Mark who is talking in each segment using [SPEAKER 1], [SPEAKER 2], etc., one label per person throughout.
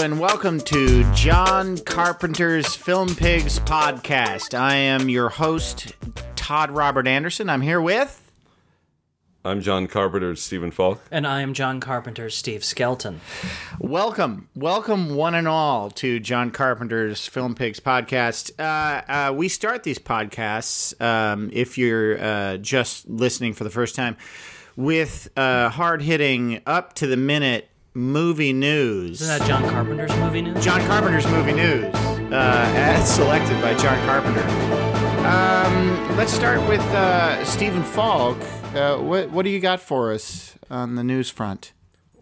[SPEAKER 1] and welcome to John Carpenter's Film Pigs podcast. I am your host, Todd Robert Anderson. I'm here with.
[SPEAKER 2] I'm John Carpenter's Stephen Falk.
[SPEAKER 3] And I am John Carpenter's Steve Skelton.
[SPEAKER 1] Welcome, welcome one and all to John Carpenter's Film Pigs podcast. Uh, uh, we start these podcasts, um, if you're uh, just listening for the first time, with uh, hard hitting, up to the minute movie news.
[SPEAKER 3] Isn't that John Carpenter's movie news?
[SPEAKER 1] John Carpenter's movie news, uh, as selected by John Carpenter. Um, let's start with uh, Stephen Falk. Uh, what what do you got for us on the news front?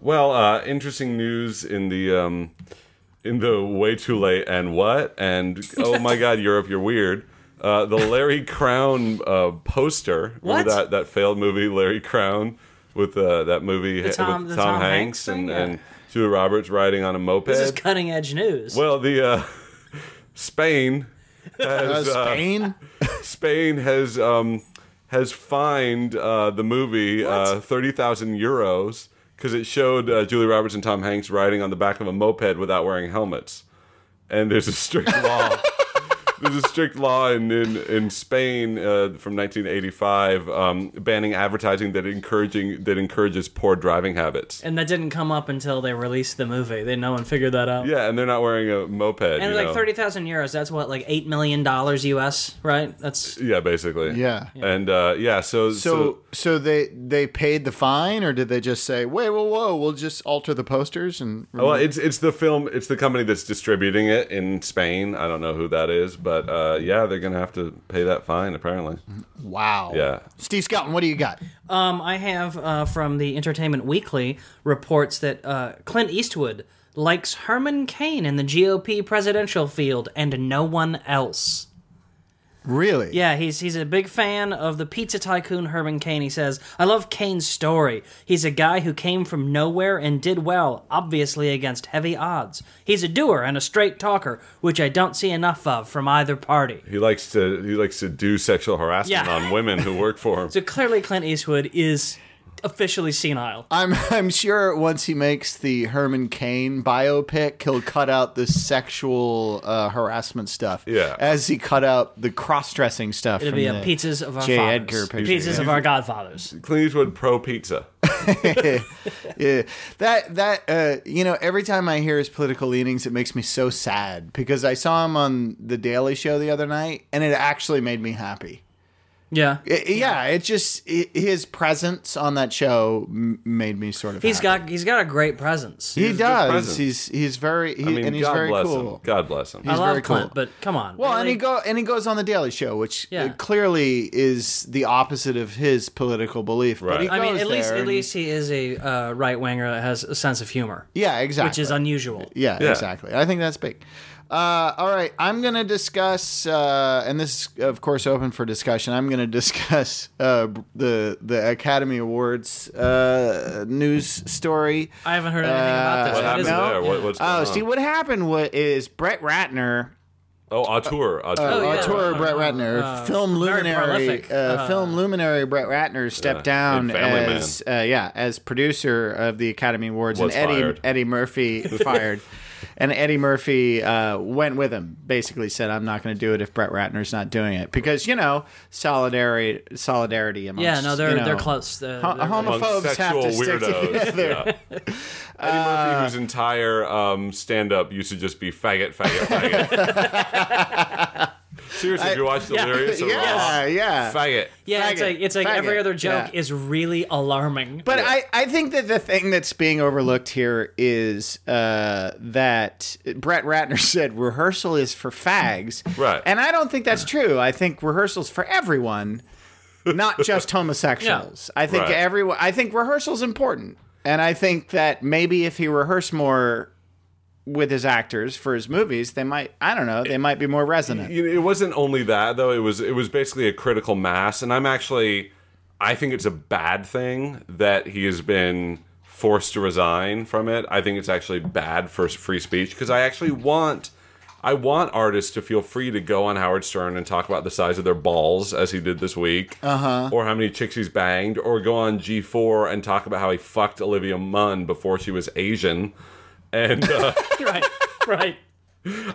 [SPEAKER 2] Well, uh, interesting news in the um, in the way too late and what and oh my God, Europe, you're weird. Uh, the Larry Crowne uh, poster.
[SPEAKER 3] What?
[SPEAKER 2] That that failed movie, Larry Crowne, with uh, that movie
[SPEAKER 3] The Tom-
[SPEAKER 2] with
[SPEAKER 3] the
[SPEAKER 2] Tom,
[SPEAKER 3] Tom
[SPEAKER 2] Hanks,
[SPEAKER 3] Hanks
[SPEAKER 2] and,
[SPEAKER 3] thing?
[SPEAKER 2] and Julia Roberts riding on a moped.
[SPEAKER 3] This is cutting edge news.
[SPEAKER 2] well, the uh, Spain has uh,
[SPEAKER 1] Spain.
[SPEAKER 2] Spain has um, has fined uh, the movie uh, thirty thousand euros because it showed uh, Julie Roberts and Tom Hanks riding on the back of a moped without wearing helmets. And there's a strict law. there's a strict law in in, in Spain uh, from 1985 um, banning advertising that encouraging that encourages poor driving habits.
[SPEAKER 3] and that didn't come up until they released the movie. They no one figured that out.
[SPEAKER 2] Yeah, and they're not wearing a moped.
[SPEAKER 3] And
[SPEAKER 2] you
[SPEAKER 3] like
[SPEAKER 2] know.
[SPEAKER 3] thirty thousand euros, that's what, like eight million dollars US, right? That's
[SPEAKER 2] Yeah, basically.
[SPEAKER 1] Yeah.
[SPEAKER 2] And uh, yeah, so
[SPEAKER 1] So so they they paid the fine, or did they just say, "Wait, whoa, whoa, we'll just alter the posters and"?
[SPEAKER 2] Well, it's it's the film. It's the company that's distributing it in Spain. I don't know who that is, but uh, yeah, they're gonna have to pay that fine apparently.
[SPEAKER 1] wow.
[SPEAKER 2] Yeah.
[SPEAKER 1] Steve Skelton, what do you got?
[SPEAKER 3] um I have uh, from the Entertainment Weekly reports that uh, Clint Eastwood likes Herman Cain in the GOP presidential field and no one else.
[SPEAKER 1] Really?
[SPEAKER 3] Yeah, he's he's a big fan of the pizza tycoon Herman Cain. He says, "I love Cain's story. He's a guy who came from nowhere and did well, obviously against heavy odds. He's a doer and a straight talker, which I don't see enough of from either party."
[SPEAKER 2] He likes to he likes to do sexual harassment
[SPEAKER 3] Yeah.
[SPEAKER 2] on women who work for him.
[SPEAKER 3] So clearly, Clint Eastwood is officially senile.
[SPEAKER 1] I'm I'm sure once he makes the Herman Cain biopic, he'll cut out the sexual uh, harassment stuff.
[SPEAKER 2] Yeah.
[SPEAKER 1] As he cut out the cross-dressing stuff.
[SPEAKER 3] It'll
[SPEAKER 1] from
[SPEAKER 3] be a pizzas of our
[SPEAKER 1] J.
[SPEAKER 3] fathers.
[SPEAKER 1] Edgar picture.
[SPEAKER 3] pizzas of our godfathers.
[SPEAKER 2] Clint Eastwood pro pizza.
[SPEAKER 1] yeah, that that uh, you know, every time I hear his political leanings, it makes me so sad because I saw him on the Daily Show the other night, and it actually made me happy.
[SPEAKER 3] Yeah,
[SPEAKER 1] I- yeah, it just i his presence on that show m- made me sort of.
[SPEAKER 3] he's
[SPEAKER 1] happy.
[SPEAKER 3] got he's got a great presence.
[SPEAKER 1] He
[SPEAKER 2] has a good
[SPEAKER 1] does.
[SPEAKER 2] presence.
[SPEAKER 1] He's he's very he,
[SPEAKER 2] I mean,
[SPEAKER 1] and he's
[SPEAKER 2] God
[SPEAKER 1] very
[SPEAKER 2] bless
[SPEAKER 1] cool.
[SPEAKER 2] him. God bless him.
[SPEAKER 3] I
[SPEAKER 1] he's
[SPEAKER 3] love
[SPEAKER 1] very
[SPEAKER 3] Clint,
[SPEAKER 1] cool.
[SPEAKER 3] but come on.
[SPEAKER 1] Well, and he go and he goes on the Daily Show, which
[SPEAKER 3] Yeah.
[SPEAKER 1] uh, clearly is the opposite of his political belief. But he
[SPEAKER 2] Right.
[SPEAKER 3] I mean,
[SPEAKER 1] goes
[SPEAKER 3] at least at least he is a uh, right winger that has a sense of humor,
[SPEAKER 1] yeah, exactly,
[SPEAKER 3] which is unusual.
[SPEAKER 1] yeah,
[SPEAKER 2] Yeah.
[SPEAKER 1] exactly. I think that's big. Uh, all right, I'm going to discuss, uh, and this is of course open for discussion. I'm going to discuss uh, the the Academy Awards uh, news story.
[SPEAKER 3] I haven't heard anything about this.
[SPEAKER 2] What
[SPEAKER 3] What
[SPEAKER 2] happened
[SPEAKER 1] no.
[SPEAKER 2] there? What, what's going
[SPEAKER 1] Oh,
[SPEAKER 2] on?
[SPEAKER 1] see, what happened wa- is Brett Ratner
[SPEAKER 2] Oh, auteur. auteur.
[SPEAKER 1] uh,
[SPEAKER 3] yeah.
[SPEAKER 1] auteur
[SPEAKER 3] Uh,
[SPEAKER 1] Brett Ratner,
[SPEAKER 3] uh,
[SPEAKER 1] film luminary, uh,
[SPEAKER 3] Uh,
[SPEAKER 1] film luminary Brett Ratner stepped
[SPEAKER 2] Yeah,
[SPEAKER 1] down as uh, yeah as producer of the Academy Awards,
[SPEAKER 2] Was
[SPEAKER 1] and Eddie
[SPEAKER 2] fired.
[SPEAKER 1] Eddie Murphy fired, and Eddie Murphy uh, went with him. Basically said, "I'm not going to do it if Brett Ratner's not doing it because you know solidarity solidarity amongst
[SPEAKER 3] Yeah, no, they're
[SPEAKER 1] you know,
[SPEAKER 3] they're close.
[SPEAKER 1] Ho-
[SPEAKER 3] they're-
[SPEAKER 1] homophobes have
[SPEAKER 2] sexual
[SPEAKER 1] to stick
[SPEAKER 2] weirdos.
[SPEAKER 1] together.
[SPEAKER 2] Yeah. Eddie Murphy, whose entire um, stand-up used to just be faggot, faggot, faggot. Seriously, if you watch Delirious or
[SPEAKER 1] Yeah, yeah.
[SPEAKER 2] faggot.
[SPEAKER 3] yeah, it's like it's like every other joke
[SPEAKER 1] yeah.
[SPEAKER 3] is really alarming.
[SPEAKER 1] But I, I think that the thing that's being overlooked here is uh, that Brett Ratner said rehearsal is for fags.
[SPEAKER 2] Right.
[SPEAKER 1] And I don't think that's true. I think rehearsal's for everyone, not just homosexuals. I think
[SPEAKER 2] Right.
[SPEAKER 1] everyone I think rehearsal's important. And I think that maybe if he rehearsed more with his actors for his movies, they might I don't know, they might be more resonant.
[SPEAKER 2] It wasn't only that though. It was it was basically a critical mass, and I'm actually, I think it's a bad thing that he has been forced to resign from it. I think it's actually bad for free speech because I actually want. I want artists to feel free to go on Howard Stern and talk about the size of their balls, as he did this week, uh-huh. or how many chicks he's banged, or go on G4 and talk about how he fucked Olivia Munn before she was Asian. And uh,
[SPEAKER 3] right, right.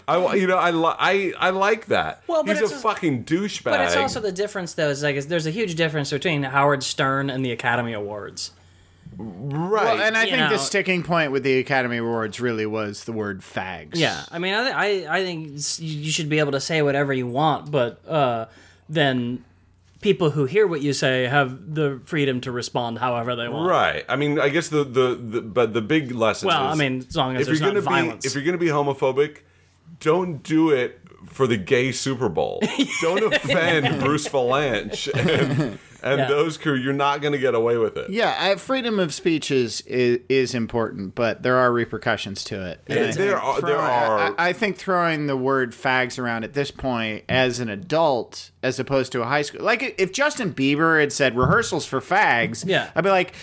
[SPEAKER 2] I you know I li- I I like that.
[SPEAKER 3] Well, but
[SPEAKER 2] he's a
[SPEAKER 3] it's a-
[SPEAKER 2] fucking douchebag.
[SPEAKER 3] But it's also the difference, though. Is like is there's a huge difference between Howard Stern and the Academy Awards.
[SPEAKER 2] right.
[SPEAKER 1] Well, and I
[SPEAKER 3] You
[SPEAKER 1] think
[SPEAKER 3] know-
[SPEAKER 1] the sticking point with the Academy Awards really was the word fags.
[SPEAKER 3] Yeah, I mean, I I, I think you should be able to say whatever you want, but uh, then people who hear what you say have the freedom to respond however they want.
[SPEAKER 2] Right. I mean, I guess the the, the but the big lesson.
[SPEAKER 3] Well,
[SPEAKER 2] is
[SPEAKER 3] I mean, as long as
[SPEAKER 2] if
[SPEAKER 3] there's
[SPEAKER 2] you're gonna
[SPEAKER 3] violence.
[SPEAKER 2] be if you're gonna be homophobic, don't do it for the gay Super Bowl. don't offend Bruce Vilanch and, and
[SPEAKER 3] Yeah.
[SPEAKER 2] those crew. You're not gonna get away with it.
[SPEAKER 1] Yeah, I, freedom of speech is, is is important, but there are repercussions to it. And I
[SPEAKER 2] there
[SPEAKER 1] think
[SPEAKER 2] are- there
[SPEAKER 1] throwing-
[SPEAKER 2] are-
[SPEAKER 1] I, I think throwing the word "fags" around at this point, as an adult, as opposed to a high school, like if Justin Bieber had said rehearsals for fags,
[SPEAKER 3] Yeah.
[SPEAKER 1] I'd be like,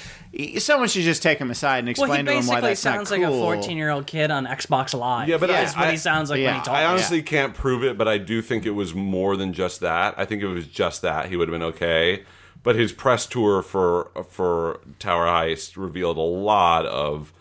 [SPEAKER 1] someone should just take him aside and
[SPEAKER 3] well,
[SPEAKER 1] explain to him why
[SPEAKER 3] basically
[SPEAKER 1] that's
[SPEAKER 3] sounds like a 14 year old kid on Xbox Live.
[SPEAKER 2] Yeah, but I-
[SPEAKER 3] that's what he sounds like
[SPEAKER 1] yeah,
[SPEAKER 3] when he talks.
[SPEAKER 2] I honestly can't prove it, but I do think it was more than just that. I think if it was just that, he would have been okay. But his press tour for for Tower Heist revealed a lot of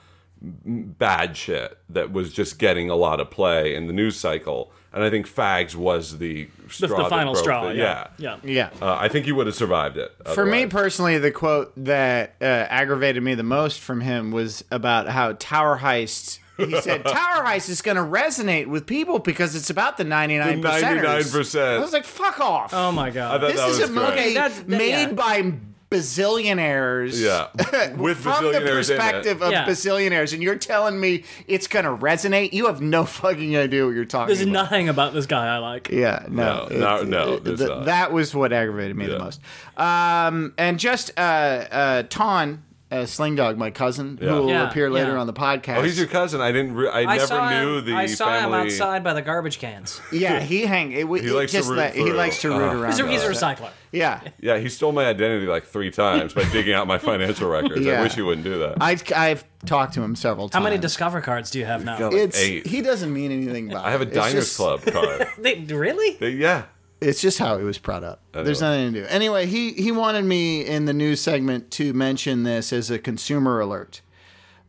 [SPEAKER 2] bad shit that was just getting a lot of play in the news cycle. And I think Fags was the
[SPEAKER 3] the,
[SPEAKER 2] straw
[SPEAKER 3] the
[SPEAKER 2] that
[SPEAKER 3] final
[SPEAKER 2] broke
[SPEAKER 3] straw.
[SPEAKER 2] the-
[SPEAKER 3] yeah, yeah.
[SPEAKER 1] Yeah.
[SPEAKER 2] Uh, I think he would have survived it.
[SPEAKER 1] For me personally, the quote that uh, aggravated me the most from him was about how Tower Heist. He said Tower Heist is going to resonate with people because it's about the ninety nine
[SPEAKER 2] The
[SPEAKER 1] percent.
[SPEAKER 2] 99%.
[SPEAKER 1] I was like, "Fuck off!"
[SPEAKER 3] Oh my
[SPEAKER 2] I
[SPEAKER 3] god.
[SPEAKER 2] thought
[SPEAKER 1] this
[SPEAKER 2] that
[SPEAKER 1] is
[SPEAKER 2] was
[SPEAKER 1] a movie
[SPEAKER 3] Okay, that's- that-
[SPEAKER 1] made
[SPEAKER 3] yeah.
[SPEAKER 1] by bazillionaires.
[SPEAKER 2] Yeah, with
[SPEAKER 1] From the
[SPEAKER 2] bazillionaires in it.
[SPEAKER 1] perspective of
[SPEAKER 3] Yeah.
[SPEAKER 1] bazillionaires, and you're telling me it's going to resonate? You have no fucking idea what you're talking about.
[SPEAKER 3] There's
[SPEAKER 1] about.
[SPEAKER 3] nothing about this guy I like.
[SPEAKER 1] Yeah, no,
[SPEAKER 2] No, no,
[SPEAKER 1] It's-
[SPEAKER 2] no,
[SPEAKER 1] it-
[SPEAKER 2] there's
[SPEAKER 1] th-
[SPEAKER 2] not.
[SPEAKER 1] that was what aggravated me
[SPEAKER 2] Yeah.
[SPEAKER 1] the most. Um, and just uh, uh, Tonn, uh, Slingdog, my cousin,
[SPEAKER 2] Yeah.
[SPEAKER 1] who will
[SPEAKER 3] Yeah,
[SPEAKER 1] appear later
[SPEAKER 3] yeah.
[SPEAKER 1] on the podcast.
[SPEAKER 2] Oh, he's your cousin. I didn't. Re- I,
[SPEAKER 3] I
[SPEAKER 2] never
[SPEAKER 3] saw
[SPEAKER 2] knew
[SPEAKER 3] him,
[SPEAKER 2] the
[SPEAKER 3] I saw him
[SPEAKER 2] family.
[SPEAKER 3] outside by the garbage cans.
[SPEAKER 1] yeah, he hang. It,
[SPEAKER 2] He likes to
[SPEAKER 1] just
[SPEAKER 2] root
[SPEAKER 1] let- he
[SPEAKER 2] for-
[SPEAKER 1] likes to root
[SPEAKER 2] uh,
[SPEAKER 1] around.
[SPEAKER 3] He's a, he's a
[SPEAKER 1] us.
[SPEAKER 3] recycler.
[SPEAKER 1] Yeah,
[SPEAKER 2] Yeah, he stole my identity like three times by digging out my financial records.
[SPEAKER 1] Yeah.
[SPEAKER 2] I wish he wouldn't do that.
[SPEAKER 1] I, I've talked to him several times.
[SPEAKER 3] How
[SPEAKER 1] times.
[SPEAKER 3] many Discover cards do you have now?
[SPEAKER 2] got like
[SPEAKER 1] It's
[SPEAKER 2] eight.
[SPEAKER 1] he doesn't mean anything by. It.
[SPEAKER 2] I have a
[SPEAKER 1] it. It's
[SPEAKER 2] Diners
[SPEAKER 1] just-
[SPEAKER 2] Club card.
[SPEAKER 3] They, really?
[SPEAKER 2] They- yeah.
[SPEAKER 1] It's just how it was brought up. There's nothing to do. Anyway, he he wanted me in the news segment to mention this as a consumer alert.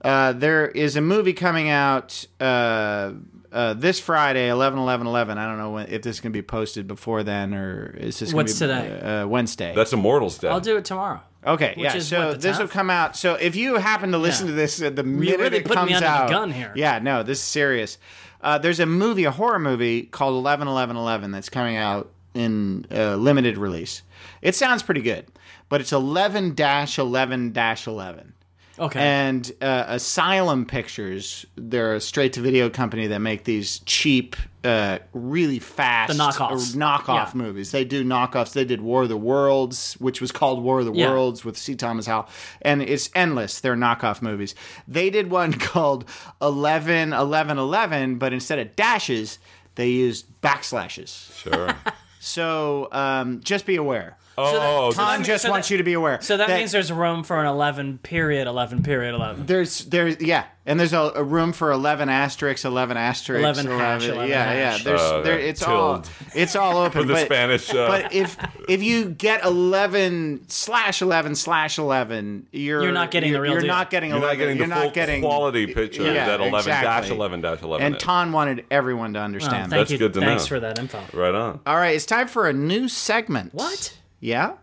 [SPEAKER 1] Uh, there is a movie coming out uh, uh, this Friday, 11 11 11. I don't know when, if this is going to be posted before then or is this gonna
[SPEAKER 3] What's
[SPEAKER 1] be,
[SPEAKER 3] today?
[SPEAKER 1] Uh, Wednesday.
[SPEAKER 2] That's Immortals Day.
[SPEAKER 3] I'll do it tomorrow.
[SPEAKER 1] okay,
[SPEAKER 3] which
[SPEAKER 1] yeah.
[SPEAKER 3] is
[SPEAKER 1] So
[SPEAKER 3] what, the
[SPEAKER 1] this will
[SPEAKER 3] 10th?
[SPEAKER 1] come out. So if you happen to listen
[SPEAKER 3] Yeah.
[SPEAKER 1] to this at the minute
[SPEAKER 3] really
[SPEAKER 1] it
[SPEAKER 3] putting
[SPEAKER 1] comes
[SPEAKER 3] me under the
[SPEAKER 1] out,
[SPEAKER 3] gun here.
[SPEAKER 1] Yeah, no, this is serious. Uh, there's a movie, a horror movie called 11 11 11 that's coming out in uh, limited release. It sounds pretty good, but it's 11 11 11.
[SPEAKER 3] Okay.
[SPEAKER 1] And uh, Asylum Pictures, they're a straight to video company that make these cheap, uh, really fast
[SPEAKER 3] The knockoffs.
[SPEAKER 1] uh, knockoff
[SPEAKER 3] Yeah.
[SPEAKER 1] movies. They do knockoffs. They did War of the Worlds, which was called War of the
[SPEAKER 3] Yeah.
[SPEAKER 1] Worlds with C. Thomas Howell, and it's endless. They're knockoff movies. They did one called 11 11 11, but instead of dashes, they used backslashes.
[SPEAKER 2] Sure.
[SPEAKER 1] So um, just be aware.
[SPEAKER 2] Oh,
[SPEAKER 3] so
[SPEAKER 1] Tom
[SPEAKER 3] that means-
[SPEAKER 1] just
[SPEAKER 3] so
[SPEAKER 1] wants
[SPEAKER 3] that-
[SPEAKER 1] you to be aware.
[SPEAKER 3] so that, means there's room for an 11 period 11 period 11.
[SPEAKER 1] There's there's yeah, and there's a, a room for eleven asterisks, eleven asterisks,
[SPEAKER 3] 11 hash, 11
[SPEAKER 1] yeah, yeah. There's
[SPEAKER 2] Uh,
[SPEAKER 1] there, it's all it's all open
[SPEAKER 2] For the
[SPEAKER 1] but,
[SPEAKER 2] Spanish, uh,
[SPEAKER 1] But if if you get eleven slash eleven slash eleven, you're
[SPEAKER 3] You're not getting the
[SPEAKER 1] you're,
[SPEAKER 3] real
[SPEAKER 1] you're
[SPEAKER 3] deal.
[SPEAKER 1] not getting
[SPEAKER 2] you're
[SPEAKER 1] 11.
[SPEAKER 2] not getting
[SPEAKER 1] you're
[SPEAKER 2] the
[SPEAKER 1] not
[SPEAKER 2] full
[SPEAKER 1] getting
[SPEAKER 2] quality picture
[SPEAKER 1] Yeah,
[SPEAKER 2] that 11 dash 11 dash 11
[SPEAKER 1] And. Tonn wanted everyone to
[SPEAKER 3] Oh,
[SPEAKER 1] understand.
[SPEAKER 3] thank
[SPEAKER 1] that.
[SPEAKER 3] you.
[SPEAKER 2] good to
[SPEAKER 3] Thanks
[SPEAKER 2] know.
[SPEAKER 3] Thanks for that info.
[SPEAKER 2] right on.
[SPEAKER 1] All right, it's time for a new segment.
[SPEAKER 3] What?
[SPEAKER 1] Yeah.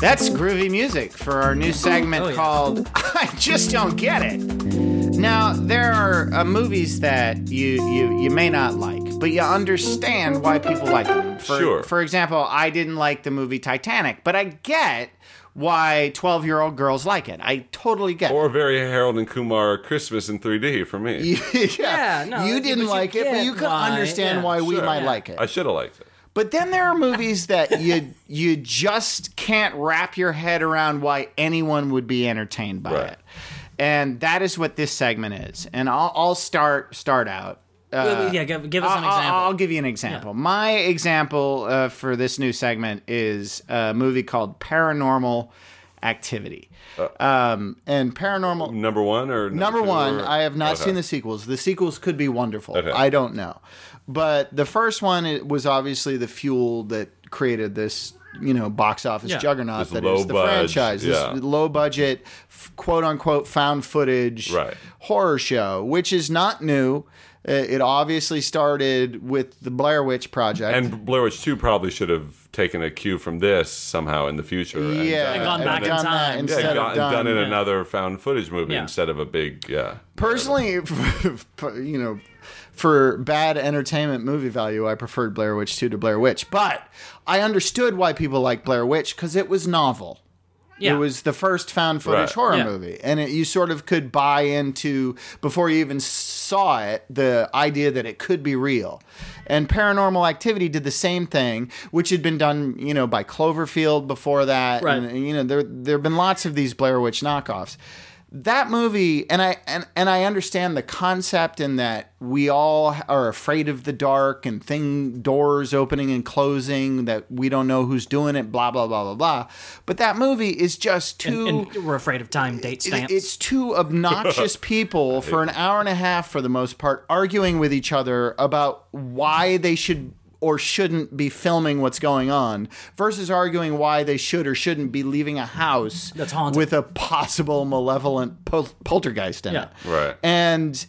[SPEAKER 1] That's groovy music for our new segment
[SPEAKER 3] Oh, yeah.
[SPEAKER 1] called I Just Don't Get It. Now, there are uh, movies that you, you, you may not like, but you understand why people like them. For,
[SPEAKER 2] Sure.
[SPEAKER 1] For example, I didn't like the movie Titanic, but I get why 12 year old girls like it. I totally get it.
[SPEAKER 2] Or very Harold and Kumar Christmas in 3D for me.
[SPEAKER 1] yeah,
[SPEAKER 3] Yeah, no,
[SPEAKER 1] you didn't
[SPEAKER 3] you
[SPEAKER 1] like it, but you can
[SPEAKER 3] why,
[SPEAKER 1] understand
[SPEAKER 3] yeah.
[SPEAKER 1] why we
[SPEAKER 2] Sure.
[SPEAKER 1] might
[SPEAKER 3] Yeah.
[SPEAKER 1] like it.
[SPEAKER 2] I should have liked it.
[SPEAKER 1] But then there are movies that you you just can't wrap your head around why anyone would be entertained by
[SPEAKER 2] Right.
[SPEAKER 1] it, and that is what this segment is. And I'll, I'll start start out. Uh,
[SPEAKER 3] yeah, give, give us an
[SPEAKER 1] I'll- I'll,
[SPEAKER 3] example.
[SPEAKER 1] I'll give you an example. My example uh, for this new segment is a movie called Paranormal Activity. um, and Paranormal
[SPEAKER 2] Number one or
[SPEAKER 1] Number
[SPEAKER 2] two,
[SPEAKER 1] one,
[SPEAKER 2] or-
[SPEAKER 1] I have not
[SPEAKER 2] Okay.
[SPEAKER 1] seen the sequels. The sequels could be wonderful.
[SPEAKER 2] Okay.
[SPEAKER 1] I don't know. But the first one it was obviously the fuel that created this you know box office
[SPEAKER 3] Yeah.
[SPEAKER 1] juggernaut
[SPEAKER 2] This
[SPEAKER 1] that
[SPEAKER 2] low
[SPEAKER 1] is the
[SPEAKER 2] budge,
[SPEAKER 1] franchise. This
[SPEAKER 2] yeah.
[SPEAKER 1] low budget, quote unquote, found footage
[SPEAKER 2] Right.
[SPEAKER 1] horror show, which is not new. Uh, It obviously started with the Blair Witch Project.
[SPEAKER 2] And Blair Witch 2 probably should have taken a cue from this somehow in the future. and
[SPEAKER 1] yeah,
[SPEAKER 3] And gone
[SPEAKER 1] and
[SPEAKER 3] back in time.
[SPEAKER 2] Yeah,
[SPEAKER 1] instead
[SPEAKER 2] and
[SPEAKER 1] of
[SPEAKER 2] got- and done in
[SPEAKER 3] yeah.
[SPEAKER 2] another found footage movie
[SPEAKER 3] Yeah.
[SPEAKER 2] instead of a big, yeah.
[SPEAKER 1] Personally, you know, for bad entertainment movie value, I preferred Blair Witch 2 to Blair Witch. But I understood why people like Blair Witch because it was novel.
[SPEAKER 3] Yeah.
[SPEAKER 1] It was the first found footage
[SPEAKER 2] Right.
[SPEAKER 1] horror
[SPEAKER 3] Yeah.
[SPEAKER 1] movie. And it, you sort of could buy into, before you even saw it, the idea that it could be real. And Paranormal Activity did the same thing, which had been done, you know, by Cloverfield before that.
[SPEAKER 3] Right.
[SPEAKER 1] And, you know, there there have been lots of these Blair Witch knockoffs. That movie, and I and, and I understand the concept in that we all are afraid of the dark and thing doors opening and closing that we don't know who's doing it, blah blah blah blah blah. But that movie is just too
[SPEAKER 3] and we're afraid of time date
[SPEAKER 1] it-
[SPEAKER 3] stamps.
[SPEAKER 1] It's two obnoxious people for an hour and a half, for the most part, arguing with each other about why they should or shouldn't be filming what's going on, versus arguing why they should or shouldn't be leaving a house
[SPEAKER 3] That's haunted.
[SPEAKER 1] with a possible malevolent pol- poltergeist in
[SPEAKER 3] Yeah.
[SPEAKER 1] it.
[SPEAKER 2] Right.
[SPEAKER 1] And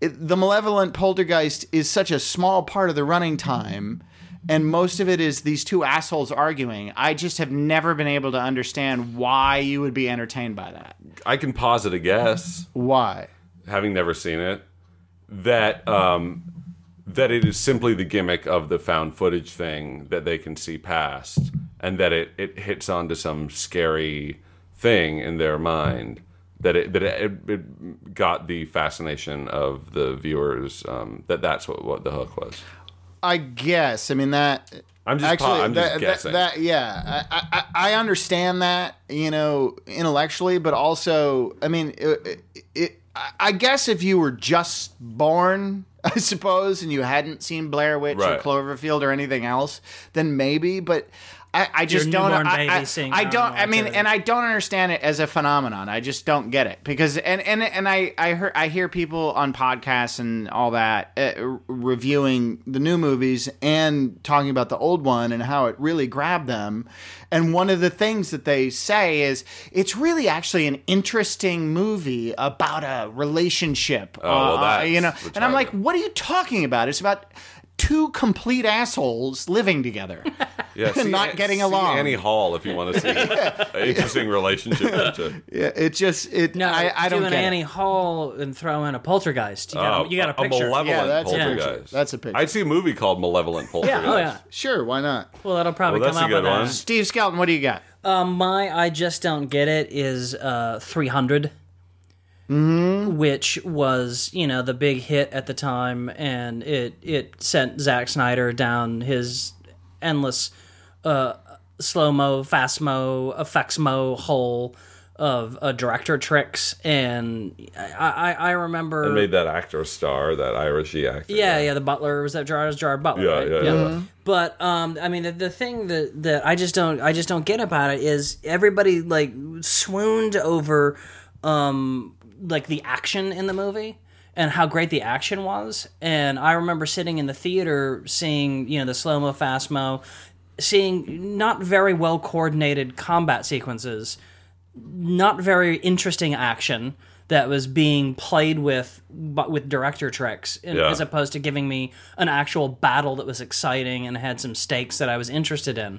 [SPEAKER 1] it, the malevolent poltergeist is such a small part of the running time. And most of it is these two assholes arguing. I just have never been able to understand why you would be entertained by that.
[SPEAKER 2] I can posit a guess,
[SPEAKER 1] Why?
[SPEAKER 2] having never seen it, that um, that it is simply the gimmick of the found footage thing that they can see past, and that it, it hits onto some scary thing in their mind. That it that it, it got the fascination of the viewers. Um, that that's what, what the hook was.
[SPEAKER 1] I guess. I mean that.
[SPEAKER 2] I'm just
[SPEAKER 1] actually
[SPEAKER 2] po- I'm just
[SPEAKER 1] that,
[SPEAKER 2] guessing.
[SPEAKER 1] That, that- yeah, I, I I understand that you know intellectually, but also I mean, it, it, I guess if you were just born, I suppose, and you hadn't seen Blair Witch
[SPEAKER 2] Right.
[SPEAKER 1] or Cloverfield or anything else, then maybe. But I, I just
[SPEAKER 3] Your
[SPEAKER 1] don't.
[SPEAKER 3] newborn
[SPEAKER 1] I, I,
[SPEAKER 3] seeing
[SPEAKER 1] I don't. I mean, and I don't understand it as a phenomenon. I just don't get it because and and and I I hear I hear people on podcasts and all that uh, reviewing the new movies and talking about the old one and how it really grabbed them. And one of the things that they say is it's really actually an interesting movie about a relationship.
[SPEAKER 2] Oh, well,
[SPEAKER 1] uh,
[SPEAKER 2] that's
[SPEAKER 1] you know. And I'm like, what are you talking about? It's about two complete assholes living together.
[SPEAKER 2] Yeah, see,
[SPEAKER 1] Not getting
[SPEAKER 2] see
[SPEAKER 1] along.
[SPEAKER 2] Annie Hall, if you want to see an interesting relationship. picture.
[SPEAKER 1] Yeah, it just it.
[SPEAKER 3] no,
[SPEAKER 1] I, I don't
[SPEAKER 3] do an
[SPEAKER 1] get it.
[SPEAKER 3] Annie Hall and throw in a poltergeist. You got,
[SPEAKER 2] Oh,
[SPEAKER 3] a, you got a
[SPEAKER 2] a
[SPEAKER 3] picture.
[SPEAKER 2] malevolent
[SPEAKER 1] Yeah, that's
[SPEAKER 2] poltergeist.
[SPEAKER 1] picture. That's a picture.
[SPEAKER 2] I'd see a movie called Malevolent Poltergeist.
[SPEAKER 3] yeah, oh yeah.
[SPEAKER 1] Sure, why not?
[SPEAKER 3] Well, that'll probably
[SPEAKER 2] Well,
[SPEAKER 3] come out
[SPEAKER 2] good
[SPEAKER 3] with
[SPEAKER 2] one.
[SPEAKER 3] that.
[SPEAKER 1] Steve Skelton, what do you got?
[SPEAKER 3] Um, my I just don't get it is uh 300. Which was, you know, the big hit at the time, and it it sent Zack Snyder down his endless uh, slow mo, fast mo, effects mo hole of uh, director tricks, and I I, I remember
[SPEAKER 2] And made that actor star, that Irishy actor.
[SPEAKER 3] yeah, yeah, the butler was that Gerard, Gerard Butler.
[SPEAKER 2] Yeah,
[SPEAKER 3] right?
[SPEAKER 2] yeah, yeah.
[SPEAKER 3] But um, I mean, the, the thing that that I just don't I just don't get about it is everybody like swooned over um like the action in the movie and how great the action was. And I remember sitting in the theater seeing you know the slow mo, fast mo, seeing not very well coordinated combat sequences not very interesting action that was being played with but with director tricks and-
[SPEAKER 2] Yeah.
[SPEAKER 3] as opposed to giving me an actual battle that was exciting and had some stakes that I was interested in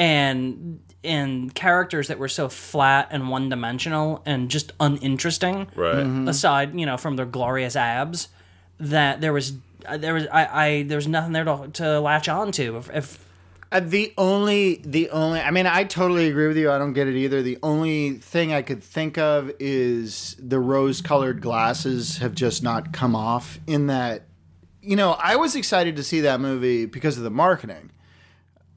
[SPEAKER 3] and and characters that were so flat and one-dimensional and just uninteresting
[SPEAKER 2] Right.
[SPEAKER 3] aside you know from their glorious abs that there was uh, there was I, I there was nothing there to, to latch on to if, if
[SPEAKER 1] Uh, the only, the only. I mean, I totally agree with you. I don't get it either. The only thing I could think of is the rose-colored glasses have just not come off. In that, you know, I was excited to see that movie because of the marketing.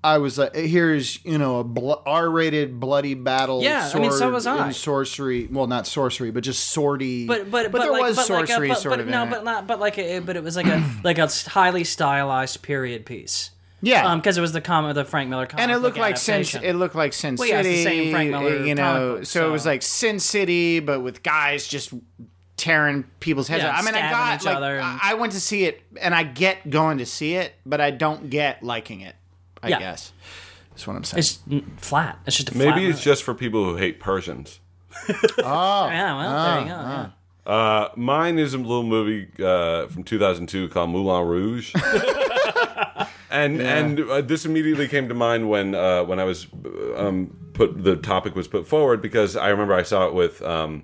[SPEAKER 1] I was like, here's you know a bl- R-rated bloody battle.
[SPEAKER 3] Yeah, I mean, so was I.
[SPEAKER 1] sorcery. Well, not sorcery, but just swordy.
[SPEAKER 3] but but but,
[SPEAKER 1] there
[SPEAKER 3] like,
[SPEAKER 1] was
[SPEAKER 3] but
[SPEAKER 1] sorcery
[SPEAKER 3] like a, but,
[SPEAKER 1] sort
[SPEAKER 3] but
[SPEAKER 1] of.
[SPEAKER 3] no,
[SPEAKER 1] in
[SPEAKER 3] but not but like a, but it was like a like a highly stylized period piece.
[SPEAKER 1] yeah,
[SPEAKER 3] Um, because it was the comic, the Frank Miller comic,
[SPEAKER 1] and it looked like Sin. It looked like Sin
[SPEAKER 3] Well, it's
[SPEAKER 1] City.
[SPEAKER 3] the same Frank Miller
[SPEAKER 1] you
[SPEAKER 3] comic
[SPEAKER 1] know,
[SPEAKER 3] book,
[SPEAKER 1] so, it was like Sin City, but with guys just tearing people's heads
[SPEAKER 3] Yeah,
[SPEAKER 1] off. I mean, I got
[SPEAKER 3] each
[SPEAKER 1] like
[SPEAKER 3] other and-
[SPEAKER 1] I went to see it, and I get going to see it, but I don't get liking it. I
[SPEAKER 3] Yeah.
[SPEAKER 1] guess. That's what I'm saying.
[SPEAKER 3] It's flat. It's just a flat.
[SPEAKER 2] Maybe it's
[SPEAKER 3] movie.
[SPEAKER 2] just for people who hate Persians.
[SPEAKER 3] yeah. Well, there you go. yeah.
[SPEAKER 2] Uh, mine is a little movie uh, from 2002 called Moulin Rouge. and and uh, this immediately came to mind when uh, when I was um, put the topic was put forward because I remember I saw it with um,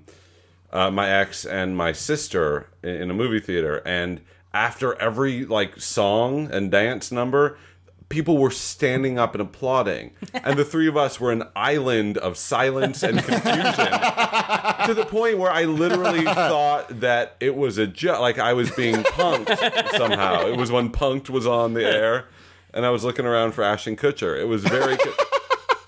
[SPEAKER 2] uh, my ex and my sister in, in a movie theater, and after every like song and dance number. People were standing up and applauding, and the three of us were an island of silence and confusion to the point where I literally thought that it was a joke. Like I was being punked somehow. It was when punked was on the air, and I was looking around for Ashton Kutcher. It was very.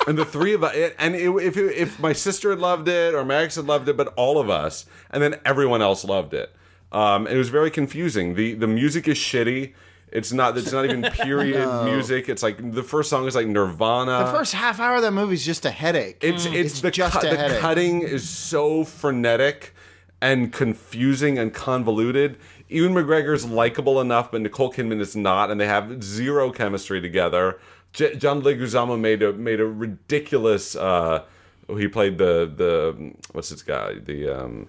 [SPEAKER 2] And the three of us, and it, if it, if my sister had loved it or Max had loved it, but all of us, and then everyone else loved it. Um, it was very confusing. the The music is shitty. It's not. It's not even period music. It's like the first song is like Nirvana.
[SPEAKER 1] the first half hour of that movie is just a headache.
[SPEAKER 2] It's it's,
[SPEAKER 1] It's
[SPEAKER 2] the
[SPEAKER 1] just a
[SPEAKER 2] the
[SPEAKER 1] headache.
[SPEAKER 2] cutting is so frenetic and confusing and convoluted. Ewan McGregor's likable enough, but Nicole Kidman is not, and they have zero chemistry together. J- John Leguizamo made a made a ridiculous. Uh, he played the the what's this guy the um,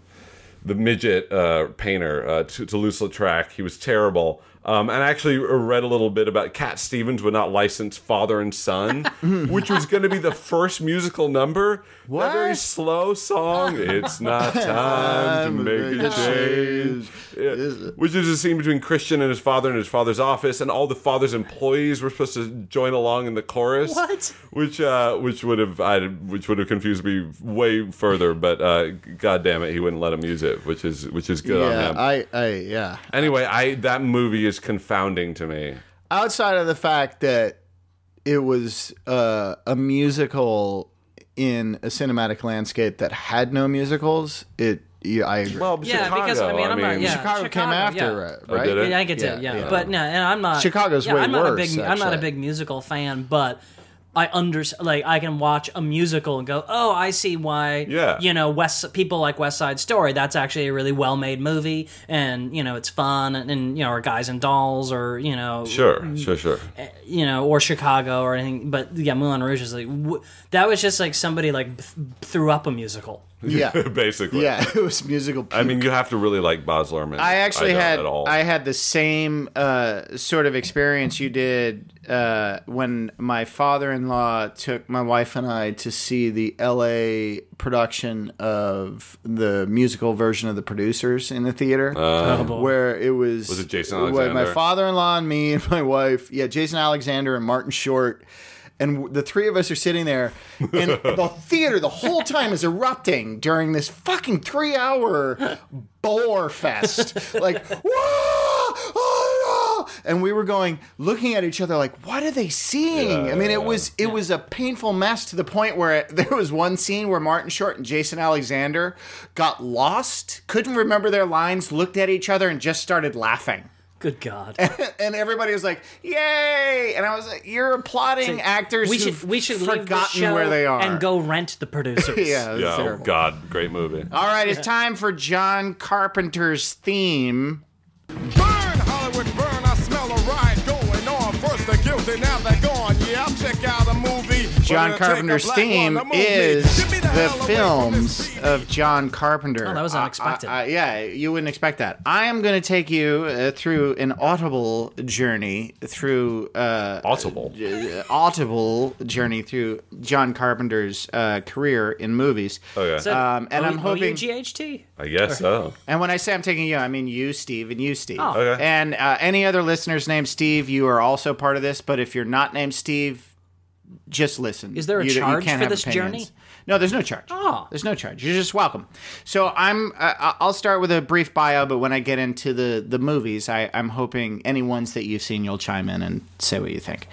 [SPEAKER 2] the midget uh, painter uh, to Toulouse-Lautrec. He was terrible. Um, and I actually read a little bit about Cat Stevens would not license Father and Son, which was going to be the first musical number. That very slow song. It's not time to make a change. Yeah. Which is a scene between Christian and his father in his father's office, and all the father's employees were supposed to join along in the chorus.
[SPEAKER 3] What?
[SPEAKER 2] Which uh, which would have I, which would have confused me way further, but uh, god damn it, he wouldn't let him use it, which is which is good on
[SPEAKER 1] yeah,
[SPEAKER 2] him.
[SPEAKER 1] I, I, yeah.
[SPEAKER 2] anyway, I that movie is confounding to me.
[SPEAKER 1] Outside of the fact that it was uh, a musical in a cinematic landscape that had no musicals, it, yeah, I agree.
[SPEAKER 2] Well,
[SPEAKER 3] Yeah,
[SPEAKER 2] Chicago,
[SPEAKER 3] because I mean, I'm not. Yeah,
[SPEAKER 1] Chicago, came after,
[SPEAKER 3] yeah.
[SPEAKER 1] right?
[SPEAKER 2] Oh,
[SPEAKER 1] right?
[SPEAKER 2] did it?
[SPEAKER 3] Yeah, I get to
[SPEAKER 1] Yeah,
[SPEAKER 3] it. Yeah,
[SPEAKER 1] yeah.
[SPEAKER 3] but no, and I'm not.
[SPEAKER 1] Chicago's
[SPEAKER 3] yeah,
[SPEAKER 1] way
[SPEAKER 3] I'm not a
[SPEAKER 1] worse,
[SPEAKER 3] big. I'm not a big musical fan, but I under like I can watch a musical and go, oh, I see why.
[SPEAKER 2] Yeah.
[SPEAKER 3] You know, West people like West Side Story. That's actually a really well made movie, and you know, it's fun, and, and you know, or Guys and Dolls, or you know,
[SPEAKER 2] Sure, sure, sure.
[SPEAKER 3] Eh, you know, or Chicago or anything. But yeah, Moulin Rouge is like w- that was just like somebody like th- threw up a musical.
[SPEAKER 1] Yeah,
[SPEAKER 2] Basically,
[SPEAKER 1] yeah. It was musical.
[SPEAKER 2] I mean, you have to really like Baz Luhrmann.
[SPEAKER 1] I actually
[SPEAKER 2] don't
[SPEAKER 1] had. I had the same uh, sort of experience you did uh, when my father-in-law took my wife and I to see the L.A. production of the musical version of The Producers in the theater,
[SPEAKER 3] Oh,
[SPEAKER 1] where it was
[SPEAKER 2] Was it Jason
[SPEAKER 1] where My father-in-law and me and my wife, yeah, Jason Alexander and Martin Short. And the three of us are sitting there, and the theater the whole time is erupting during this fucking three hour bore fest. Like, oh, no. Ah, ah. and we were going, looking at each other like, what are they seeing? I mean, it was it was a painful mess to the point where there was one scene where Martin Short and Jason Alexander got lost, couldn't remember their lines, looked at each other, and just started laughing
[SPEAKER 3] Good God.
[SPEAKER 1] and everybody was like, "Yay!" And I was like, "You're applauding actors
[SPEAKER 3] we
[SPEAKER 1] who've
[SPEAKER 3] should we should leave the
[SPEAKER 1] forgotten
[SPEAKER 3] show
[SPEAKER 1] where they are
[SPEAKER 3] and go rent the producers.
[SPEAKER 1] yeah,
[SPEAKER 2] yeah, oh. God, great movie.
[SPEAKER 1] All right, it's time for John Carpenter's theme.
[SPEAKER 4] Burn, Hollywood, burn. I smell a riot going on. First they're guilty, now they're
[SPEAKER 1] John
[SPEAKER 4] it'll take a
[SPEAKER 1] Carpenter's theme
[SPEAKER 4] one to move me.
[SPEAKER 1] is
[SPEAKER 4] Get
[SPEAKER 1] the
[SPEAKER 4] hell away from
[SPEAKER 1] films of John Carpenter.
[SPEAKER 3] Oh, that was
[SPEAKER 1] I-
[SPEAKER 3] unexpected.
[SPEAKER 1] I- I- yeah, you wouldn't expect that. I am going to take you uh, through an audible journey through uh,
[SPEAKER 2] Audible.
[SPEAKER 1] uh, audible journey through John Carpenter's uh, career in movies.
[SPEAKER 2] Okay,
[SPEAKER 3] Is
[SPEAKER 1] Um, and
[SPEAKER 3] O-
[SPEAKER 1] I'm hoping-
[SPEAKER 3] O-U-G-H-T?
[SPEAKER 2] I guess so.
[SPEAKER 1] And when I say I'm taking you, I mean you, Steve, and you, Steve.
[SPEAKER 3] Oh.
[SPEAKER 2] Okay.
[SPEAKER 1] And uh, any other listeners named Steve, you are also part of this. But if you're not named Steve, just listen.
[SPEAKER 3] Is there a
[SPEAKER 1] You- you
[SPEAKER 3] charge
[SPEAKER 1] can't
[SPEAKER 3] for this
[SPEAKER 1] opinions.
[SPEAKER 3] journey?
[SPEAKER 1] No, there's no charge.
[SPEAKER 3] Oh.
[SPEAKER 1] There's no charge. You're just welcome. So I'm. Uh, I'll start with a brief bio, but when I get into the the movies, I, I'm hoping any ones that you've seen, you'll chime in and say what you think,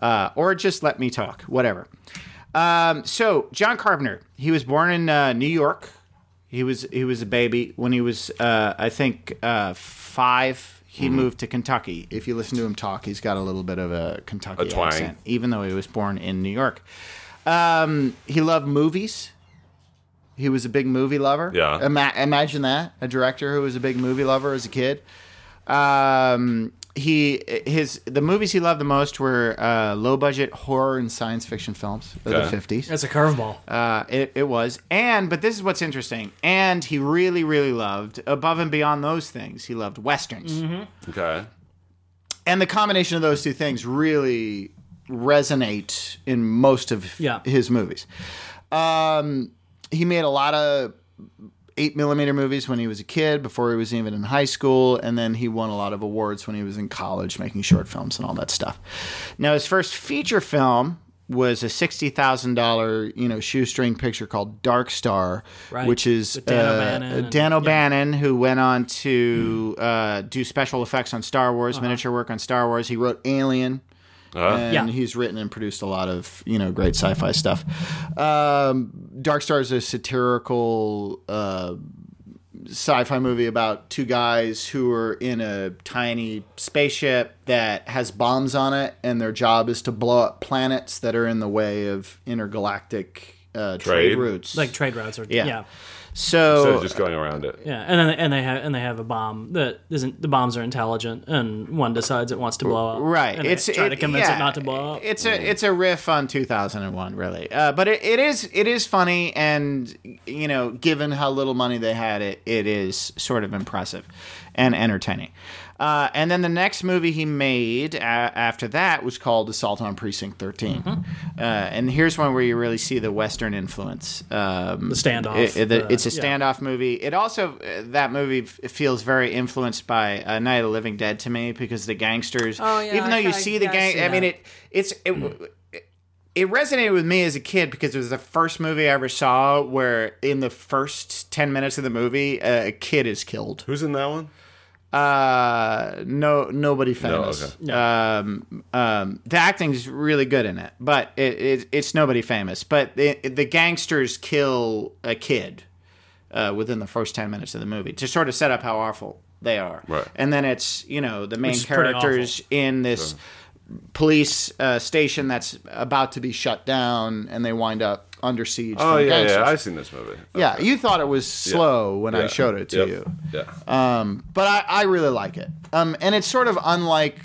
[SPEAKER 1] uh, or just let me talk, whatever. Um, so John Carpenter, he was born in uh, New York. He was he was a baby when he was uh, I think uh, five. He
[SPEAKER 2] Mm-hmm.
[SPEAKER 1] moved to Kentucky. If you listen to him talk, he's got a little bit of a Kentucky
[SPEAKER 2] A
[SPEAKER 1] accent, even though he was born in New York. Um, he loved movies. He was a big movie lover.
[SPEAKER 2] Yeah.
[SPEAKER 1] Ima- imagine that a director who was a big movie lover as a kid. Um, he his the movies he loved the most were uh, low budget horror and science fiction films of the fifties.
[SPEAKER 3] That's a curveball.
[SPEAKER 1] Uh, it, it was. And, but this is what's interesting. And he really, really loved, above and beyond those things, he loved Westerns.
[SPEAKER 2] Okay.
[SPEAKER 1] And the combination of those two things really resonate in most of
[SPEAKER 3] Yeah.
[SPEAKER 1] his movies. Um, he made a lot of eight millimeter movies when he was a kid, before he was even in high school, and then he won a lot of awards when he was in college, making short films and all that stuff. Now, his first feature film was a sixty thousand dollar, you know, shoestring picture called Dark Star,
[SPEAKER 3] Right.
[SPEAKER 1] which is
[SPEAKER 3] With Dan
[SPEAKER 1] uh,
[SPEAKER 3] O'Bannon
[SPEAKER 1] Dan
[SPEAKER 3] yeah.
[SPEAKER 1] Who went on to uh, do special effects on Star Wars,
[SPEAKER 3] Uh-huh.
[SPEAKER 1] miniature work on Star Wars. He wrote Alien
[SPEAKER 2] Uh,
[SPEAKER 1] and
[SPEAKER 3] Yeah.
[SPEAKER 1] he's written and produced a lot of you know great sci-fi stuff. Um, Dark Star is a satirical uh, sci-fi movie about two guys who are in a tiny spaceship that has bombs on it, and their job is to blow up planets that are in the way of intergalactic uh, trade.
[SPEAKER 2] Trade?
[SPEAKER 1] routes.
[SPEAKER 3] Like trade routes or
[SPEAKER 1] Yeah.
[SPEAKER 3] yeah.
[SPEAKER 1] So,
[SPEAKER 2] instead of just going around it.
[SPEAKER 3] Yeah, and then and they have and they have a bomb that isn't. The bombs are intelligent, and one decides it wants to blow up.
[SPEAKER 1] Right.
[SPEAKER 3] and
[SPEAKER 1] it's
[SPEAKER 3] they try
[SPEAKER 1] it-
[SPEAKER 3] to convince
[SPEAKER 1] yeah,
[SPEAKER 3] it not to blow up.
[SPEAKER 1] It's a it's a riff on 2001, really. Uh, but it, it is it is funny, and you know, given how little money they had, it it is sort of impressive and entertaining. Uh, and then the next movie he made a after that was called Assault on Precinct 13.
[SPEAKER 3] Mm-hmm.
[SPEAKER 1] Uh, and here's one where you really see the Western influence. Um,
[SPEAKER 3] The standoff,
[SPEAKER 1] it- it-
[SPEAKER 3] the-
[SPEAKER 1] it's a
[SPEAKER 3] yeah.
[SPEAKER 1] standoff movie. It also uh, that movie f- feels very influenced by uh, Night of the Living Dead to me because the gangsters.
[SPEAKER 3] Oh, yeah,
[SPEAKER 1] even though
[SPEAKER 3] I-
[SPEAKER 1] you
[SPEAKER 3] I-
[SPEAKER 1] see the
[SPEAKER 3] yeah, I
[SPEAKER 1] gang,
[SPEAKER 3] see
[SPEAKER 1] I mean it. It's it, it resonated with me as a kid because it was the first movie I ever saw where in the first ten minutes of the movie uh, a kid is killed.
[SPEAKER 2] Who's in that one?
[SPEAKER 1] Uh, no, nobody famous.
[SPEAKER 2] okay.
[SPEAKER 1] Um, um, the acting is really good in it, but it, it, it's nobody famous. But the, the gangsters kill a kid uh, within the first ten minutes of the movie to sort of set up how awful they are.
[SPEAKER 2] Right.
[SPEAKER 1] And then it's you know the main characters in this police uh, station that's about to be shut down, and they wind up under siege.
[SPEAKER 2] Oh yeah,
[SPEAKER 1] gangsters.
[SPEAKER 2] yeah. I've seen this movie.
[SPEAKER 1] yeah, you thought it was slow when I showed it to
[SPEAKER 2] Yep.
[SPEAKER 1] you
[SPEAKER 2] Yeah.
[SPEAKER 1] um, but I, I really like it. Um, and it's sort of unlike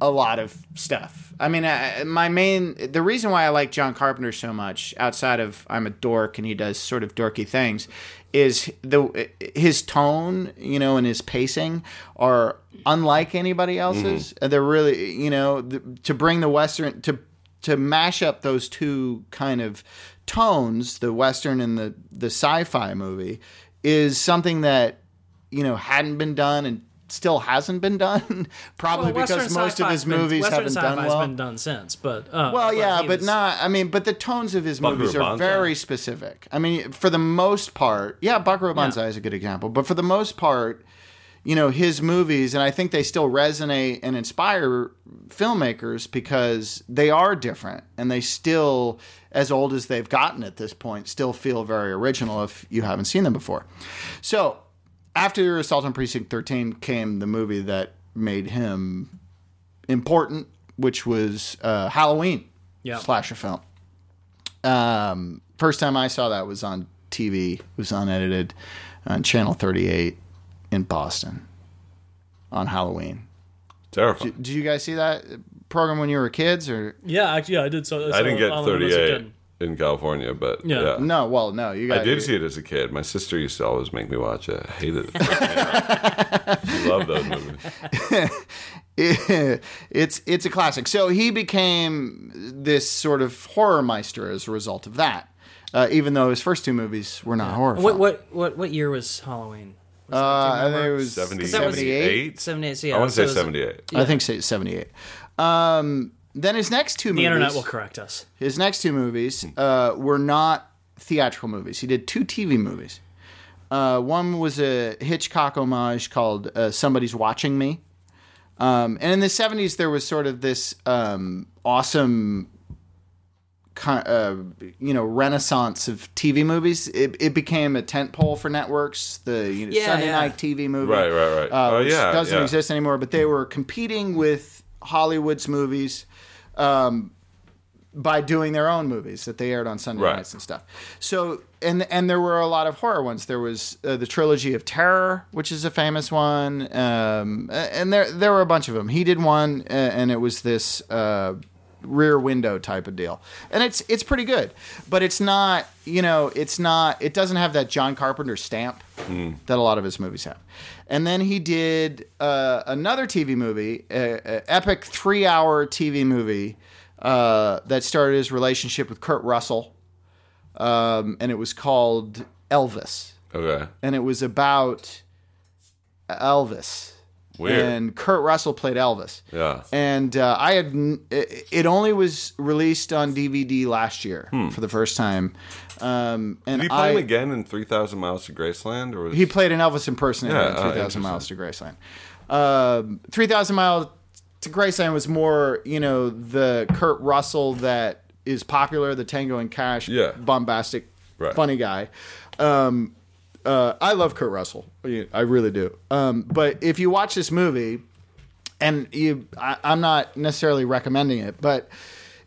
[SPEAKER 1] a lot of stuff. I mean, uh, my main the reason why I like John Carpenter so much, outside of I'm a dork and he does sort of dorky things, is the his tone, you know, and his pacing are unlike anybody else's. And They're really, you know, the, to bring the western to to mash up those two kind of tones, the western and the the sci-fi movie, is something that you know hadn't been done and still hasn't been done. Probably
[SPEAKER 3] Well,
[SPEAKER 1] because most of his
[SPEAKER 3] been-
[SPEAKER 1] movies
[SPEAKER 3] Western
[SPEAKER 1] haven't done
[SPEAKER 3] sci-fi's
[SPEAKER 1] well.
[SPEAKER 3] been done since, but uh,
[SPEAKER 1] well, yeah, but
[SPEAKER 3] was-
[SPEAKER 1] not. I mean, but the tones of his
[SPEAKER 2] Buckaroo
[SPEAKER 1] movies are
[SPEAKER 2] Banzai.
[SPEAKER 1] very specific. I mean, for the most part, yeah, Buckaroo Banzai is a good example. But for the most part, you know, his movies, and I think they still resonate and inspire filmmakers because they are different and they still, as old as they've gotten at this point, still feel very original if you haven't seen them before. So after Assault on Precinct 13 came the movie that made him important, which was uh, Halloween
[SPEAKER 3] Yeah.
[SPEAKER 1] slasher film. Um, first time I saw that was on TV. It was unedited on Channel 38 in Boston on Halloween.
[SPEAKER 2] Terrifying.
[SPEAKER 1] Did you guys see that program when you were kids or
[SPEAKER 3] yeah, actually, yeah, I did. So
[SPEAKER 2] I didn't get 38 in California, but
[SPEAKER 3] Yeah.
[SPEAKER 2] yeah.
[SPEAKER 1] no? Well, no, you guys
[SPEAKER 2] I did see it as a kid. My sister used to always make me watch it. I hated it. she loved those movies.
[SPEAKER 1] it's it's a classic. So he became this sort of horror meister as a result of that. Uh, even though his first two movies were not horror.
[SPEAKER 3] What what what what year was Halloween? Was
[SPEAKER 1] Uh, I think it was
[SPEAKER 2] 70, 78?
[SPEAKER 3] Seventy eight. So yeah,
[SPEAKER 2] I want to
[SPEAKER 3] so
[SPEAKER 2] say
[SPEAKER 3] it was-
[SPEAKER 2] 78.
[SPEAKER 1] I think say 78. Um, then his next two
[SPEAKER 3] The
[SPEAKER 1] movies.
[SPEAKER 3] The internet will correct us.
[SPEAKER 1] His next two movies uh, were not theatrical movies. He did two TV movies. Uh, one was a Hitchcock homage called uh, Somebody's Watching Me. Um, and in the 70s, there was sort of this um, awesome, ki- uh, you know, renaissance of TV movies. It, it became a tentpole for networks. The you know,
[SPEAKER 3] Yeah,
[SPEAKER 1] Sunday
[SPEAKER 3] yeah.
[SPEAKER 1] night TV movie,
[SPEAKER 2] Right, right, right.
[SPEAKER 1] uh,
[SPEAKER 2] Oh,
[SPEAKER 1] which
[SPEAKER 2] yeah,
[SPEAKER 1] doesn't
[SPEAKER 2] yeah.
[SPEAKER 1] exist anymore. But they were competing with Hollywood's movies. Um, by doing their own movies that they aired on Sunday
[SPEAKER 2] Right.
[SPEAKER 1] nights and stuff. So and and there were a lot of horror ones. There was uh, the trilogy of terror, which is a famous one, um, and there there were a bunch of them. He did one, uh, and it was this uh, rear window type of deal, and it's it's pretty good, but it's not you know it's not it doesn't have that John Carpenter stamp that a lot of his movies have. And then he did uh, another TV movie, a, a epic three hour TV movie uh, that started his relationship with Kurt Russell, um, and it was called Elvis,
[SPEAKER 2] Okay.
[SPEAKER 1] and it was about Elvis.
[SPEAKER 2] Weird.
[SPEAKER 1] And Kurt Russell played Elvis.
[SPEAKER 2] Yeah.
[SPEAKER 1] And uh, I had n- it it only was released on DVD last year for the first time. Um, and
[SPEAKER 2] Hmm. Did he play
[SPEAKER 1] I,
[SPEAKER 2] him again in 3,000 Miles to Graceland? Or was
[SPEAKER 1] he played an Elvis impersonator
[SPEAKER 2] Yeah,
[SPEAKER 1] in
[SPEAKER 2] oh,
[SPEAKER 1] 3000
[SPEAKER 2] interesting.
[SPEAKER 1] Miles to Graceland. Um 3000 Miles to Graceland was more, you know, the Kurt Russell that is popular, the Tango and Cash,
[SPEAKER 2] Yeah.
[SPEAKER 1] bombastic,
[SPEAKER 2] Right.
[SPEAKER 1] funny guy. Um, uh, I love Kurt Russell. I really do. Um, but if you watch this movie, and you, I, I'm not necessarily recommending it, but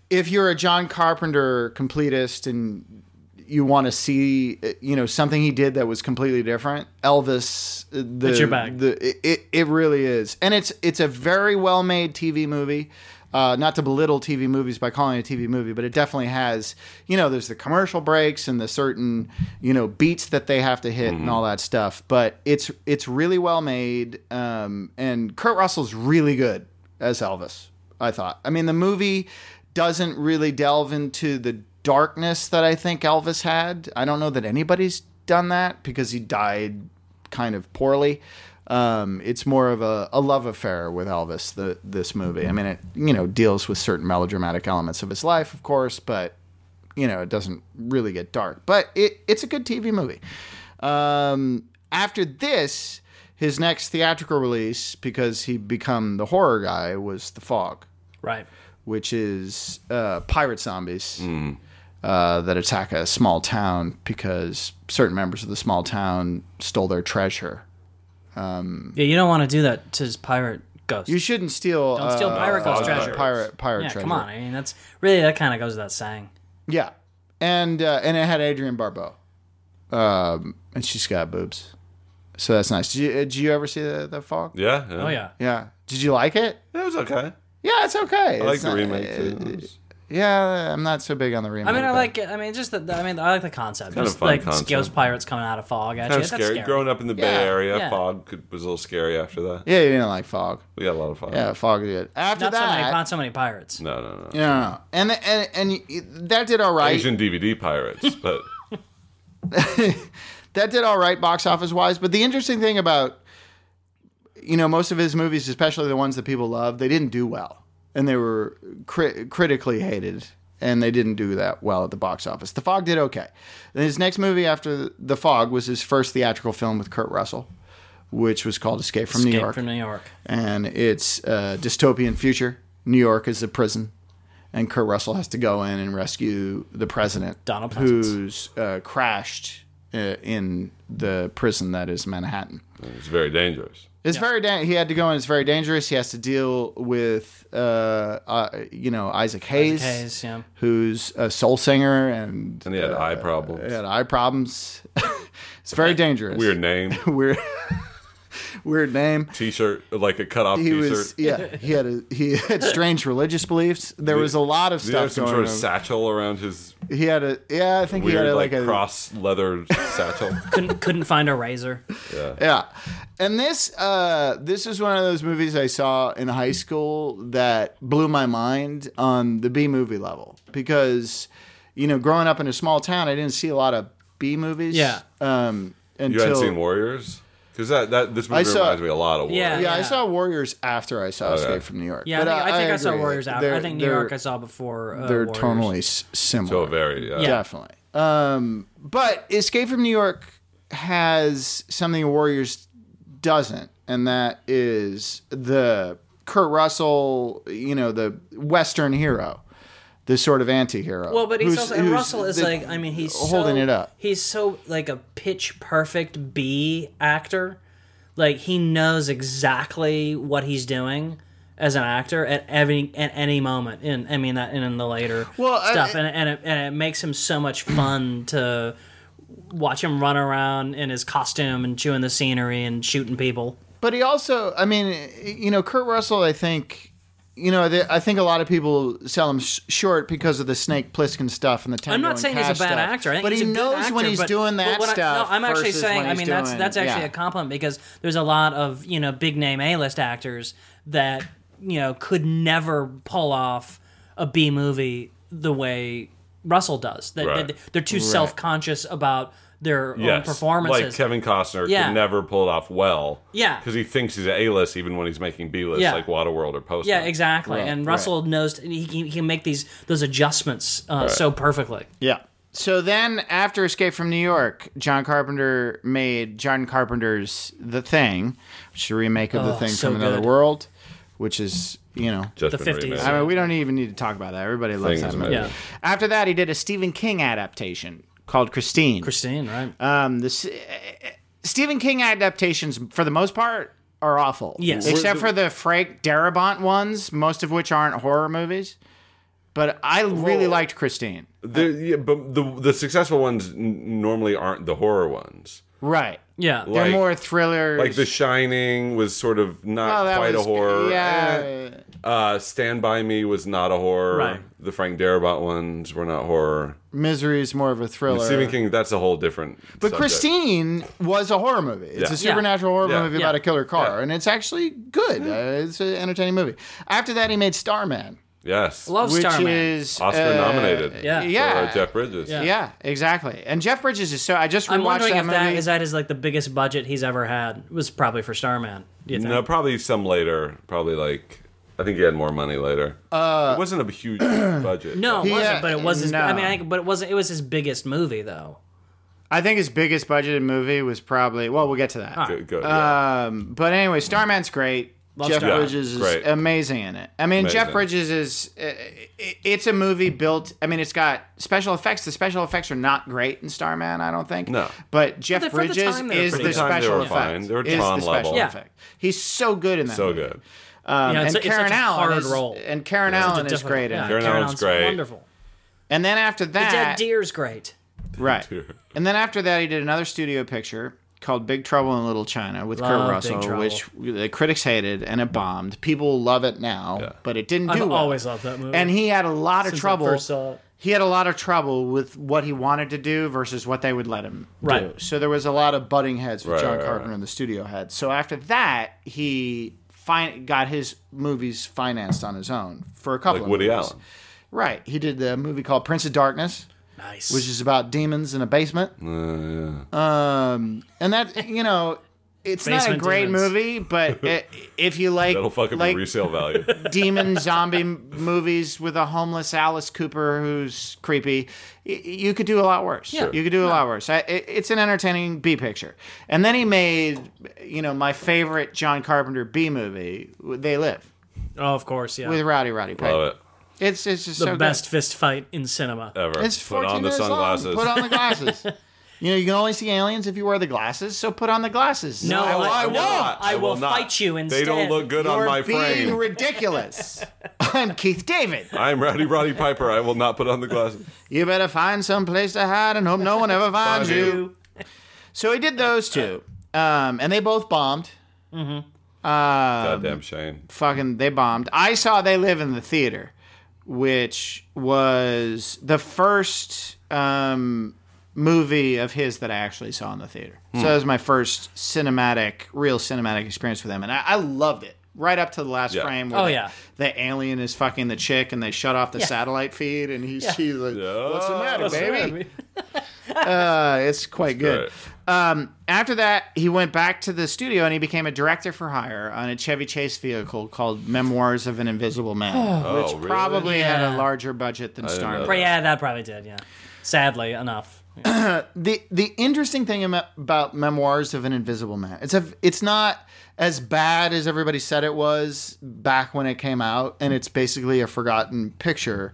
[SPEAKER 1] if you're a John Carpenter completist and you want to see, uh, you know, something he did that was completely different, Elvis, uh, the,
[SPEAKER 3] It's your bag.
[SPEAKER 1] The, it- it, it really is, and it's it's a very well made TV movie. Uh, not to belittle TV movies by calling it a TV movie, but it definitely has, you know, there's the commercial breaks and the certain, you know, beats that they have to hit and all that stuff. But it's it's really well made, um, and Kurt Russell's really good as Elvis. I thought. I mean, the movie doesn't really delve into the darkness that I think Elvis had. I don't know that anybody's done that because he died kind of poorly. Um, it's more of a, a love affair with Elvis. The this movie. I mean, it you know deals with certain melodramatic elements of his life, of course, but you know it doesn't really get dark. But it it's a good TV movie. Um, after this, his next theatrical release, because he become the horror guy, was The Fog
[SPEAKER 3] Right.
[SPEAKER 1] which is uh, pirate zombies uh, that attack a small town because certain members of the small town stole their treasure.
[SPEAKER 3] Yeah, you don't want to do that to his pirate ghost.
[SPEAKER 1] You shouldn't steal.
[SPEAKER 3] Don't steal
[SPEAKER 1] uh,
[SPEAKER 3] pirate ghost
[SPEAKER 1] uh,
[SPEAKER 3] treasure.
[SPEAKER 1] Pirate, pirate
[SPEAKER 3] yeah,
[SPEAKER 1] treasure.
[SPEAKER 3] come on. I mean, that's really that kind of goes without saying.
[SPEAKER 1] Yeah, and uh, and it had Adrienne Barbeau, um, and she's got boobs, so that's nice. Did you, uh, did you ever see the, the fog?
[SPEAKER 2] Yeah, yeah.
[SPEAKER 3] Oh yeah.
[SPEAKER 1] Yeah. Did you like it?
[SPEAKER 2] It was okay.
[SPEAKER 1] Yeah, it's okay.
[SPEAKER 2] I like
[SPEAKER 1] It's
[SPEAKER 2] the
[SPEAKER 1] not-
[SPEAKER 2] remake
[SPEAKER 1] uh,
[SPEAKER 2] too. It was
[SPEAKER 1] Yeah, I'm not so big on the remake.
[SPEAKER 3] I mean, I
[SPEAKER 1] but-
[SPEAKER 3] like it. I mean, just the, I mean, I like the concept.
[SPEAKER 2] Kind of
[SPEAKER 3] just
[SPEAKER 2] fun
[SPEAKER 3] like
[SPEAKER 2] concept.
[SPEAKER 3] ghost pirates coming out of fog at
[SPEAKER 2] kind
[SPEAKER 3] you.
[SPEAKER 2] of
[SPEAKER 3] That's
[SPEAKER 2] scary. Growing up in the Bay Area,
[SPEAKER 3] yeah.
[SPEAKER 2] fog could, was a little scary after that.
[SPEAKER 1] Yeah, you didn't like fog.
[SPEAKER 2] We got a lot of fog.
[SPEAKER 1] Yeah, fog is good. After
[SPEAKER 3] Not so
[SPEAKER 1] that,
[SPEAKER 3] many, not so many pirates.
[SPEAKER 2] No, no, no.
[SPEAKER 1] No, no, no. And and and y- that did all right.
[SPEAKER 2] Asian DVD pirates, but
[SPEAKER 1] That did all right box office wise. But the interesting thing about you know most of his movies, especially the ones that people love, they didn't do well, and they were cri- critically hated, and they didn't do that well at the box office. The Fog did okay. And his next movie after The Fog was his first theatrical film with Kurt Russell, which was called Escape from New York.
[SPEAKER 3] Escape
[SPEAKER 1] York.
[SPEAKER 3] from New York.
[SPEAKER 1] and it's a dystopian future. New York is a prison, and Kurt Russell has to go in and rescue the president,
[SPEAKER 3] Donald Pleasence.
[SPEAKER 1] who's uh, crashed uh, in the prison that is Manhattan.
[SPEAKER 2] it's very dangerous.
[SPEAKER 1] It's very da- he had to go in. It's very dangerous. He has to deal with uh, uh, you know Isaac Hayes,
[SPEAKER 3] Hayes, yeah.
[SPEAKER 1] who's a soul singer, and
[SPEAKER 2] And he had
[SPEAKER 1] uh,
[SPEAKER 2] eye problems.
[SPEAKER 1] He had eye problems. it's very dangerous.
[SPEAKER 2] Weird name.
[SPEAKER 1] weird, weird name.
[SPEAKER 2] T-shirt, like a cut-off
[SPEAKER 1] he
[SPEAKER 2] T-shirt.
[SPEAKER 1] was yeah he had a he had strange religious beliefs there was a lot of
[SPEAKER 2] Did he have
[SPEAKER 1] stuff
[SPEAKER 2] some
[SPEAKER 1] going
[SPEAKER 2] sort of
[SPEAKER 1] on
[SPEAKER 2] satchel around his
[SPEAKER 1] he had a yeah i think he had a,
[SPEAKER 2] like,
[SPEAKER 1] like, a
[SPEAKER 2] cross leather satchel?
[SPEAKER 3] Couldn't couldn't find a razor.
[SPEAKER 1] yeah yeah, and this uh this is one of those movies i saw in high school that blew my mind on the b movie level because you know growing up in a small town i didn't see a lot of b movies
[SPEAKER 3] Yeah.
[SPEAKER 1] um until,
[SPEAKER 2] You
[SPEAKER 1] until
[SPEAKER 2] hadn't seen Warriors? Because that, that this movie
[SPEAKER 1] I saw-
[SPEAKER 2] reminds me a lot of Warriors.
[SPEAKER 3] Yeah.
[SPEAKER 1] yeah, I saw Warriors after I saw
[SPEAKER 2] Okay.
[SPEAKER 1] Escape from New York.
[SPEAKER 3] Yeah,
[SPEAKER 1] But
[SPEAKER 3] I think I, think I, saw
[SPEAKER 1] agree.
[SPEAKER 3] Warriors out.
[SPEAKER 1] They're-
[SPEAKER 3] I think New
[SPEAKER 1] they're-
[SPEAKER 3] York I saw before. Uh,
[SPEAKER 1] They're
[SPEAKER 3] Warriors.
[SPEAKER 1] tonally s- similar.
[SPEAKER 2] So very, yeah.
[SPEAKER 3] Yeah.
[SPEAKER 1] Definitely. Um, but Escape from New York has something Warriors doesn't, and that is the Kurt Russell, you know, the Western hero, the sort of anti-hero.
[SPEAKER 3] Well, but he's also and Russell is
[SPEAKER 1] the-
[SPEAKER 3] like I mean he's
[SPEAKER 1] holding
[SPEAKER 3] so,
[SPEAKER 1] it up.
[SPEAKER 3] He's so like a pitch perfect B actor. Like he knows exactly what he's doing as an actor at any at any moment in I mean that and in the later
[SPEAKER 1] Well, I-
[SPEAKER 3] stuff and and it, and it makes him so much fun to watch him run around in his costume and chewing the scenery and shooting people.
[SPEAKER 1] But he also, I mean, you know, Kurt Russell. I think, you know, the, I think a lot of people sell him sh- short because of the Snake Plissken stuff and the Tango
[SPEAKER 3] I'm not saying he's a bad
[SPEAKER 1] stuff.
[SPEAKER 3] actor. I think
[SPEAKER 1] but
[SPEAKER 3] he's
[SPEAKER 1] he
[SPEAKER 3] a good
[SPEAKER 1] knows
[SPEAKER 3] actor,
[SPEAKER 1] when he's
[SPEAKER 3] but-
[SPEAKER 1] doing that
[SPEAKER 3] what I-
[SPEAKER 1] stuff.
[SPEAKER 3] no, I'm actually saying. I mean, that's
[SPEAKER 1] doing-
[SPEAKER 3] that's actually
[SPEAKER 1] yeah.
[SPEAKER 3] a compliment because there's a lot of you know big name A-list actors that you know could never pull off a B movie the way Russell does. That,
[SPEAKER 2] Right.
[SPEAKER 3] that they're too self conscious about their own
[SPEAKER 2] Yes,
[SPEAKER 3] performances.
[SPEAKER 2] like Kevin Costner
[SPEAKER 3] Yeah.
[SPEAKER 2] could never pull it off well.
[SPEAKER 3] Yeah.
[SPEAKER 2] because he thinks he's a A-list even when he's making B-list,
[SPEAKER 3] Yeah.
[SPEAKER 2] like Waterworld or Postman.
[SPEAKER 3] yeah, exactly.
[SPEAKER 1] Right,
[SPEAKER 3] and
[SPEAKER 1] right.
[SPEAKER 3] Russell knows he can, he can make these those adjustments uh, so perfectly.
[SPEAKER 1] Yeah. So then, after Escape from New York, John Carpenter made John Carpenter's The Thing, which is a remake of The
[SPEAKER 3] Oh,
[SPEAKER 1] Thing
[SPEAKER 3] so
[SPEAKER 1] from Another
[SPEAKER 3] good.
[SPEAKER 1] World, which is, you know,
[SPEAKER 2] Just
[SPEAKER 3] The 50s.
[SPEAKER 2] remade.
[SPEAKER 1] I mean, we don't even need to talk about that. Everybody loves
[SPEAKER 2] Thing
[SPEAKER 1] that
[SPEAKER 2] is
[SPEAKER 1] movie.
[SPEAKER 3] Yeah.
[SPEAKER 1] After that, he did a Stephen King adaptation called Christine.
[SPEAKER 3] Christine, right?
[SPEAKER 1] Um, the S- Stephen King adaptations, for the most part, are awful.
[SPEAKER 3] Yes.
[SPEAKER 1] Except for the Frank Darabont ones, most of which aren't horror movies. But I really
[SPEAKER 2] Well-
[SPEAKER 1] liked Christine.
[SPEAKER 2] The, yeah, but the the successful ones n- normally aren't the horror ones.
[SPEAKER 1] Right.
[SPEAKER 3] yeah.
[SPEAKER 1] They're more thrillers.
[SPEAKER 2] Like The Shining was sort of not
[SPEAKER 1] Oh,
[SPEAKER 2] quite
[SPEAKER 1] was-
[SPEAKER 2] a horror.
[SPEAKER 1] Yeah.
[SPEAKER 2] Eh. Uh, Stand by Me was not a horror.
[SPEAKER 3] Right.
[SPEAKER 2] The Frank Darabont ones were not horror.
[SPEAKER 1] Misery is more of a thriller.
[SPEAKER 2] Stephen King, that's a whole different.
[SPEAKER 1] But
[SPEAKER 2] subject.
[SPEAKER 1] Christine was a horror movie. It's
[SPEAKER 2] Yeah.
[SPEAKER 1] a supernatural horror
[SPEAKER 2] Yeah.
[SPEAKER 1] movie
[SPEAKER 3] Yeah.
[SPEAKER 1] about a killer car,
[SPEAKER 2] Yeah.
[SPEAKER 1] and it's actually good. Uh, it's an entertaining movie. After that, he made Starman,
[SPEAKER 2] yes,
[SPEAKER 3] Love
[SPEAKER 1] which
[SPEAKER 3] Starman.
[SPEAKER 1] is
[SPEAKER 2] Oscar
[SPEAKER 1] uh,
[SPEAKER 2] nominated.
[SPEAKER 3] Yeah.
[SPEAKER 2] for,
[SPEAKER 1] Yeah.
[SPEAKER 2] uh, Jeff Bridges.
[SPEAKER 3] Yeah.
[SPEAKER 1] Yeah, exactly. And Jeff Bridges is so. I just rewatched
[SPEAKER 3] I'm wondering
[SPEAKER 1] that
[SPEAKER 3] if
[SPEAKER 1] movie.
[SPEAKER 3] that is that is like the biggest budget he's ever had. It was probably for Starman. Do you think?
[SPEAKER 2] No, probably some later. Probably like I think he had more money later. Uh, it wasn't a huge budget.
[SPEAKER 3] No, it wasn't.
[SPEAKER 1] uh,
[SPEAKER 3] But it was. His,
[SPEAKER 1] no.
[SPEAKER 3] I mean, I think, but it wasn't. It was his biggest movie, though.
[SPEAKER 1] I think his biggest budgeted movie was probably. Well, we'll get to that.
[SPEAKER 2] good. good yeah.
[SPEAKER 1] Um, but anyway, Starman's great. Jeff
[SPEAKER 3] Starman.
[SPEAKER 1] Bridges is
[SPEAKER 2] Great.
[SPEAKER 1] amazing in it. I mean, Jeff Bridges is. Uh, it's a movie built. I mean, it's got special effects. The special effects are not great in Starman. I don't think.
[SPEAKER 2] No.
[SPEAKER 1] But Jeff
[SPEAKER 3] For the- for the
[SPEAKER 1] Bridges
[SPEAKER 3] time, they
[SPEAKER 1] is the
[SPEAKER 3] good.
[SPEAKER 2] For the time, they
[SPEAKER 1] special
[SPEAKER 2] were
[SPEAKER 1] effect.
[SPEAKER 2] They were
[SPEAKER 1] is
[SPEAKER 2] Tron
[SPEAKER 1] the special
[SPEAKER 2] level.
[SPEAKER 3] Yeah.
[SPEAKER 1] effect. He's so good in that.
[SPEAKER 2] so
[SPEAKER 1] movie.
[SPEAKER 2] good.
[SPEAKER 1] Um,
[SPEAKER 3] You know, it's
[SPEAKER 1] and
[SPEAKER 3] a-
[SPEAKER 1] Karen
[SPEAKER 3] a
[SPEAKER 1] Allen
[SPEAKER 3] hard
[SPEAKER 1] is,
[SPEAKER 3] role.
[SPEAKER 1] and Karen
[SPEAKER 3] Such a
[SPEAKER 1] Allen is great in
[SPEAKER 3] yeah,
[SPEAKER 1] it.
[SPEAKER 2] Karen Allen's great.
[SPEAKER 3] Wonderful.
[SPEAKER 1] And then after that,
[SPEAKER 3] Dead Deer's great.
[SPEAKER 1] Right. And then after that, he did another studio picture called Big Trouble in Little China with
[SPEAKER 3] Love
[SPEAKER 1] Kurt Russell,
[SPEAKER 3] Trouble.
[SPEAKER 1] which the critics hated and it bombed. People love it now,
[SPEAKER 2] Yeah.
[SPEAKER 1] but it didn't do
[SPEAKER 3] I've
[SPEAKER 1] well.
[SPEAKER 3] always loved that movie.
[SPEAKER 1] And he had a lot of
[SPEAKER 3] Since I
[SPEAKER 1] trouble.
[SPEAKER 3] first saw it.
[SPEAKER 1] He had a lot of trouble with what he wanted to do versus what they would let him
[SPEAKER 3] Right.
[SPEAKER 1] do. So there was a lot of butting heads with
[SPEAKER 2] Right,
[SPEAKER 1] John
[SPEAKER 2] right,
[SPEAKER 1] Carpenter
[SPEAKER 2] right.
[SPEAKER 1] and the studio head. So after that, he fin- got his movies financed on his own for a couple
[SPEAKER 2] Like
[SPEAKER 1] of
[SPEAKER 2] Woody
[SPEAKER 1] movies.
[SPEAKER 2] Allen.
[SPEAKER 1] Right. He did the movie called Prince of Darkness
[SPEAKER 3] nice.
[SPEAKER 1] which is about demons in a basement.
[SPEAKER 2] Uh,
[SPEAKER 1] Um, and that you know, it's not a great
[SPEAKER 3] demons.
[SPEAKER 1] movie, but i if you like
[SPEAKER 2] That'll fucking
[SPEAKER 1] like
[SPEAKER 2] be resale value.
[SPEAKER 1] demon zombie movies with a homeless Alice Cooper who's creepy, you could do a lot worse.
[SPEAKER 3] Yeah.
[SPEAKER 1] You could do a lot worse. I, it, it's an entertaining B picture. And then he made, you know, my favorite John Carpenter B movie, They Live,
[SPEAKER 3] oh, of course, yeah.
[SPEAKER 1] with Rowdy Roddy Piper.
[SPEAKER 2] Love it.
[SPEAKER 1] It's it's just
[SPEAKER 3] the
[SPEAKER 1] so good.
[SPEAKER 3] best fist fight in cinema.
[SPEAKER 2] Ever.
[SPEAKER 1] It's
[SPEAKER 2] Put on the sunglasses.
[SPEAKER 1] Long. Put on the glasses. you know, you can only see aliens if you wear the glasses, so put on the glasses.
[SPEAKER 3] No,
[SPEAKER 2] I, will-
[SPEAKER 3] I
[SPEAKER 2] I will
[SPEAKER 3] won't.
[SPEAKER 2] not.
[SPEAKER 3] I will
[SPEAKER 2] not.
[SPEAKER 3] fight you instead.
[SPEAKER 2] They don't look good on
[SPEAKER 1] You're
[SPEAKER 2] my
[SPEAKER 1] being
[SPEAKER 2] frame.
[SPEAKER 1] ridiculous. I'm Keith David.
[SPEAKER 2] I'm Rowdy Roddy Piper. I will not put on the glasses.
[SPEAKER 1] You better find some place to hide and hope no one ever finds
[SPEAKER 2] Find
[SPEAKER 1] you. So he did those two, um, and they both bombed.
[SPEAKER 2] Goddamn Shane.
[SPEAKER 1] Fucking, they bombed. I saw They Live in the theater, which was the first um, movie of his that I actually saw in the theater. So that was my first cinematic, real cinematic experience with him, and I, I loved it. Right up to the last
[SPEAKER 2] Yeah.
[SPEAKER 1] frame. Where
[SPEAKER 3] Oh,
[SPEAKER 1] the,
[SPEAKER 3] yeah.
[SPEAKER 1] the alien is fucking the chick, and they shut off the satellite feed, and he's she's like,
[SPEAKER 2] Yeah.
[SPEAKER 1] "What's the matter,
[SPEAKER 2] What's the
[SPEAKER 1] baby?" Uh, it's quite good.
[SPEAKER 2] Great.
[SPEAKER 1] Um, after that, he went back to the studio and he became a director for hire on a Chevy Chase vehicle called Memoirs of an Invisible Man,
[SPEAKER 2] Oh,
[SPEAKER 1] which
[SPEAKER 2] really?
[SPEAKER 1] probably had a larger budget than
[SPEAKER 2] didn't that.
[SPEAKER 3] Yeah, that probably did. Yeah, sadly enough.
[SPEAKER 1] The the interesting thing about Memoirs of an Invisible Man, it's a it's not as bad as everybody said it was back when it came out, and it's basically a forgotten picture.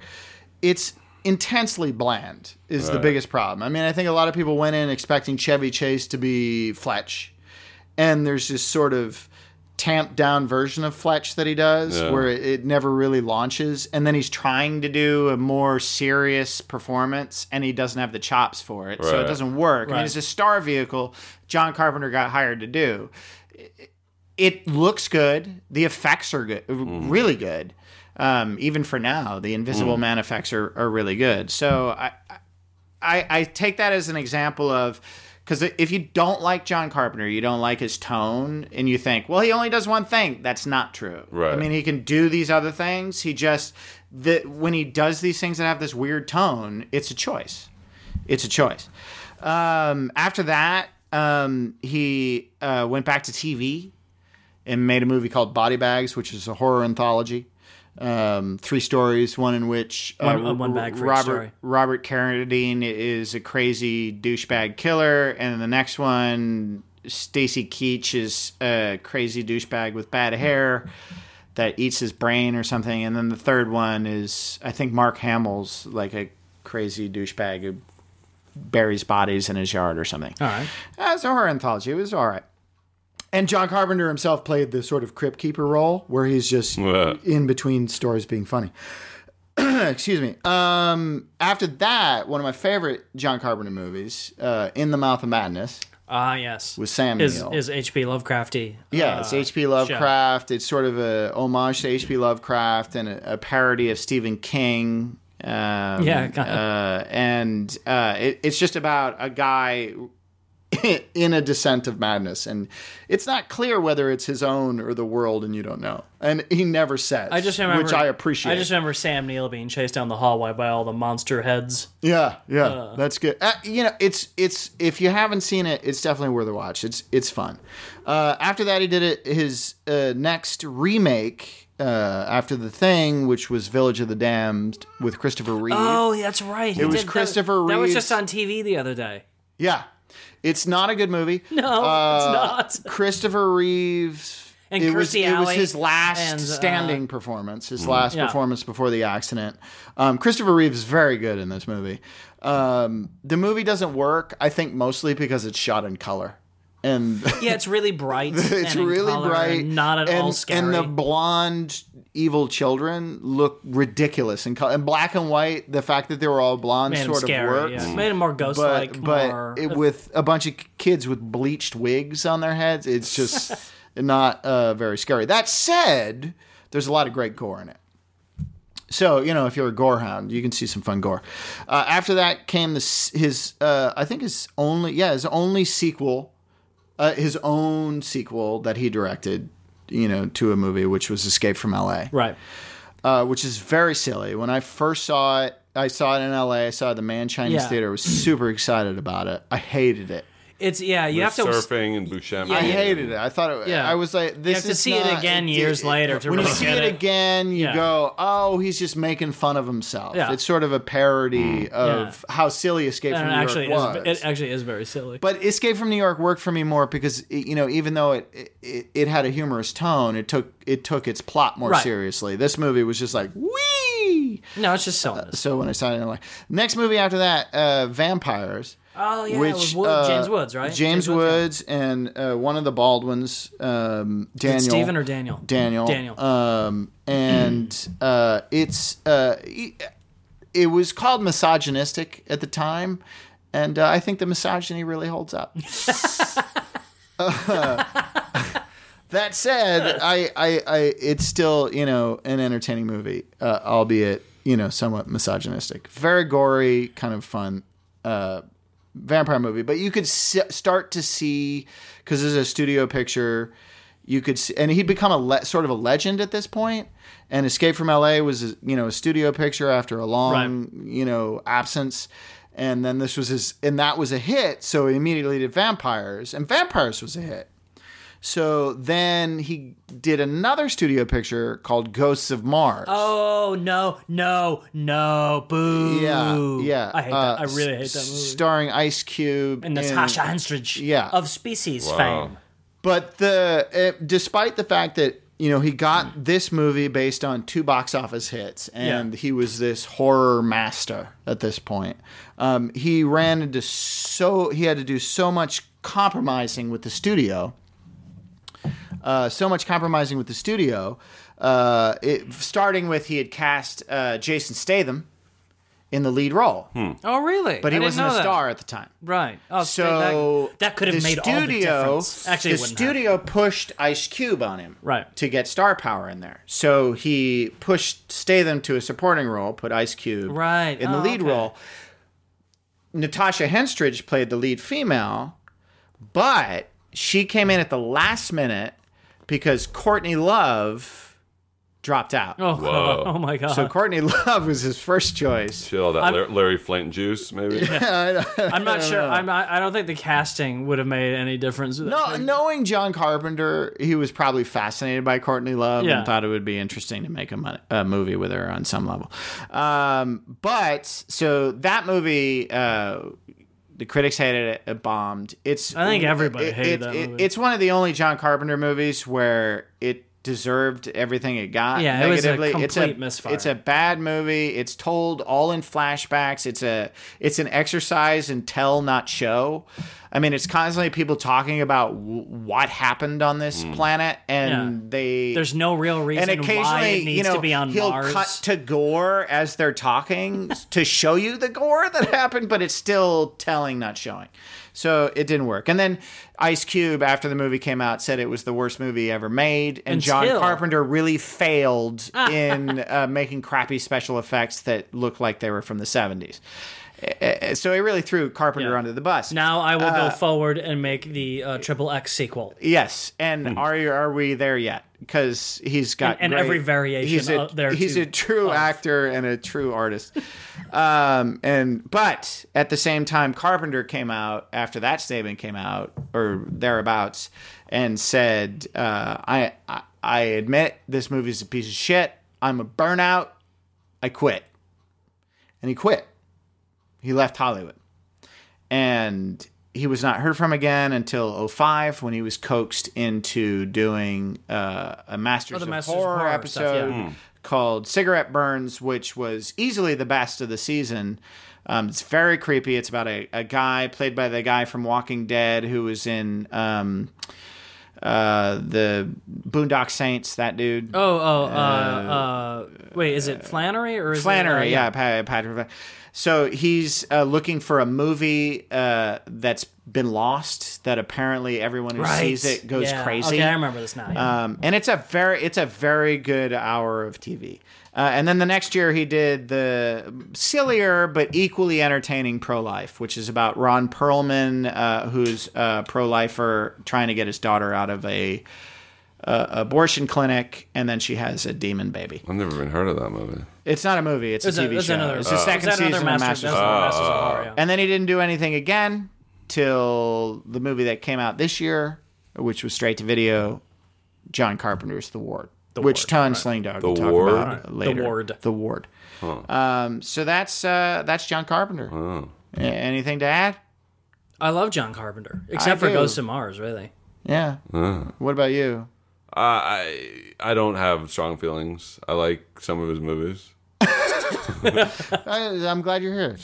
[SPEAKER 1] It's intensely bland is the biggest problem. I mean, I think a lot of people went in expecting Chevy Chase to be Fletch, and there's this sort of tamped down version of Fletch that he does,
[SPEAKER 2] Yeah.
[SPEAKER 1] where it, it never really launches, and then he's trying to do a more serious performance, and he doesn't have the chops for it, so it doesn't work. I mean,
[SPEAKER 3] Right.
[SPEAKER 1] it's a star vehicle John Carpenter got hired to do. It, it looks good. The effects are good, mm-hmm. really good. Um, even for now, the Invisible Man effects are, are really good. So I, I, I take that as an example of because if you don't like John Carpenter, you don't like his tone, and you think, well, he only does one thing. That's not true.
[SPEAKER 2] Right.
[SPEAKER 1] I mean, he can do these other things. He just that when he does these things that have this weird tone, it's a choice. It's a choice. Um, after that, um, he uh, went back to TV and made a movie called Body Bags, which is a horror anthology. Um, three stories, one in which uh,
[SPEAKER 3] One- uh, one bag for
[SPEAKER 1] Robert
[SPEAKER 3] story.
[SPEAKER 1] Robert Carradine is a crazy douchebag killer, and the next one, Stacy Keach is a crazy douchebag with bad hair that eats his brain or something, and then the third one is I think Mark Hamill's like a crazy douchebag who buries bodies in his yard or something.
[SPEAKER 3] All right.
[SPEAKER 1] Uh, it's a horror anthology. It was all right. And John Carpenter himself played the sort of crypt keeper role, where he's just
[SPEAKER 2] Yeah.
[SPEAKER 1] in between stories being funny. Excuse me. Um, after that, one of my favorite John Carpenter movies, uh, In the Mouth of Madness,
[SPEAKER 3] Ah, yes.
[SPEAKER 1] with Sam
[SPEAKER 3] Is
[SPEAKER 1] Neill.
[SPEAKER 3] is H.P. Lovecrafty?
[SPEAKER 1] Yeah,
[SPEAKER 3] uh,
[SPEAKER 1] it's H.P. Lovecraft. It's sort of a homage to H.P. Lovecraft and a, a parody of Stephen King. Um,
[SPEAKER 3] Yeah, kinda.
[SPEAKER 1] uh, and uh, it, it's just about a guy in a descent of madness, and it's not clear whether it's his own or the world, and you don't know. And he never says.
[SPEAKER 3] I just remember,
[SPEAKER 1] which I appreciate.
[SPEAKER 3] I just remember Sam Neill being chased down the hallway by all the monster heads.
[SPEAKER 1] Yeah, yeah, that's good. Uh, you know, it's it's if you haven't seen it, it's definitely worth a watch. It's it's fun. Uh, after that, he did it his uh, next remake uh, after the thing, which was Village of the Damned with Christopher Reeve.
[SPEAKER 3] Oh, that's right. It
[SPEAKER 1] was Christopher
[SPEAKER 3] That was just on TV the other day.
[SPEAKER 1] Yeah, it's not a good movie.
[SPEAKER 3] No,
[SPEAKER 1] Uh,
[SPEAKER 3] it's not.
[SPEAKER 1] Christopher Reeves.
[SPEAKER 3] And
[SPEAKER 1] it was,
[SPEAKER 3] Kirstie
[SPEAKER 1] it was his last
[SPEAKER 3] and, uh,
[SPEAKER 1] standing performance, his last
[SPEAKER 3] Yeah.
[SPEAKER 1] performance before the accident. Um, Christopher Reeves is very good in this movie. Um, the movie doesn't work, I think, mostly because it's shot in color. And
[SPEAKER 3] Yeah, it's really bright.
[SPEAKER 1] it's really bright.
[SPEAKER 3] and not at
[SPEAKER 1] and,
[SPEAKER 3] all scary.
[SPEAKER 1] And the blonde evil children look ridiculous in color. And black and white, the fact that they were all blonde
[SPEAKER 3] Made
[SPEAKER 1] sort
[SPEAKER 3] scary,
[SPEAKER 1] of works
[SPEAKER 3] yeah. Made him more ghost
[SPEAKER 1] but
[SPEAKER 3] like.
[SPEAKER 1] but
[SPEAKER 3] more,
[SPEAKER 1] it, with a bunch of kids with bleached wigs on their heads, it's just not uh, very scary. That said, there's a lot of great gore in it. So you know, if you're a gore hound, you can see some fun gore. Uh, after that came this his uh, I think his only yeah his only sequel, uh, his own sequel that he directed. You know, to a movie which was Escape from L.A
[SPEAKER 3] right.
[SPEAKER 1] uh, which is very silly. When I first saw it, I saw it in LA. I saw it at the Mann Chinese
[SPEAKER 3] Yeah.
[SPEAKER 1] Theater. I was super excited about it. I hated it.
[SPEAKER 3] It's yeah. You have to.
[SPEAKER 2] surfing and Buscemi.
[SPEAKER 3] Yeah,
[SPEAKER 1] I hated it. I thought it.
[SPEAKER 3] Yeah.
[SPEAKER 1] I was like, this is.
[SPEAKER 3] you have to
[SPEAKER 1] is
[SPEAKER 3] see it
[SPEAKER 1] not-
[SPEAKER 3] again years later to
[SPEAKER 1] when you see
[SPEAKER 3] get
[SPEAKER 1] it
[SPEAKER 3] it.
[SPEAKER 1] again, you
[SPEAKER 3] Yeah.
[SPEAKER 1] go, "Oh, he's just making fun of himself."
[SPEAKER 3] Yeah.
[SPEAKER 1] It's sort of a parody of how silly Escape from
[SPEAKER 3] it
[SPEAKER 1] New
[SPEAKER 3] actually
[SPEAKER 1] York
[SPEAKER 3] is.
[SPEAKER 1] was.
[SPEAKER 3] It actually is very silly.
[SPEAKER 1] But Escape from New York worked for me more because it- you know, even though it it, it had a humorous tone, it took it took its plot more
[SPEAKER 3] Right.
[SPEAKER 1] seriously. This movie was just like wee.
[SPEAKER 3] no, it's just silliness.
[SPEAKER 1] So when I saw it, I'm like, next movie after that, uh, Vampires.
[SPEAKER 3] Oh yeah,
[SPEAKER 1] which
[SPEAKER 3] Wood,
[SPEAKER 1] uh,
[SPEAKER 3] James Woods, right?
[SPEAKER 1] James Woods and uh, one of the Baldwins, um, Daniel.
[SPEAKER 3] Stephen or Daniel?
[SPEAKER 1] Daniel.
[SPEAKER 3] Daniel.
[SPEAKER 1] Um, and uh, it's uh, it, was called misogynistic at the time, and uh, I think the misogyny really holds up. That said, I, I, I, it's still you know an entertaining movie, uh, albeit you know somewhat misogynistic. Very gory, kind of fun uh, vampire movie. But you could s- start to see because there's a studio picture. You could see, and he'd become a le- sort of a legend at this point. And Escape from L.A. was you know a studio picture after a long you know absence. And then this was his, and that was a hit. So he immediately did Vampires, and Vampires was a hit. So then he did another studio picture called Ghosts of Mars.
[SPEAKER 3] Oh no, no, no! Boo!
[SPEAKER 1] yeah, yeah.
[SPEAKER 3] I hate
[SPEAKER 1] Uh,
[SPEAKER 3] that. I really hate that movie.
[SPEAKER 1] Starring Ice Cube
[SPEAKER 3] and Natasha Henstridge,
[SPEAKER 1] Yeah.
[SPEAKER 3] of Species
[SPEAKER 2] Wow.
[SPEAKER 3] fame.
[SPEAKER 1] But the uh, despite the fact that you know he got this movie based on two box office hits, and
[SPEAKER 3] Yeah.
[SPEAKER 1] he was this horror master at this point. Um, he ran into so he had to do so much compromising with the studio Uh, so much compromising with the studio. Uh, it, starting with he had cast uh, Jason Statham in the lead role,
[SPEAKER 3] Oh, really?
[SPEAKER 1] but he
[SPEAKER 3] I didn't
[SPEAKER 1] wasn't
[SPEAKER 3] know
[SPEAKER 1] a
[SPEAKER 3] that.
[SPEAKER 1] star at the time.
[SPEAKER 3] Right. Oh,
[SPEAKER 1] So
[SPEAKER 3] that, that could have
[SPEAKER 1] the
[SPEAKER 3] made all the difference. Actually,
[SPEAKER 1] the
[SPEAKER 3] it wouldn't have.
[SPEAKER 1] studio pushed Ice Cube on him,
[SPEAKER 3] Right.
[SPEAKER 1] to get star power in there. So he pushed Statham to a supporting role, put Ice Cube
[SPEAKER 3] Right.
[SPEAKER 1] in the
[SPEAKER 3] Oh,
[SPEAKER 1] lead
[SPEAKER 3] okay.
[SPEAKER 1] role. Natasha Henstridge played the lead female, but she came in at the last minute because Courtney Love dropped out.
[SPEAKER 3] Oh,
[SPEAKER 2] Whoa.
[SPEAKER 3] oh my god.
[SPEAKER 1] So Courtney Love was his first choice.
[SPEAKER 2] Shit, all that Larry, Larry Flynt juice, maybe.
[SPEAKER 3] I'm not sure. I'm not, I don't think the casting would have made any difference.
[SPEAKER 1] No, knowing John Carpenter, he was probably fascinated by Courtney Love
[SPEAKER 3] Yeah.
[SPEAKER 1] and thought it would be interesting to make a, mon- a movie with her on some level. Um, but so that movie, uh, the critics hated it. It bombed. It's
[SPEAKER 3] I think everybody
[SPEAKER 1] it-
[SPEAKER 3] hated
[SPEAKER 1] it-
[SPEAKER 3] that
[SPEAKER 1] it-
[SPEAKER 3] movie.
[SPEAKER 1] It's one of the only John Carpenter movies where it deserved everything it got.
[SPEAKER 3] Yeah, it was a
[SPEAKER 1] negatively. it's
[SPEAKER 3] complete
[SPEAKER 1] a,
[SPEAKER 3] misfire.
[SPEAKER 1] It's a bad movie. It's told all in flashbacks. It's a it's an exercise in tell not show. I mean, it's constantly people talking about w- what happened on this hmm. planet, and
[SPEAKER 3] Yeah.
[SPEAKER 1] they
[SPEAKER 3] There's no real reason
[SPEAKER 1] and
[SPEAKER 3] why
[SPEAKER 1] occasionally,
[SPEAKER 3] it needs
[SPEAKER 1] you know,
[SPEAKER 3] to be on
[SPEAKER 1] he'll
[SPEAKER 3] Mars.
[SPEAKER 1] cut to gore as they're talking to show you the gore that happened, but it's still telling, not showing. So it didn't work. And then Ice Cube, after the movie came out, said it was the worst movie ever made. And John Carpenter really failed in uh, making crappy special effects that looked like they were from the 70s. Uh, So he really threw Carpenter
[SPEAKER 3] Yeah.
[SPEAKER 1] under the bus.
[SPEAKER 3] now I will
[SPEAKER 1] Uh,
[SPEAKER 3] go forward and make the uh, Triple X sequel.
[SPEAKER 1] Yes, and are are we there yet? Because he's got
[SPEAKER 3] And- and
[SPEAKER 1] great-
[SPEAKER 3] every variation
[SPEAKER 1] He's a,
[SPEAKER 3] there
[SPEAKER 1] He's
[SPEAKER 3] too,
[SPEAKER 1] a true
[SPEAKER 3] of.
[SPEAKER 1] actor and a true artist. um, and but at the same time, Carpenter came out after that statement came out or thereabouts and said, uh, I, I I admit this movie's a piece of shit. I'm a burnout. I quit." And he quit. He left Hollywood and he was not heard from again until 05 when he was coaxed into doing uh, a Masters,
[SPEAKER 3] Oh, the
[SPEAKER 1] of,
[SPEAKER 3] Masters of
[SPEAKER 1] Horror,
[SPEAKER 3] Horror
[SPEAKER 1] episode
[SPEAKER 3] stuff, yeah.
[SPEAKER 1] called Cigarette Burns, which was easily the best of the season. Um, it's very creepy. It's about a, a guy played by the guy from Walking Dead who was in um, uh, the Boondock Saints. That dude.
[SPEAKER 3] Oh, oh, uh, uh, wait, is it Flanery or is
[SPEAKER 1] Flanery,
[SPEAKER 3] it, uh,
[SPEAKER 1] yeah, Pa- Patrick. Flan- So he's uh, looking for a movie uh, that's been lost. That apparently everyone who
[SPEAKER 3] Right.
[SPEAKER 1] sees it goes
[SPEAKER 3] Yeah.
[SPEAKER 1] crazy.
[SPEAKER 3] Okay, I remember this now. yeah.
[SPEAKER 1] Um, and it's a very it's a very good hour of TV. Uh, and then the next year he did the sillier but equally entertaining Pro Life, which is about Ron Perlman, uh, who's a pro lifer trying to get his daughter out of a, uh abortion clinic, and then she has a demon baby.
[SPEAKER 2] I've never even heard of that movie.
[SPEAKER 1] It's not a movie; it's,
[SPEAKER 3] It's
[SPEAKER 1] a
[SPEAKER 3] a-
[SPEAKER 1] TV
[SPEAKER 3] it's
[SPEAKER 1] show.
[SPEAKER 3] another-
[SPEAKER 1] it's the
[SPEAKER 3] uh,
[SPEAKER 1] second
[SPEAKER 3] is that another
[SPEAKER 1] season of Masters.
[SPEAKER 3] that's
[SPEAKER 1] of Horror.
[SPEAKER 3] Masters of Horror, yeah.
[SPEAKER 1] And then he didn't do anything again till the movie that came out this year, which was straight to video, John Carpenter's The Ward, which
[SPEAKER 3] Ward,
[SPEAKER 1] Tonn
[SPEAKER 3] right.
[SPEAKER 1] Slingdog
[SPEAKER 2] The
[SPEAKER 1] will talk
[SPEAKER 2] Ward?
[SPEAKER 1] about
[SPEAKER 3] Right. The. Ward.
[SPEAKER 1] The Ward. Um, so that's uh, that's John Carpenter. A- anything to add?
[SPEAKER 3] I love John Carpenter, except
[SPEAKER 1] I
[SPEAKER 3] for
[SPEAKER 1] do.
[SPEAKER 3] Ghost of Mars, really.
[SPEAKER 1] Yeah. What about you?
[SPEAKER 2] Uh, I I don't have strong feelings. I like some of his movies.
[SPEAKER 1] I, I'm glad you're here.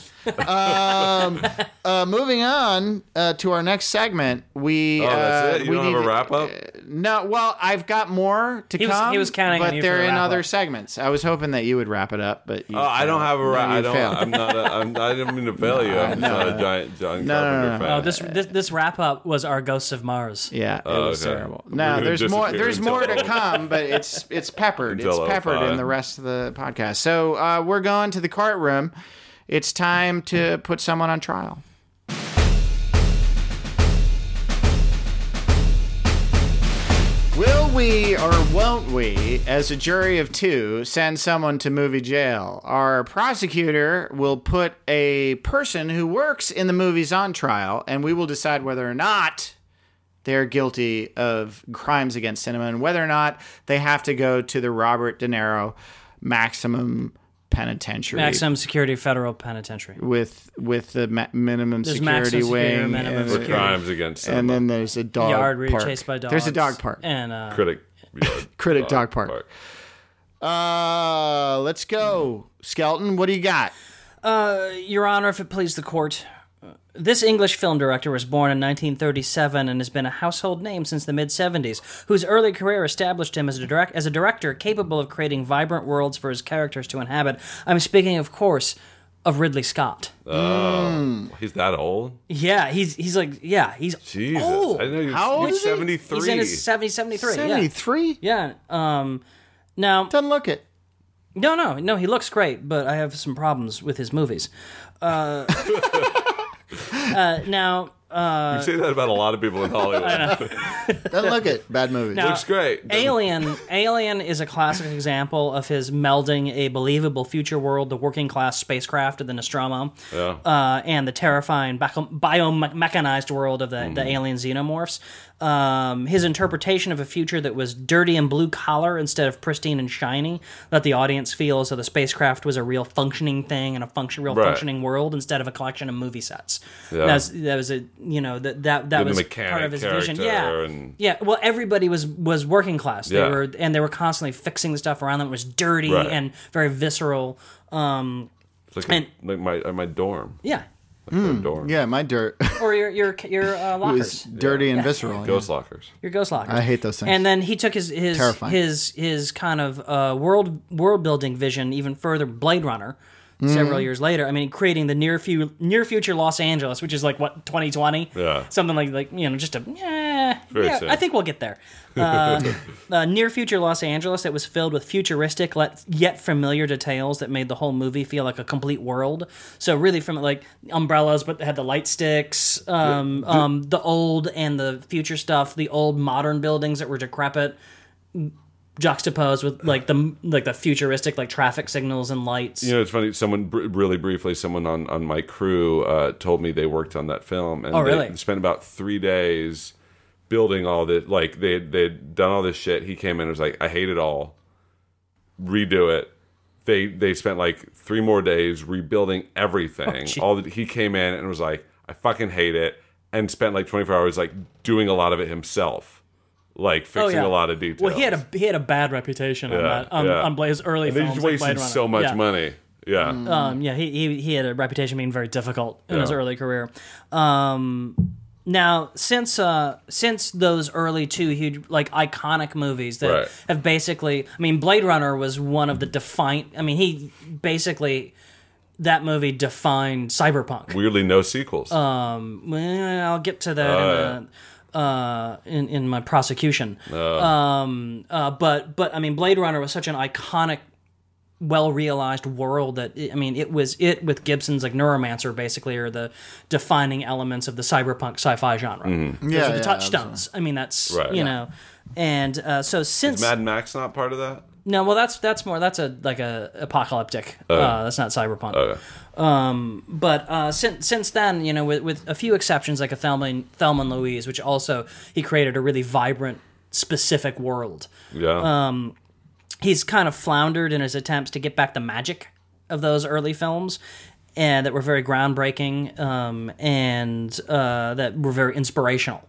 [SPEAKER 1] Um, uh, moving on uh, to our next segment, we
[SPEAKER 2] Oh, that's
[SPEAKER 1] uh,
[SPEAKER 2] it. You
[SPEAKER 1] we
[SPEAKER 2] don't have
[SPEAKER 1] need-
[SPEAKER 2] a wrap up.
[SPEAKER 1] No, well, I've got more to
[SPEAKER 3] He was-
[SPEAKER 1] come.
[SPEAKER 3] he was counting on
[SPEAKER 1] but
[SPEAKER 3] you
[SPEAKER 1] they're
[SPEAKER 3] the
[SPEAKER 1] in other
[SPEAKER 3] up.
[SPEAKER 1] segments. I was hoping that you would wrap it up, but you
[SPEAKER 2] Oh, I don't have a
[SPEAKER 1] No,
[SPEAKER 2] wrap.
[SPEAKER 1] you
[SPEAKER 2] I don't.
[SPEAKER 1] failed.
[SPEAKER 2] I'm not. A, I'm, I didn't mean to fail you. I'm just not a giant John
[SPEAKER 1] No, no,
[SPEAKER 2] Carpenter
[SPEAKER 1] no, no.
[SPEAKER 2] fan.
[SPEAKER 3] Oh, this this this wrap up was our Ghosts of Mars.
[SPEAKER 1] Yeah, it
[SPEAKER 2] Oh,
[SPEAKER 1] was
[SPEAKER 2] okay.
[SPEAKER 1] terrible.
[SPEAKER 2] We're
[SPEAKER 1] No, there's more. There's more to come, but it's it's peppered. It's peppered in the rest of the podcast. So uh, we're going to the cart room. It's time to put someone on trial. Will we or won't we, as a jury of two, send someone to movie jail? Our prosecutor will put a person who works in the movies on trial, and we will decide whether or not they're guilty of crimes against cinema and whether or not they have to go to the Robert De Niro maximum penitentiary
[SPEAKER 3] Maximum Security Federal Penitentiary.
[SPEAKER 1] with with the ma- minimum
[SPEAKER 3] There's
[SPEAKER 1] security
[SPEAKER 3] maximum security,
[SPEAKER 1] wing
[SPEAKER 3] minimum
[SPEAKER 1] and,
[SPEAKER 2] For
[SPEAKER 3] security.
[SPEAKER 2] crimes against cinema.
[SPEAKER 1] and then there's a dog
[SPEAKER 3] Yard where you're
[SPEAKER 1] park.
[SPEAKER 3] chased by dogs.
[SPEAKER 1] There's a dog park.
[SPEAKER 3] And uh,
[SPEAKER 2] critic. yard,
[SPEAKER 1] Critic dog park. Uh, let's go, Skelton. What do you got?
[SPEAKER 3] uh, Your Honor, if it please the court, This English film director was born in 1937 and has been a household name since the mid 70s, whose early career established him as a, direct, as a director capable of creating vibrant worlds for his characters to inhabit. I'm speaking, of course, of Ridley Scott.
[SPEAKER 2] Oh, he's that old?
[SPEAKER 3] Yeah, he's he's like yeah, he's
[SPEAKER 2] Jesus.
[SPEAKER 3] old.
[SPEAKER 2] I didn't know he was,
[SPEAKER 1] How old
[SPEAKER 2] he was
[SPEAKER 1] is he?
[SPEAKER 2] 73.
[SPEAKER 3] He's in his 70, 73. yeah.
[SPEAKER 1] 73?
[SPEAKER 3] Yeah. Um, now,
[SPEAKER 1] Doesn't look it.
[SPEAKER 3] no, no, no. He looks great, but I have some problems with his movies. Uh, uh, now,
[SPEAKER 2] you say that about a lot of people in Hollywood.
[SPEAKER 1] Don't look it. Bad movie.
[SPEAKER 3] Now-
[SPEAKER 2] Looks great.
[SPEAKER 3] Alien, Alien is a classic example of his melding a believable future world, the working class spacecraft of the Nostromo,
[SPEAKER 2] Yeah.
[SPEAKER 3] uh, and the terrifying bio- biomechanized world of the,
[SPEAKER 2] Mm-hmm.
[SPEAKER 3] the alien xenomorphs. Um, his interpretation of a future that was dirty and blue collar instead of pristine and shiny, let the audience feel as though the spacecraft was a real functioning thing and a function, real
[SPEAKER 2] Right.
[SPEAKER 3] functioning world instead of a collection of movie sets.
[SPEAKER 2] Yeah.
[SPEAKER 3] That, was, that was a you know that that that
[SPEAKER 2] The
[SPEAKER 3] was part of his vision. Yeah,
[SPEAKER 2] and-
[SPEAKER 3] yeah. Well, everybody was was working class. They
[SPEAKER 2] Yeah.
[SPEAKER 3] were and they were constantly fixing the stuff around them. It was dirty
[SPEAKER 2] Right.
[SPEAKER 3] and very visceral. Um,
[SPEAKER 2] It's like,
[SPEAKER 3] and-
[SPEAKER 2] a, like my my dorm.
[SPEAKER 3] yeah,
[SPEAKER 2] Like my dorm.
[SPEAKER 1] Yeah, my dirt
[SPEAKER 3] or your your your uh,
[SPEAKER 1] was
[SPEAKER 3] lockers,
[SPEAKER 1] dirty and visceral.
[SPEAKER 2] Ghost lockers.
[SPEAKER 3] your ghost lockers.
[SPEAKER 1] I hate those things.
[SPEAKER 3] And then he took his his
[SPEAKER 1] Terrifying.
[SPEAKER 3] his his kind of uh, world world building vision even further. Blade Runner.
[SPEAKER 1] Mm-hmm.
[SPEAKER 3] Several years later, I mean, creating the near few, near future Los Angeles, which is like what 2020,
[SPEAKER 2] Yeah.
[SPEAKER 3] something like like you know, just a yeah,
[SPEAKER 2] Very
[SPEAKER 3] yeah. I think we'll get there. Uh, uh, near future Los Angeles that was filled with futuristic let, yet familiar details that made the whole movie feel like a complete world. So really, from like umbrellas, but they had the light sticks, um, um, the old and the future stuff, the old modern buildings that were decrepit, juxtaposed with like the like the futuristic like traffic signals and lights.
[SPEAKER 2] You know, it's funny. Someone br- really briefly, someone on on my crew uh, told me they worked on that film, and
[SPEAKER 3] Oh,
[SPEAKER 2] they spent about three days building all this. Like they they'd done all this shit. He came in and was like, "I hate it all. Redo it." They they spent like three more days rebuilding everything.
[SPEAKER 3] gee.
[SPEAKER 2] all the, he came in and was like, "I fucking hate it," and spent like twenty four hours like doing a lot of it himself, like fixing a lot of details.
[SPEAKER 3] Oh, Well, he had a he had a bad reputation on that on,
[SPEAKER 2] yeah.
[SPEAKER 3] on Blaze early
[SPEAKER 2] And
[SPEAKER 3] films. like
[SPEAKER 2] wasted
[SPEAKER 3] Blade
[SPEAKER 2] so much
[SPEAKER 3] Yeah.
[SPEAKER 2] money. Yeah.
[SPEAKER 3] Um, yeah, he, he he had a reputation being very difficult in his early career. Um, now, since uh, since those early two huge like iconic movies that
[SPEAKER 2] Right.
[SPEAKER 3] have basically, I mean, Blade Runner was one of the define. I mean, he basically that movie defined cyberpunk.
[SPEAKER 2] Weirdly, no sequels.
[SPEAKER 3] Um, well, I'll get to that in, the, uh, in in my prosecution. Um, uh, but but I mean, Blade Runner was such an iconic, well realized world that I mean, it was it with Gibson's like Neuromancer basically are the defining elements of the cyberpunk sci-fi genre. Those
[SPEAKER 1] Yeah,
[SPEAKER 3] are the
[SPEAKER 1] yeah,
[SPEAKER 3] touchstones. I mean, that's
[SPEAKER 2] Right.
[SPEAKER 3] you
[SPEAKER 2] Yeah.
[SPEAKER 3] know. And uh, so since
[SPEAKER 2] Mad Max not part of that?
[SPEAKER 3] no, well, that's that's more that's a like a apocalyptic. uh, that's not cyberpunk.
[SPEAKER 2] Okay.
[SPEAKER 3] But uh, since since then, you know, with, with a few exceptions, like a Thelma and, Thelma and Louise, which also he created a really vibrant, specific world.
[SPEAKER 2] Yeah.
[SPEAKER 3] He's kind of floundered in his attempts to get back the magic of those early films, and that were very groundbreaking um, and uh, that were very inspirational.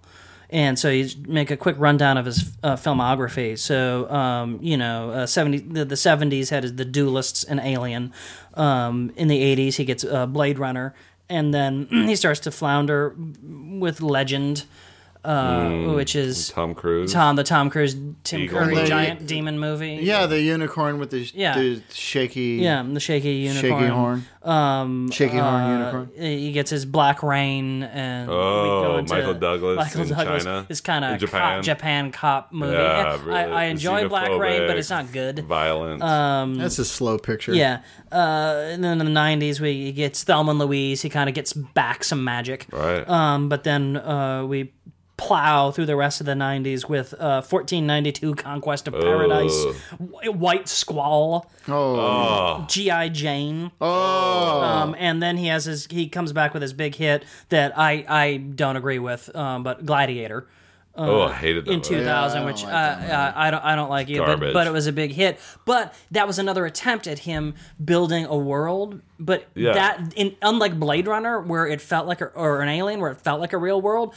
[SPEAKER 3] And so you make a quick rundown of his uh, filmography. So um, you know, uh, seventy the, the seventies had the Duelists and Alien. Um, in the eighties, he gets uh, Blade Runner, and then he starts to flounder with Legend, uh, which is
[SPEAKER 2] Tom Cruise.
[SPEAKER 3] Tom the Tom Cruise Tim
[SPEAKER 2] Eagle
[SPEAKER 3] Curry
[SPEAKER 1] movie.
[SPEAKER 3] giant demon movie.
[SPEAKER 1] Yeah, the unicorn with the,
[SPEAKER 3] Yeah.
[SPEAKER 1] the shaky,
[SPEAKER 3] Yeah, the shaky unicorn.
[SPEAKER 1] shaky horn,
[SPEAKER 3] Um,
[SPEAKER 1] shaky horn
[SPEAKER 3] uh,
[SPEAKER 1] unicorn.
[SPEAKER 3] He gets his Black Rain and we
[SPEAKER 2] Oh,
[SPEAKER 3] go into
[SPEAKER 2] Michael Douglas in China?
[SPEAKER 3] It's kind of
[SPEAKER 2] Japan?
[SPEAKER 3] cop, Japan cop movie.
[SPEAKER 2] Yeah,
[SPEAKER 3] And
[SPEAKER 2] really.
[SPEAKER 3] I, I enjoy Black Rain, but it's not good.
[SPEAKER 2] Violent.
[SPEAKER 3] Um,
[SPEAKER 1] That's a slow picture.
[SPEAKER 3] Yeah, uh, and then in the '90s, we he gets Thelma and Louise. He kind of gets back some magic.
[SPEAKER 2] right.
[SPEAKER 3] Um, but then uh, we plow through the rest of the 90s with uh, 1492 Conquest of Paradise,
[SPEAKER 2] Ugh.
[SPEAKER 3] White Squall,
[SPEAKER 1] Oh.
[SPEAKER 3] G.I. Jane.
[SPEAKER 1] Oh.
[SPEAKER 3] Um, and then he has his he comes back with his big hit that I I don't agree with, um, but Gladiator
[SPEAKER 2] oh, I hated that
[SPEAKER 3] in 2000,
[SPEAKER 1] Yeah, I don't
[SPEAKER 3] which
[SPEAKER 1] like
[SPEAKER 3] uh,
[SPEAKER 1] that
[SPEAKER 3] uh, I don't I don't like either, but, but it was a big hit. But that was another attempt at him building a world. But
[SPEAKER 2] Yeah.
[SPEAKER 3] that in unlike Blade Runner, where it felt like a, or an Alien, where it felt like a real world,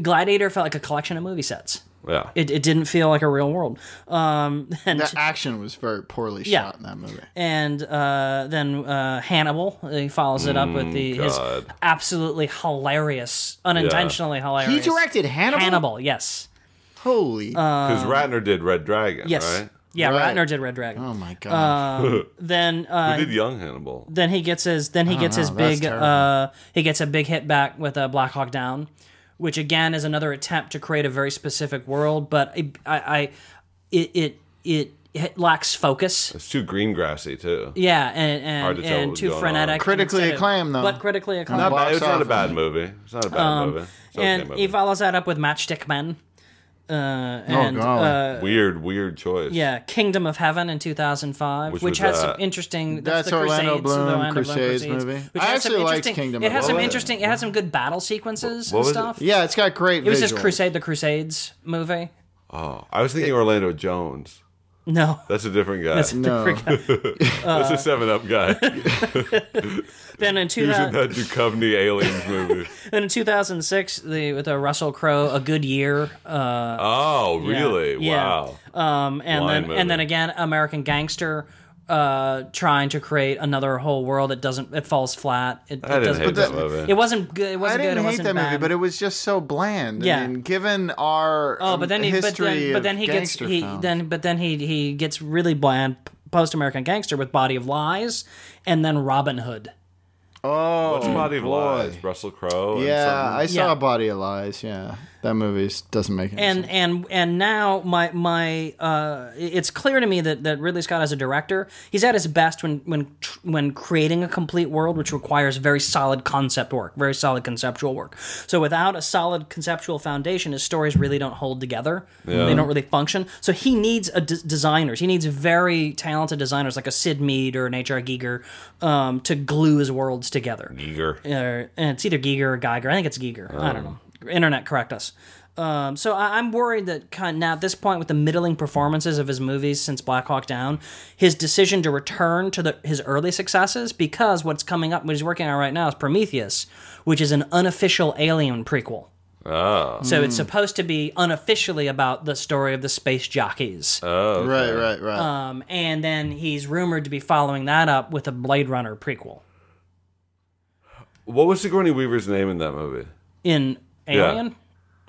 [SPEAKER 3] Gladiator felt like a collection of movie sets.
[SPEAKER 2] Yeah.
[SPEAKER 3] It, it didn't feel like a real world. Um, and
[SPEAKER 1] The action was very poorly
[SPEAKER 3] Yeah.
[SPEAKER 1] shot in that movie.
[SPEAKER 3] and uh, then uh, Hannibal. He follows it up with the his absolutely hilarious, unintentionally hilarious.
[SPEAKER 1] He directed Hannibal?
[SPEAKER 3] Hannibal, yes,
[SPEAKER 1] Holy.
[SPEAKER 2] Because Ratner did Red Dragon,
[SPEAKER 3] Uh, yes,
[SPEAKER 2] right?
[SPEAKER 3] yeah.
[SPEAKER 1] Right.
[SPEAKER 3] Ratner did Red Dragon.
[SPEAKER 1] oh my god.
[SPEAKER 3] Then uh,
[SPEAKER 2] Who did Young Hannibal?
[SPEAKER 3] then he gets his then he gets his
[SPEAKER 1] know, that's
[SPEAKER 3] big uh he gets a big hit back with uh, Black Hawk Down, which again is another attempt to create a very specific world, but I I, I it, it it it lacks focus.
[SPEAKER 2] It's too green grassy too.
[SPEAKER 3] Yeah, and
[SPEAKER 2] Hard
[SPEAKER 3] and,
[SPEAKER 2] to tell
[SPEAKER 3] and
[SPEAKER 2] what's
[SPEAKER 3] too
[SPEAKER 2] going on.
[SPEAKER 3] frenetic.
[SPEAKER 1] Critically
[SPEAKER 3] instead of-
[SPEAKER 1] acclaimed, though.
[SPEAKER 3] but critically acclaimed.
[SPEAKER 2] Not bad.
[SPEAKER 1] box
[SPEAKER 2] It's not a
[SPEAKER 1] office.
[SPEAKER 2] bad movie. It's not a bad movie. It's okay
[SPEAKER 3] Um, and
[SPEAKER 2] movie.
[SPEAKER 3] he follows that up with Matchstick Men. Uh, and,
[SPEAKER 1] golly.
[SPEAKER 3] uh,
[SPEAKER 2] weird, weird choice.
[SPEAKER 3] yeah, Kingdom of Heaven in 2005,
[SPEAKER 2] Which
[SPEAKER 3] which,
[SPEAKER 2] was
[SPEAKER 3] has some interesting.
[SPEAKER 1] That's
[SPEAKER 3] the
[SPEAKER 1] Orlando
[SPEAKER 3] Crusades,
[SPEAKER 1] Bloom,
[SPEAKER 3] the Orlando Bloom
[SPEAKER 1] Crusades movie.
[SPEAKER 3] Which
[SPEAKER 1] I
[SPEAKER 3] has some
[SPEAKER 1] actually liked
[SPEAKER 3] interesting-
[SPEAKER 1] Kingdom
[SPEAKER 3] It has some interesting. It has some good battle sequences
[SPEAKER 2] What
[SPEAKER 3] and
[SPEAKER 2] was it?
[SPEAKER 3] stuff.
[SPEAKER 1] yeah, it's got great
[SPEAKER 3] It was just Crusade, the Crusades movie.
[SPEAKER 2] Oh, I was thinking Orlando Jones.
[SPEAKER 3] No,
[SPEAKER 2] That's a different guy.
[SPEAKER 3] that's a
[SPEAKER 1] No.
[SPEAKER 3] different guy.
[SPEAKER 2] That's a Seven Up guy.
[SPEAKER 3] Then in,
[SPEAKER 2] He was in
[SPEAKER 3] 2000,
[SPEAKER 2] that Duchovny Aliens movie.
[SPEAKER 3] then in 2006, the with the Russell Crowe, A Good Year. Uh,
[SPEAKER 2] Oh, really?
[SPEAKER 3] yeah.
[SPEAKER 2] Wow.
[SPEAKER 3] Um, and
[SPEAKER 2] Blind
[SPEAKER 3] then
[SPEAKER 2] movie.
[SPEAKER 3] and then again, American Gangster, uh, trying to create another whole world. It doesn't. It falls flat. It,
[SPEAKER 2] I
[SPEAKER 3] it
[SPEAKER 2] didn't
[SPEAKER 3] doesn't.
[SPEAKER 2] hate that
[SPEAKER 1] that-
[SPEAKER 2] movie.
[SPEAKER 3] It wasn't good. It
[SPEAKER 1] I
[SPEAKER 3] wasn't
[SPEAKER 1] didn't
[SPEAKER 3] good. It
[SPEAKER 1] hate
[SPEAKER 3] wasn't
[SPEAKER 1] that movie, but it was just so bland.
[SPEAKER 3] Yeah.
[SPEAKER 1] I mean, given our
[SPEAKER 3] oh, but then he, but then, but then he gets he
[SPEAKER 1] films.
[SPEAKER 3] then but then he he gets really bland post American Gangster with Body of Lies, and then Robin Hood.
[SPEAKER 1] Oh,
[SPEAKER 2] What's Body of
[SPEAKER 1] boy.
[SPEAKER 2] Lies? Russell Crowe? and
[SPEAKER 1] Yeah,
[SPEAKER 2] something?
[SPEAKER 1] I saw
[SPEAKER 3] Yeah.
[SPEAKER 1] Body of Lies. Yeah, that movie doesn't make any
[SPEAKER 3] and
[SPEAKER 1] sense.
[SPEAKER 3] and and now my my uh it's clear to me that that Ridley Scott as a director he's at his best when when tr- when creating a complete world which requires very solid concept work very solid conceptual work so without a solid conceptual foundation his stories really don't hold together yeah. they don't really function so he needs a d- designers he needs very talented designers like a Syd Mead or an H.R. Giger um, to glue his worlds together
[SPEAKER 2] Eager.
[SPEAKER 3] uh, and it's either Giger or Geiger. I think it's Giger. I don't know. Internet, correct us. Um, so I, I'm worried that kind of now at this point, with the middling performances of his movies since Black Hawk Down, his decision to return to the, his early successes because what's coming up, what he's working on right now, is Prometheus, which is an unofficial Alien prequel.
[SPEAKER 2] Oh.
[SPEAKER 3] So it's supposed to be unofficially about the story of the space jockeys.
[SPEAKER 2] Oh. okay.
[SPEAKER 1] right, right, right.
[SPEAKER 3] Um, and then he's rumored to be following that up with a Blade Runner prequel
[SPEAKER 2] What was Sigourney Weaver's name in that movie?
[SPEAKER 3] in Alien.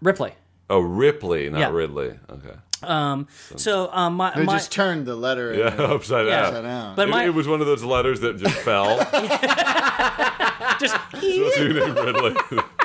[SPEAKER 3] Ripley.
[SPEAKER 2] Oh, Ripley, not
[SPEAKER 3] Yeah.
[SPEAKER 2] Ridley. Okay.
[SPEAKER 3] Um, so um, my,
[SPEAKER 1] they
[SPEAKER 3] my
[SPEAKER 1] just turned the letter.
[SPEAKER 2] Yeah, upside
[SPEAKER 3] Yeah.
[SPEAKER 2] down.
[SPEAKER 1] Upside down.
[SPEAKER 3] but
[SPEAKER 2] It,
[SPEAKER 3] my
[SPEAKER 2] it was one of those letters that just fell.
[SPEAKER 3] just
[SPEAKER 2] so you named Ridley.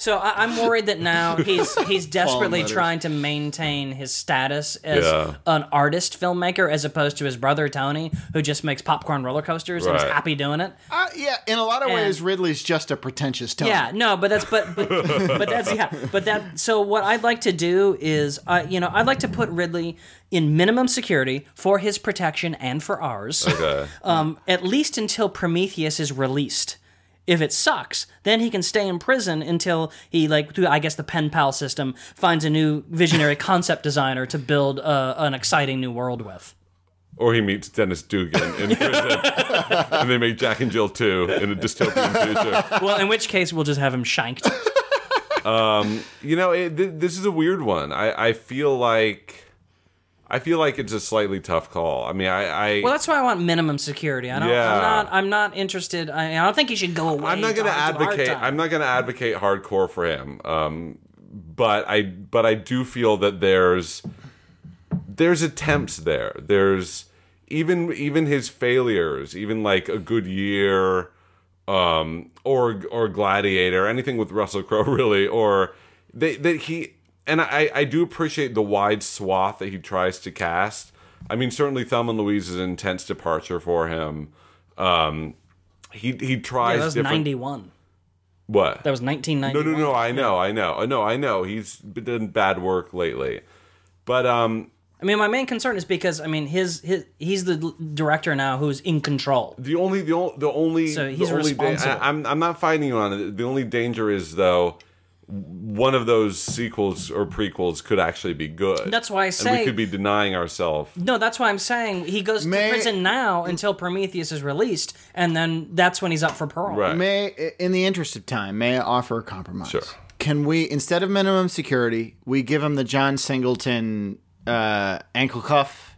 [SPEAKER 3] so I, I'm worried that now he's he's desperately trying to maintain his status as
[SPEAKER 2] Yeah.
[SPEAKER 3] an artist filmmaker as opposed to his brother Tony, who just makes popcorn roller coasters and is happy doing it.
[SPEAKER 1] Uh, yeah, in a lot of
[SPEAKER 3] And-
[SPEAKER 1] ways, Ridley's just a pretentious Tony.
[SPEAKER 3] Yeah, no, but that's but but but that's yeah, but that so what I'd like to do is uh, you know I'd like to put Ridley in minimum security for his protection and for ours.
[SPEAKER 2] Okay.
[SPEAKER 3] um, at least until Prometheus is released. If it sucks, then he can stay in prison until he, like, through I guess the pen pal system, finds a new visionary concept designer to build uh, an exciting new world with.
[SPEAKER 2] Or he meets Dennis Dugan in prison, and they make Jack and Jill 2 in a dystopian future.
[SPEAKER 3] Well, in which case we'll just have him shanked.
[SPEAKER 2] You know, it, th- this is a weird one. I, I feel like I feel like it's a slightly tough call. I mean, I, I
[SPEAKER 3] Well, that's why I want minimum security. I don't.
[SPEAKER 2] Yeah.
[SPEAKER 3] I'm not. I'm not interested. I, I don't think he should go away.
[SPEAKER 2] I'm not going to advocate. I'm not going to advocate hardcore for him. Um, but I but I do feel that there's there's attempts there. There's even even his failures, even like a good year, um, or or Gladiator, anything with Russell Crowe really, or they that he and I I do appreciate the wide swath that he tries to cast. I mean, certainly Thelma and Louise is an intense departure for him. Um, he he
[SPEAKER 3] Yeah,
[SPEAKER 2] tries
[SPEAKER 3] that was
[SPEAKER 2] different.
[SPEAKER 3] 91.
[SPEAKER 2] What?
[SPEAKER 3] That was
[SPEAKER 2] no,
[SPEAKER 3] 1991.
[SPEAKER 2] no, no. No, I know, I know, I know, I know. He's been done bad work lately, but um,
[SPEAKER 3] I mean, my main concern is because I mean, his his he's the director now who's in control.
[SPEAKER 2] the only the only the only
[SPEAKER 3] So he's
[SPEAKER 2] only da-
[SPEAKER 3] responsible.
[SPEAKER 2] I, I'm I'm not fighting you on it. The only danger is though. One of those sequels or prequels could actually be good.
[SPEAKER 3] That's why I
[SPEAKER 2] and we could be denying ourselves.
[SPEAKER 3] No, that's why I'm saying he goes
[SPEAKER 1] May-
[SPEAKER 3] to prison now until Prometheus is released, and then that's when he's up for parole.
[SPEAKER 2] Right.
[SPEAKER 1] May, in the interest of time, may I offer a compromise?
[SPEAKER 2] Sure.
[SPEAKER 1] Can we instead of minimum security, we give him the John Singleton uh, ankle cuff,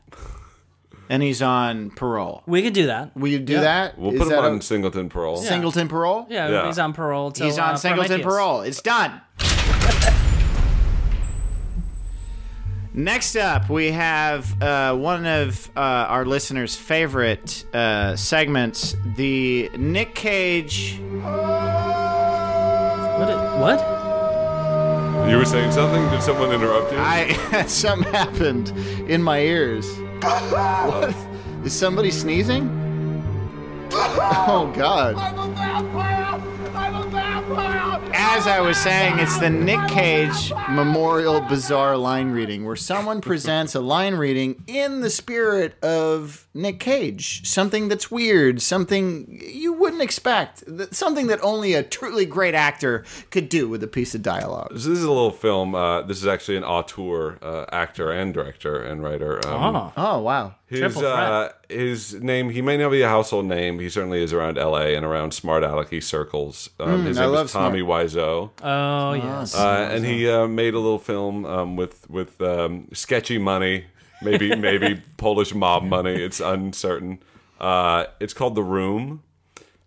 [SPEAKER 1] and he's on parole?
[SPEAKER 3] We could do that.
[SPEAKER 1] Will you do that?
[SPEAKER 2] We'll
[SPEAKER 1] Is
[SPEAKER 2] put him
[SPEAKER 1] that
[SPEAKER 2] on
[SPEAKER 1] a-
[SPEAKER 2] Singleton parole.
[SPEAKER 1] Singleton parole.
[SPEAKER 3] Yeah,
[SPEAKER 2] Yeah.
[SPEAKER 3] he's on parole. Till,
[SPEAKER 1] He's on
[SPEAKER 3] uh,
[SPEAKER 1] Singleton
[SPEAKER 3] Prometheus.
[SPEAKER 1] parole. It's done. Next up, we have uh, one of uh, our listeners' favorite uh, segments, the Nick Cage.
[SPEAKER 3] What? i- what?
[SPEAKER 2] You were saying something? Did someone interrupt you?
[SPEAKER 1] I something happened in my ears. What? Is somebody sneezing? Oh God! As I was saying, it's the Nick Cage Memorial Bizarre Line Reading, where someone presents a line reading in the spirit of Nick Cage. Something that's weird, something you wouldn't expect, something that only a truly great actor could do with a piece of dialogue.
[SPEAKER 2] So this is a little film. Uh, this is actually an auteur, uh, actor and director and writer. Um,
[SPEAKER 3] Oh.
[SPEAKER 1] Oh wow!
[SPEAKER 2] His uh, his name he may not be a household name. He certainly is around L.A. and around smart alecky circles. Um, his
[SPEAKER 1] I
[SPEAKER 2] name
[SPEAKER 1] love
[SPEAKER 2] is Tommy Wiseau,
[SPEAKER 3] Oh yes.
[SPEAKER 2] uh, and he uh, made a little film um, with with um, sketchy money, maybe maybe Polish mob money. It's uncertain. Uh, it's called The Room,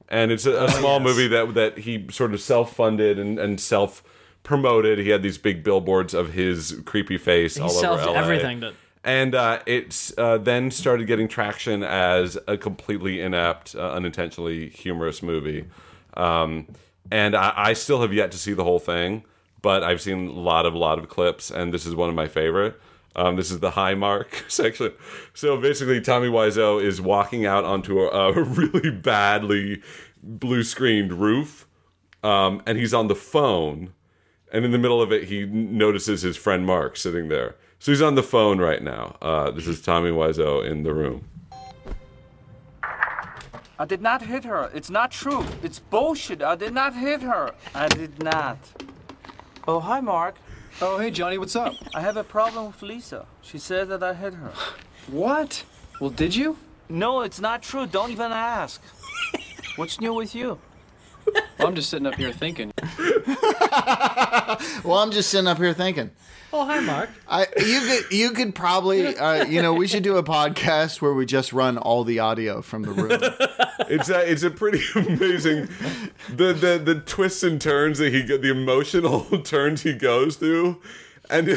[SPEAKER 2] and it's a, a small movie that that he sort of self funded and, and self promoted. He had these big billboards of his creepy face all over
[SPEAKER 3] self
[SPEAKER 2] LA.
[SPEAKER 3] everything to-
[SPEAKER 2] And uh, it's uh, then started getting traction as a completely inept, uh, unintentionally humorous movie. Um, and I, I still have yet to see the whole thing, but I've seen a lot of a lot of clips, and this is one of my favorite. Um, this is the high mark section. So basically, Tommy Wiseau is walking out onto a, a really badly blue screened roof, um, and he's on the phone. And in the middle of it, he notices his friend Mark sitting there. So he's on the phone right now. Uh, this is Tommy Wiseau in the room.
[SPEAKER 5] I did not hit her. It's not true. It's bullshit. I did not hit her. I did not. Oh, hi, Mark.
[SPEAKER 6] Oh, hey, Johnny, what's up?
[SPEAKER 5] I have a problem with Lisa. She said that I hit her.
[SPEAKER 6] What? Well, did you?
[SPEAKER 5] No, it's not true. Don't even ask. What's new with you?
[SPEAKER 6] Well, I'm just sitting up here thinking.
[SPEAKER 1] Well, I'm just sitting up here thinking.
[SPEAKER 3] oh hi, Mark.
[SPEAKER 1] I you could you could probably uh, you know we should do a podcast where we just run all the audio from the room.
[SPEAKER 2] It's a, it's a pretty amazing the, the the twists and turns that he get the emotional turns he goes through. And he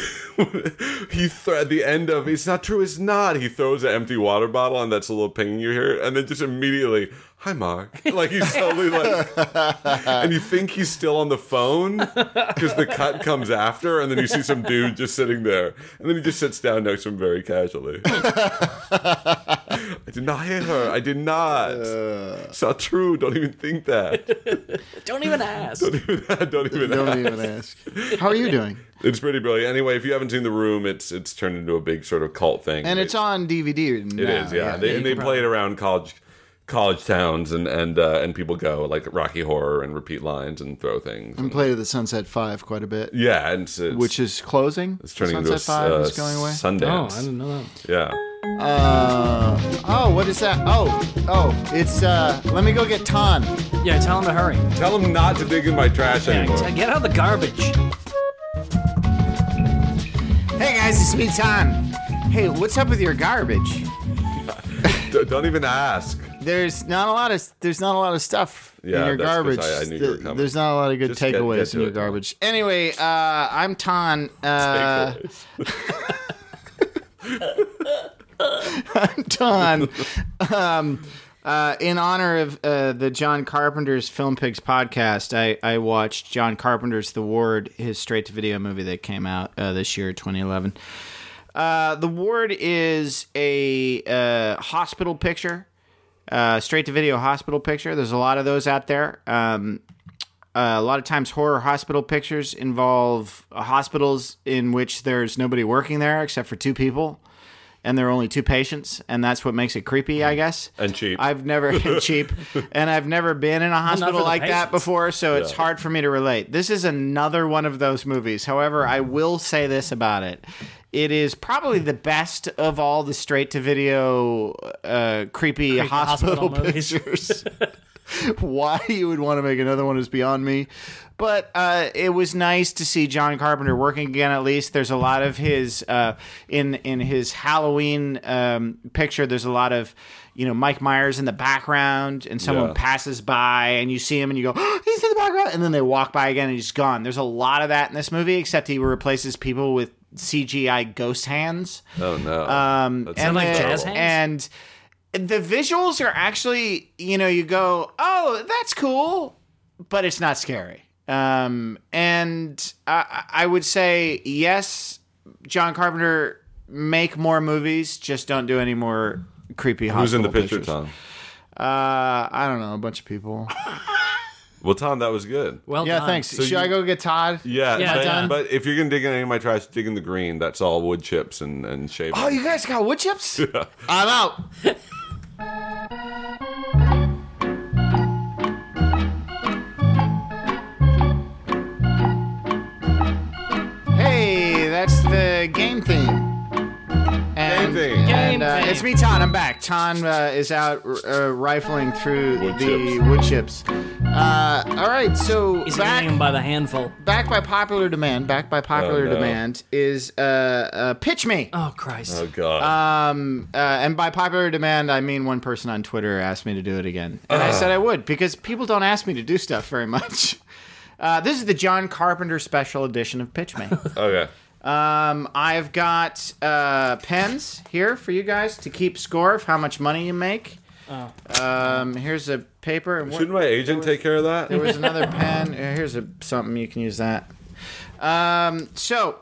[SPEAKER 2] th- at the end of it's not true, it's not. He throws an empty water bottle, and that's a little ping you hear, and then just immediately, "Hi, Mark." Like he's totally like, and you think he's still on the phone because the cut comes after, and then you see some dude just sitting there, and then he just sits down next to him very casually. I did not hit her. I did not. it's not true. Don't even think that.
[SPEAKER 3] Don't even ask.
[SPEAKER 2] Don't even. Don't even.
[SPEAKER 1] Don't even ask. How are you doing?
[SPEAKER 2] It's pretty brilliant. Anyway, if you haven't seen the room, it's it's turned into a big sort of cult thing.
[SPEAKER 1] And it's on DVD.
[SPEAKER 2] It
[SPEAKER 1] now,
[SPEAKER 2] is, yeah. They,
[SPEAKER 3] you
[SPEAKER 2] and they
[SPEAKER 3] can
[SPEAKER 2] play it around college college towns, and and uh, and people go like Rocky Horror and repeat lines and throw things.
[SPEAKER 1] And played at the Sunset Five quite a bit,
[SPEAKER 2] yeah, and it's, it's,
[SPEAKER 1] which is closing.
[SPEAKER 2] it's turning into
[SPEAKER 1] Sunset
[SPEAKER 2] a
[SPEAKER 1] Five
[SPEAKER 2] uh,
[SPEAKER 1] is going away.
[SPEAKER 2] Sundance.
[SPEAKER 3] Oh, I didn't know that.
[SPEAKER 2] yeah.
[SPEAKER 1] Uh, oh, what is that? Oh, oh, it's. uh Let me go get Tonn.
[SPEAKER 3] Yeah, tell him to hurry.
[SPEAKER 2] Tell him not to dig in my trash
[SPEAKER 3] Yeah,
[SPEAKER 2] anymore.
[SPEAKER 3] get out of the garbage.
[SPEAKER 1] Hey guys, it's me, Tonn. Hey, what's up with your garbage?
[SPEAKER 2] Don't even ask.
[SPEAKER 1] There's not a lot of there's not a lot of stuff
[SPEAKER 2] Yeah,
[SPEAKER 1] in your garbage.
[SPEAKER 2] I- I knew you were
[SPEAKER 1] There's not a lot of good
[SPEAKER 2] Just
[SPEAKER 1] takeaways in your
[SPEAKER 2] it,
[SPEAKER 1] garbage. Anyway, uh, I'm Tonn. Uh,
[SPEAKER 2] Takeaways.
[SPEAKER 1] Tonn. um, uh, in honor of uh, the John Carpenter's Film Pigs podcast, I, I watched John Carpenter's The Ward, his straight to video movie that came out uh, this year, 2011. Uh, the Ward is a uh, hospital picture, uh, straight to video hospital picture. There's a lot of those out there. Um, uh, a lot of times, horror hospital pictures involve uh, hospitals in which there's nobody working there except for two people, and there are only two patients, and that's what makes it creepy, I guess.
[SPEAKER 2] And cheap.
[SPEAKER 1] I've never and cheap, and I've never been in a hospital
[SPEAKER 3] the
[SPEAKER 1] like that before, so it's hard for me to relate. This is another one of those movies. However, I will say this about it. It is probably the best of all the straight to video uh, creepy, hospital,
[SPEAKER 3] hospital movies.
[SPEAKER 1] pictures. why you would want to make another one is beyond me. But uh, it was nice to see John Carpenter working again. At least there's a lot of his uh, in in his Halloween um, picture. There's a lot of you know Mike Myers in the background, and someone
[SPEAKER 2] Yeah.
[SPEAKER 1] passes by, and you see him, and you go, oh, "He's in the background," and then they walk by again, and he's gone. There's a lot of that in this movie, except he replaces people with CGI ghost hands.
[SPEAKER 2] Oh no.
[SPEAKER 1] Um, and
[SPEAKER 3] like jazz hands?
[SPEAKER 1] and the visuals are actually, you know, you go, oh, that's cool, but it's not scary. Um, and I, I would say yes, John Carpenter, make more movies, just don't do any more creepy.
[SPEAKER 2] Who's in the picture,
[SPEAKER 1] pictures.
[SPEAKER 2] Tom?
[SPEAKER 1] Uh, I don't know, a bunch of people.
[SPEAKER 2] Well, Tom, that was good.
[SPEAKER 3] Well
[SPEAKER 1] yeah,
[SPEAKER 3] done.
[SPEAKER 1] thanks. Should
[SPEAKER 2] you-
[SPEAKER 1] I go get Todd?
[SPEAKER 2] Yeah,
[SPEAKER 3] Yeah,
[SPEAKER 2] but,
[SPEAKER 3] done.
[SPEAKER 2] but if you're gonna dig in any of my trash, dig in the green. That's all wood chips and and shaving.
[SPEAKER 1] Oh, you guys got wood chips? I'm out. hey, that's the game theme. And,
[SPEAKER 2] Game theme.
[SPEAKER 1] And, uh, it's me, Tonn. I'm back. Tonn uh, is out uh, rifling through
[SPEAKER 2] Wood
[SPEAKER 1] the
[SPEAKER 2] chips.
[SPEAKER 1] wood chips. Uh, all right, so
[SPEAKER 3] He's
[SPEAKER 1] back
[SPEAKER 3] eating by the handful.
[SPEAKER 1] back by popular demand. Back by popular
[SPEAKER 2] Oh, no.
[SPEAKER 1] demand is uh, uh, pitch me.
[SPEAKER 3] Oh Christ!
[SPEAKER 2] Oh god.
[SPEAKER 1] Um, uh, and by popular demand, I mean one person on Twitter asked me to do it again, and I said I would because people don't ask me to do stuff very much. Uh, this is the John Carpenter special edition of Pitch Me.
[SPEAKER 2] okay.
[SPEAKER 1] Um, I've got uh, pens here for you guys to keep score of how much money you make. Um, here's a paper. what-
[SPEAKER 2] Shouldn't my agent take care of that?
[SPEAKER 1] there was another pen. Here's a something you can use that. Um, so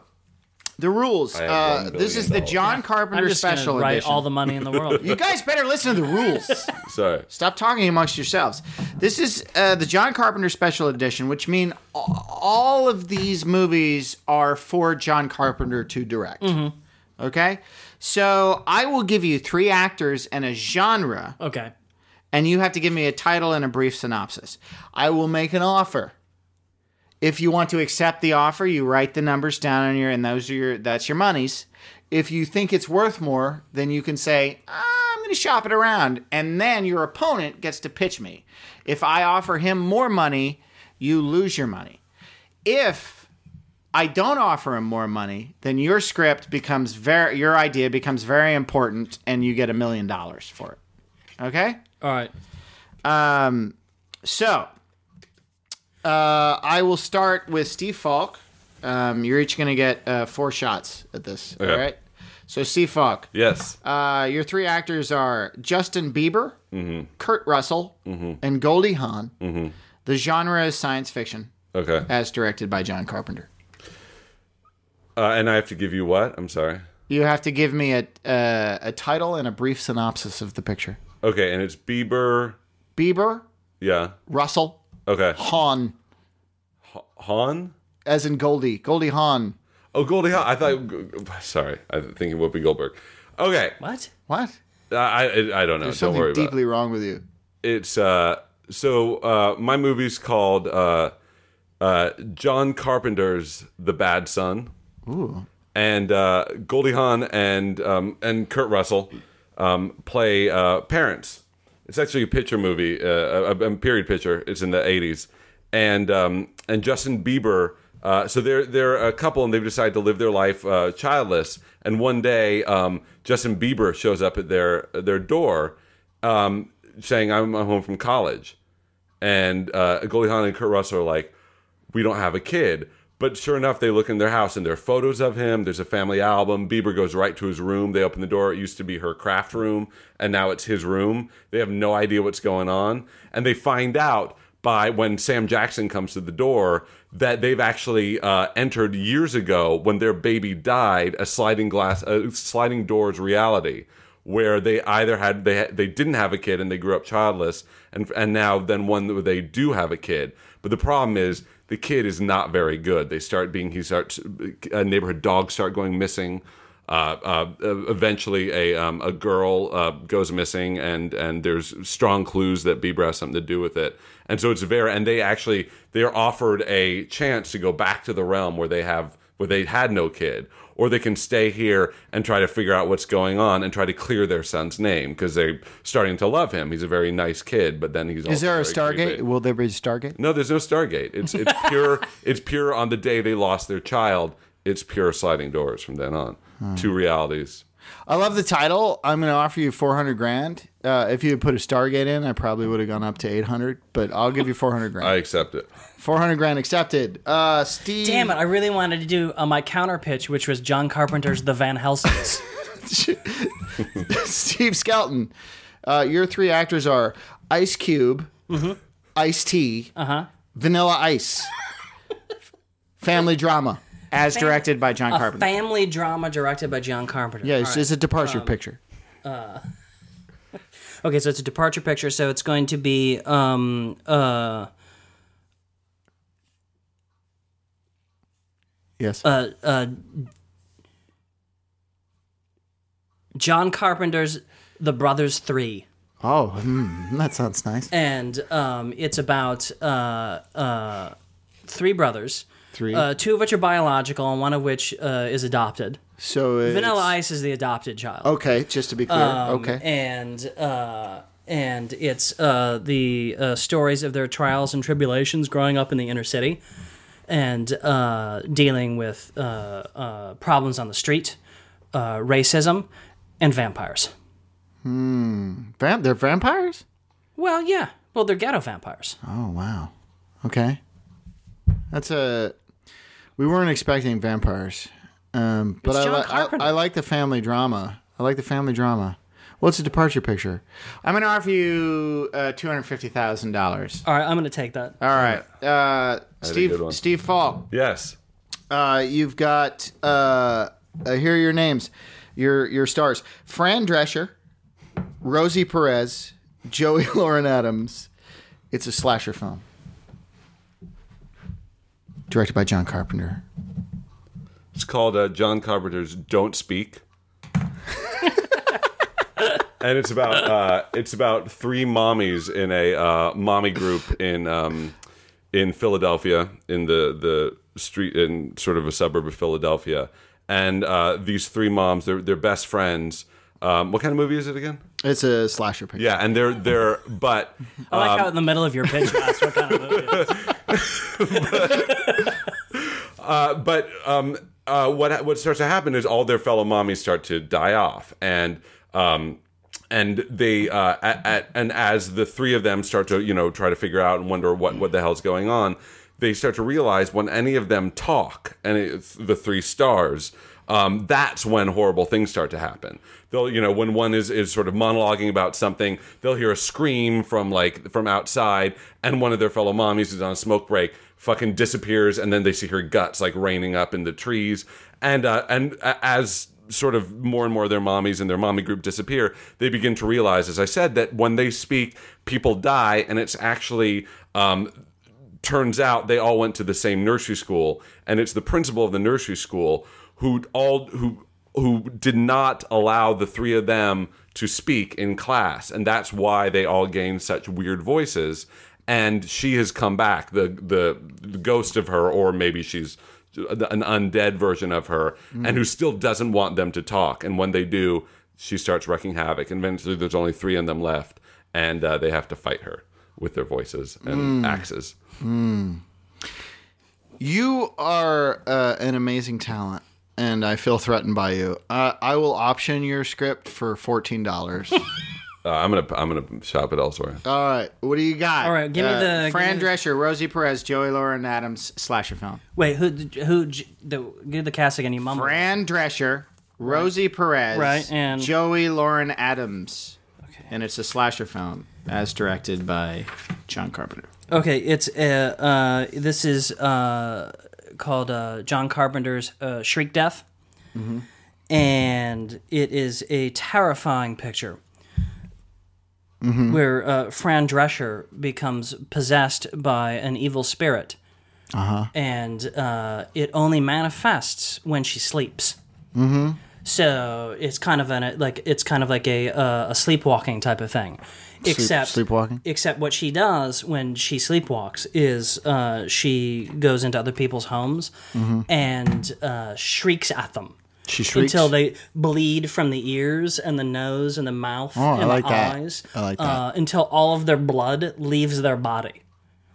[SPEAKER 1] the rules. Uh, this is the
[SPEAKER 2] billion
[SPEAKER 1] John
[SPEAKER 3] I'm
[SPEAKER 1] Carpenter
[SPEAKER 3] just
[SPEAKER 1] special
[SPEAKER 3] gonna write
[SPEAKER 1] edition.
[SPEAKER 3] all the money in the world.
[SPEAKER 1] you guys better listen to the rules.
[SPEAKER 2] Sorry.
[SPEAKER 1] Stop talking amongst yourselves. This is uh, the John Carpenter special edition, which mean a- all of these movies are for John Carpenter to direct. Okay, so I will give you three actors and a genre
[SPEAKER 3] okay.
[SPEAKER 1] and you have to give me a title and a brief synopsis. I will make an offer. If you want to accept the offer, you write the numbers down on your and those are your that's your monies. If you think it's worth more, then you can say, "Ah, "I'm going to shop it around." And then your opponent gets to pitch me. If I offer him more money, you lose your money. If I don't offer him more money, then your script becomes very your idea becomes very important and you get a million dollars for it. Okay?
[SPEAKER 3] All right.
[SPEAKER 1] Um, so, uh, I will start with Steve Falk. Um, you're each going to get uh, four shots at this.
[SPEAKER 2] Okay.
[SPEAKER 1] All right. So, Steve Falk,
[SPEAKER 2] Yes.
[SPEAKER 1] uh, your three actors are Justin Bieber, Kurt Russell, and Goldie Hawn. The genre is science fiction,
[SPEAKER 2] Okay.
[SPEAKER 1] as directed by John Carpenter.
[SPEAKER 2] Uh, and I have to give you what? I'm sorry.
[SPEAKER 1] You have to give me a uh, a title and a brief synopsis of the picture.
[SPEAKER 2] Okay, and it's Bieber.
[SPEAKER 1] Bieber,
[SPEAKER 2] Yeah.
[SPEAKER 1] Russell,
[SPEAKER 2] Okay.
[SPEAKER 1] Hawn,
[SPEAKER 2] Han.
[SPEAKER 1] as in Goldie, Goldie Hawn.
[SPEAKER 2] Oh, Goldie Hawn. I thought. Sorry, I think it Whoopi Goldberg. Okay.
[SPEAKER 3] What?
[SPEAKER 1] What?
[SPEAKER 2] I I, I don't know.
[SPEAKER 1] There's
[SPEAKER 2] don't
[SPEAKER 1] something
[SPEAKER 2] worry about it.
[SPEAKER 1] deeply wrong with you.
[SPEAKER 2] it's uh so uh my movie's called uh uh John Carpenter's The Bad Son. Ooh. And uh Goldie Hawn and um and Kurt Russell um play uh parents. It's actually a picture movie, uh, a, a period picture. It's in the 80s. And um and Justin Bieber uh, so they're they're a couple and they've decided to live their life uh, childless. And one day, um, Justin Bieber shows up at their their door, um, saying, "I'm, home from college," and uh, Goldie Hawn and Kurt Russell are like, "We don't have a kid." But sure enough, they look in their house and there are photos of him. There's a family album. Bieber goes right to his room. They open the door. It used to be her craft room, and now it's his room. They have no idea what's going on, and they find out by when Sam Jackson comes to the door that they've actually uh, entered years ago when their baby died a sliding glass, a sliding doors reality where they either had they they didn't have a kid and they grew up childless, and and now then one they do have a kid. But the problem is the kid is not very good. They start being he starts uh, neighborhood dogs start going missing. Uh, uh, eventually, a um, a girl uh, goes missing, and and there's strong clues that Bieber has something to do with it. And so it's very and they actually they are offered a chance to go back to the realm where they have where they had no kid, or they can stay here and try to figure out what's going on and try to clear their son's name because they're starting to love him. He's a very nice kid, but then he's
[SPEAKER 1] Is there a Stargate?
[SPEAKER 2] creepy.
[SPEAKER 1] Will there be a Stargate?
[SPEAKER 2] No, there's no Stargate. It's it's pure. it's pure on the day they lost their child. It's pure sliding doors from then on. Two realities.
[SPEAKER 1] I love the title. I'm going to offer you 400 grand. Uh, if you had put a Stargate in, I probably would have gone up to 800, but I'll give you 400 grand.
[SPEAKER 2] I accept it.
[SPEAKER 1] 400 grand accepted. Uh, Steve.
[SPEAKER 3] Damn it! I really wanted to do uh, my counter pitch, which was John Carpenter's The Van Helsings.
[SPEAKER 1] Steve Skelton. Uh, your three actors are Ice Cube, Ice T, Vanilla Ice. Family drama, as directed by John
[SPEAKER 3] a
[SPEAKER 1] Carpenter.
[SPEAKER 3] family drama directed by John Carpenter.
[SPEAKER 1] yeah, it's, it's a departure picture.
[SPEAKER 3] Okay, so it's a departure picture. So it's going to be um uh
[SPEAKER 1] Yes.
[SPEAKER 3] uh uh John Carpenter's The Brothers Three.
[SPEAKER 1] oh, hmm, that sounds nice.
[SPEAKER 3] and um, it's about uh, uh, three brothers.
[SPEAKER 1] Three.
[SPEAKER 3] Uh, two of which are biological, and one of which uh, is adopted.
[SPEAKER 1] So it's,
[SPEAKER 3] Vanilla Ice is the adopted child.
[SPEAKER 1] Okay, just to be clear.
[SPEAKER 3] Um,
[SPEAKER 1] okay.
[SPEAKER 3] And uh, and it's uh, the uh, stories of their trials and tribulations growing up in the inner city, and uh, dealing with uh, uh, problems on the street, uh, racism, and vampires. Hmm.
[SPEAKER 1] Vamp- they're vampires?
[SPEAKER 3] Well, yeah. Well, they're ghetto vampires.
[SPEAKER 1] Oh, wow. Okay. That's a. We weren't expecting vampires. Um, but I, li- I, I like the family drama. I like the family drama. What's a departure picture? I'm going to offer you uh, $250,000.
[SPEAKER 3] All right, I'm going to take that.
[SPEAKER 1] All right. Uh, Steve
[SPEAKER 2] one.
[SPEAKER 1] Steve Falk.
[SPEAKER 2] Yes.
[SPEAKER 1] Uh, you've got uh, uh, here are your names, your your stars: Fran Drescher, Rosie Perez, Joey Lauren Adams. It's a slasher film, directed by John Carpenter.
[SPEAKER 2] It's called uh, John Carpenter's "Don't Speak," and it's about uh, it's about three mommies in a uh, mommy group in um, in Philadelphia, in the the street in sort of a suburb of Philadelphia, and uh, these three moms, they're they're best friends. Um, what kind of movie is it again?
[SPEAKER 1] It's a slasher picture.
[SPEAKER 2] Yeah, and they're they're but
[SPEAKER 3] I like how in the middle of your pitch you asked what kind of movie it is.
[SPEAKER 2] but um, uh, what what starts to happen is all their fellow mommies start to die off, and um, and they uh, at, at, and as the three of them start to you know try to figure out and wonder what what the hell's going on, they start to realize when any of them talk, and it's the three stars. Um, that's when horrible things start to happen. They'll, you know, when one is, is sort of monologuing about something, they'll hear a scream from like from outside, and one of their fellow mommies is on a smoke break, fucking disappears, and then they see her guts like raining up in the trees, and uh, and as sort of more and more of their mommies and their mommy group disappear, they begin to realize, as I said, that when they speak, people die, and it's actually um, turns out they all went to the same nursery school, and it's the principal of the nursery school who all who who did not allow the three of them to speak in class, and that's why they all gained such weird voices. And she has come back, the the, the ghost of her, or maybe she's an undead version of her, and who still doesn't want them to talk. And when they do, she starts wreaking havoc. And eventually, there's only three of them left, and uh, they have to fight her with their voices and axes.
[SPEAKER 1] You are uh, an amazing talent, and I feel threatened by you. Uh, I will option your script for fourteen dollars.
[SPEAKER 2] Uh, I'm gonna I'm gonna shop it elsewhere.
[SPEAKER 1] All right, what do you got?
[SPEAKER 3] All right, give me
[SPEAKER 1] Uh,
[SPEAKER 3] the-
[SPEAKER 1] Fran
[SPEAKER 3] give me-
[SPEAKER 1] Drescher, Rosie Perez, Joey Lauren Adams slasher film.
[SPEAKER 3] Wait, who who the give the cast again? You mumble.
[SPEAKER 1] Fran Drescher, Rosie Perez,
[SPEAKER 3] Right, and-
[SPEAKER 1] Joey Lauren Adams. And it's a slasher film as directed by John Carpenter.
[SPEAKER 3] Okay, it's uh, uh this is uh called uh, John Carpenter's uh, Shriek Death, and it is a terrifying picture where uh, Fran Drescher becomes possessed by an evil spirit, and uh, it only manifests when she sleeps. So it's kind of an like it's kind of like a uh, a sleepwalking type of thing, except
[SPEAKER 1] sleepwalking?
[SPEAKER 3] Except what she does when she sleepwalks is uh, she goes into other people's homes
[SPEAKER 1] Mm-hmm.
[SPEAKER 3] and uh, shrieks at them.
[SPEAKER 1] She shrieks
[SPEAKER 3] until they bleed from the ears and the nose and the mouth
[SPEAKER 1] Oh, I
[SPEAKER 3] and
[SPEAKER 1] like
[SPEAKER 3] the
[SPEAKER 1] that.
[SPEAKER 3] eyes.
[SPEAKER 1] I like that.
[SPEAKER 3] Uh, until all of their blood leaves their body.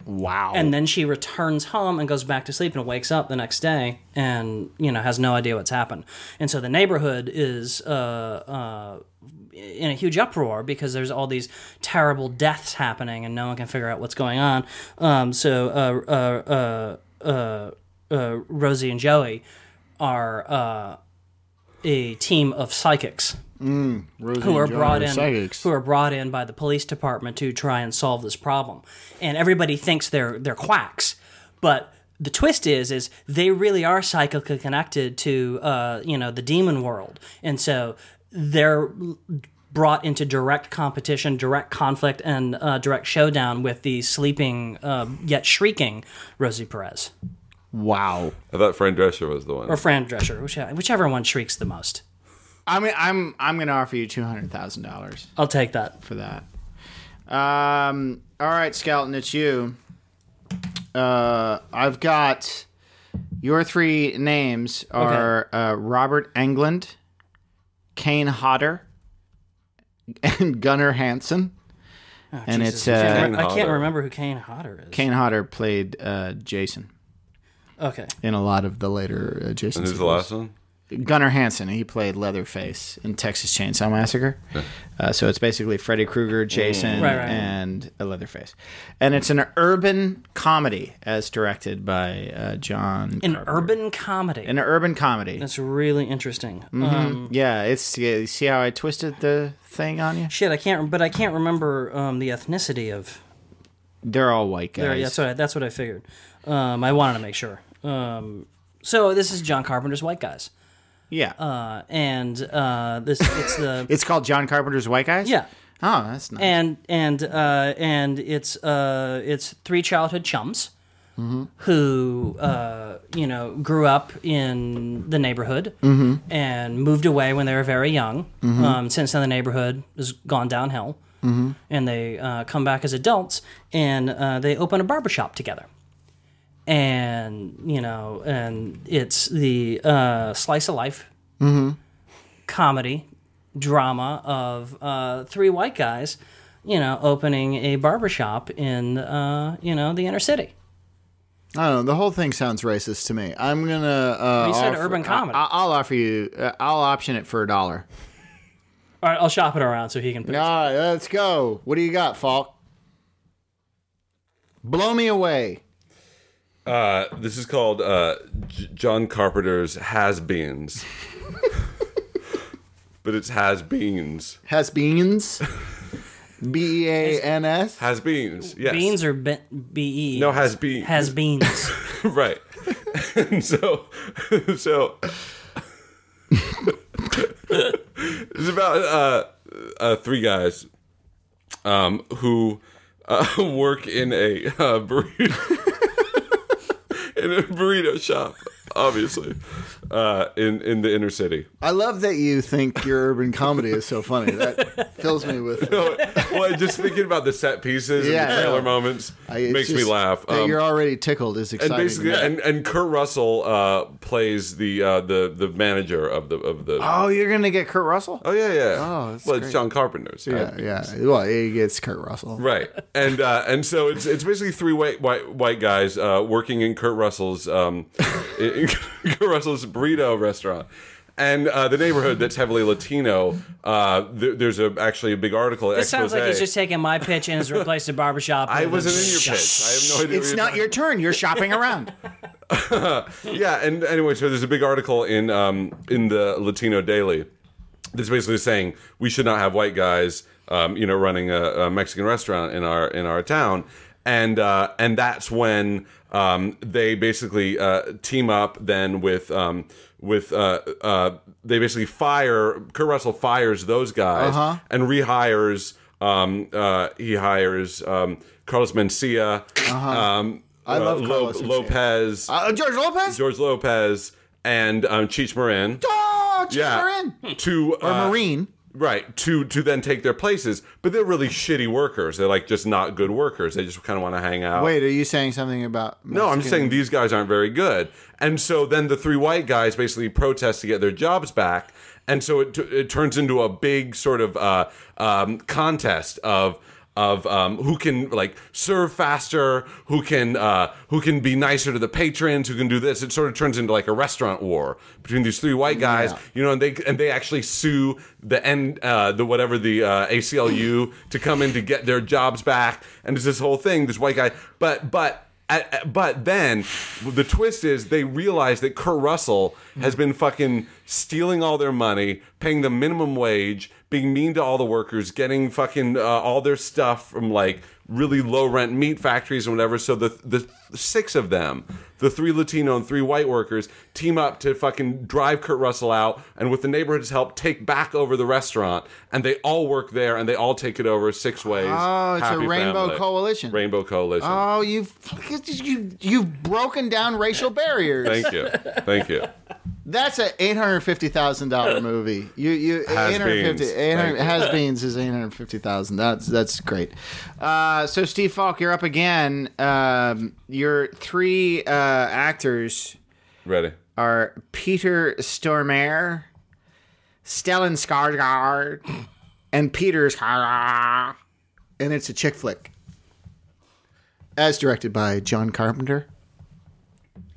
[SPEAKER 1] Wow.
[SPEAKER 3] And then she returns home and goes back to sleep and wakes up the next day and, you know, has no idea what's happened. And so the neighborhood is uh, uh, in a huge uproar because there's all these terrible deaths happening and no one can figure out what's going on. Um, so uh, uh, uh, uh, uh, Rosie and Joey are uh, a team of psychics
[SPEAKER 1] Rosie
[SPEAKER 3] who are brought in
[SPEAKER 1] psychics.
[SPEAKER 3] who are brought in by the police department to try and solve this problem. And everybody thinks they're they're quacks, but the twist is is they really are psychically connected to uh, you know the demon world, and so they're brought into direct competition, direct conflict, and uh, direct showdown with the sleeping uh, yet shrieking Rosie Perez
[SPEAKER 1] wow.
[SPEAKER 2] I thought Fran Drescher was the one.
[SPEAKER 3] or Fran Drescher, which, whichever one shrieks the most.
[SPEAKER 1] I mean, I'm I'm going to offer you two hundred thousand dollars
[SPEAKER 3] I'll take that.
[SPEAKER 1] for that. Um. All right, Skeleton, it's you. Uh, I've got your three names are uh, Robert Englund, Kane Hodder, and Gunnar Hansen. and
[SPEAKER 3] Jesus.
[SPEAKER 1] it's
[SPEAKER 3] I
[SPEAKER 1] uh,
[SPEAKER 3] can't, I can't
[SPEAKER 2] Hodder.
[SPEAKER 3] remember who Kane Hodder is.
[SPEAKER 1] Kane Hodder played uh, Jason
[SPEAKER 3] Okay.
[SPEAKER 1] in a lot of the later uh, Jason.
[SPEAKER 2] and who's the last one?
[SPEAKER 1] Gunnar Hansen. He played Leatherface in Texas Chainsaw Massacre. Uh, so it's basically Freddy Krueger, Jason,
[SPEAKER 3] Right, right.
[SPEAKER 1] and a Leatherface. And it's an urban comedy as directed by uh, John.
[SPEAKER 3] An
[SPEAKER 1] Carpenter.
[SPEAKER 3] urban comedy.
[SPEAKER 1] An urban comedy.
[SPEAKER 3] That's really interesting.
[SPEAKER 1] Mm-hmm.
[SPEAKER 3] Um,
[SPEAKER 1] yeah, it's yeah, you see how I twisted the thing on you?
[SPEAKER 3] shit, I can't, but I can't remember um, the ethnicity of.
[SPEAKER 1] They're all white guys.
[SPEAKER 3] There, that's what I, that's what I figured. Um, I wanted to make sure. Um, so this is John Carpenter's White Guys,
[SPEAKER 1] yeah.
[SPEAKER 3] uh, and uh, this it's the
[SPEAKER 1] it's called John Carpenter's White Guys.
[SPEAKER 3] yeah,
[SPEAKER 1] Oh, that's nice.
[SPEAKER 3] and and uh, and it's uh, it's three childhood chums
[SPEAKER 1] Mm-hmm.
[SPEAKER 3] who uh, you know grew up in the neighborhood
[SPEAKER 1] Mm-hmm.
[SPEAKER 3] and moved away when they were very young. Um, since then, the neighborhood has gone downhill,
[SPEAKER 1] Mm-hmm.
[SPEAKER 3] and they uh, come back as adults and uh, they open a barbershop together. And you know, and it's the uh, slice of life comedy drama of uh, three white guys, you know, opening a barbershop in, uh, you know, the inner city.
[SPEAKER 1] I don't know. The whole thing sounds racist to me. I'm gonna. Uh,
[SPEAKER 3] You said
[SPEAKER 1] offer-
[SPEAKER 3] urban comedy.
[SPEAKER 1] I, I'll offer you. Uh, I'll option it for a dollar.
[SPEAKER 3] All right, I'll shop it around so he can. Pick.
[SPEAKER 1] All right, let's go. What do you got, Falk? Blow me away.
[SPEAKER 2] Uh, this is called uh, J- John Carpenter's Has Beens. but it's Has Beans.
[SPEAKER 1] Has beans. B E A N S.
[SPEAKER 2] Has Beans. Yes.
[SPEAKER 3] Beans or be- B E?
[SPEAKER 2] No, has beans.
[SPEAKER 3] Has beans.
[SPEAKER 2] right. and so, so it's about uh, uh, three guys um, who uh, work in a uh, burrito in a burrito shop, obviously, uh, in in the inner city.
[SPEAKER 1] I love that you think your urban comedy is so funny. That fills me with.
[SPEAKER 2] well, just thinking about the set pieces
[SPEAKER 1] Yeah,
[SPEAKER 2] and the trailer
[SPEAKER 1] yeah.
[SPEAKER 2] moments
[SPEAKER 1] I-
[SPEAKER 2] makes me laugh.
[SPEAKER 1] That
[SPEAKER 2] Um,
[SPEAKER 1] you're already tickled is exciting.
[SPEAKER 2] and basically, and, and Kurt Russell uh, plays the uh, the the manager of the of the.
[SPEAKER 1] oh, you're gonna get Kurt Russell.
[SPEAKER 2] Oh yeah, yeah.
[SPEAKER 1] Oh, that's
[SPEAKER 2] well,
[SPEAKER 1] great.
[SPEAKER 2] it's John Carpenter's.
[SPEAKER 1] Yeah, yeah. Well, he gets Kurt Russell.
[SPEAKER 2] Right, and uh, and so it's it's basically three white white white guys uh, working in Kurt Russell's um, in, in Kurt Russell's burrito restaurant. And uh, the neighborhood that's heavily Latino, uh, there, there's a actually a big article.
[SPEAKER 3] This sounds like he's just taking my pitch and has replaced a barbershop.
[SPEAKER 2] I
[SPEAKER 3] with
[SPEAKER 2] wasn't in your pitch. I have no idea.
[SPEAKER 1] It's
[SPEAKER 2] what
[SPEAKER 1] not
[SPEAKER 2] you're
[SPEAKER 1] your turn. You're shopping around.
[SPEAKER 2] yeah, and anyway, so there's a big article in um, in the Latino Daily that's basically saying we should not have white guys, um, you know, running a, a Mexican restaurant in our in our town, and uh, and that's when um, they basically uh, team up then with um, with uh, uh, they basically fire Kurt Russell fires those guys
[SPEAKER 1] Uh-huh.
[SPEAKER 2] and rehires um, uh, he hires um, Carlos Mencia. Um,
[SPEAKER 1] Uh-huh. I love
[SPEAKER 2] uh,
[SPEAKER 1] Carlos Mencia.
[SPEAKER 2] Lopez.
[SPEAKER 1] Uh, George Lopez.
[SPEAKER 2] George Lopez and um, Cheech Marin.
[SPEAKER 1] Oh! Just
[SPEAKER 2] yeah,
[SPEAKER 1] her in.
[SPEAKER 2] to
[SPEAKER 1] Or
[SPEAKER 2] uh,
[SPEAKER 1] Marine.
[SPEAKER 2] Right, to to then take their places, but they're really shitty workers. They're like just not good workers. They just kind of want to hang out.
[SPEAKER 1] Wait, are you saying something about?
[SPEAKER 2] No, I'm just saying these guys aren't very good. And so then the three white guys basically protest to get their jobs back. And so it, t- it turns into a big sort of uh, um, contest of of um, who can like serve faster, who can uh, who can be nicer to the patrons, who can do this. It sort of turns into like a restaurant war between these three white guys.
[SPEAKER 1] Yeah.
[SPEAKER 2] You know, and they and they actually sue the end uh, the whatever the uh, ACLU to come in to get their jobs back. And it's this whole thing. This white guy, but but. But then the twist is they realize that Kurt Russell has been fucking stealing all their money, paying the minimum wage, being mean to all the workers, getting fucking uh, all their stuff from like really low rent meat factories and whatever. So the the six of them, the three Latino and three white workers, team up to fucking drive Kurt Russell out, and with the neighborhood's help, take back over the restaurant. And they all work there, and they all take it over six ways.
[SPEAKER 1] Oh, it's a
[SPEAKER 2] Happy
[SPEAKER 1] rainbow
[SPEAKER 2] family.
[SPEAKER 1] coalition.
[SPEAKER 2] Rainbow coalition.
[SPEAKER 1] Oh, you've you you've broken down racial barriers.
[SPEAKER 2] Thank you, thank you.
[SPEAKER 1] That's a eight hundred fifty thousand dollar movie. You you
[SPEAKER 2] Has
[SPEAKER 1] eight hundred fifty eight hundred has beans is eight hundred fifty thousand. That's that's great. Uh, so Steve Falk, you're up again. Um, your three uh, actors
[SPEAKER 2] Ready?
[SPEAKER 1] are Peter Stormare, Stellan Skarsgård, and Peter Skarsgård, and it's a chick flick, as directed by John Carpenter.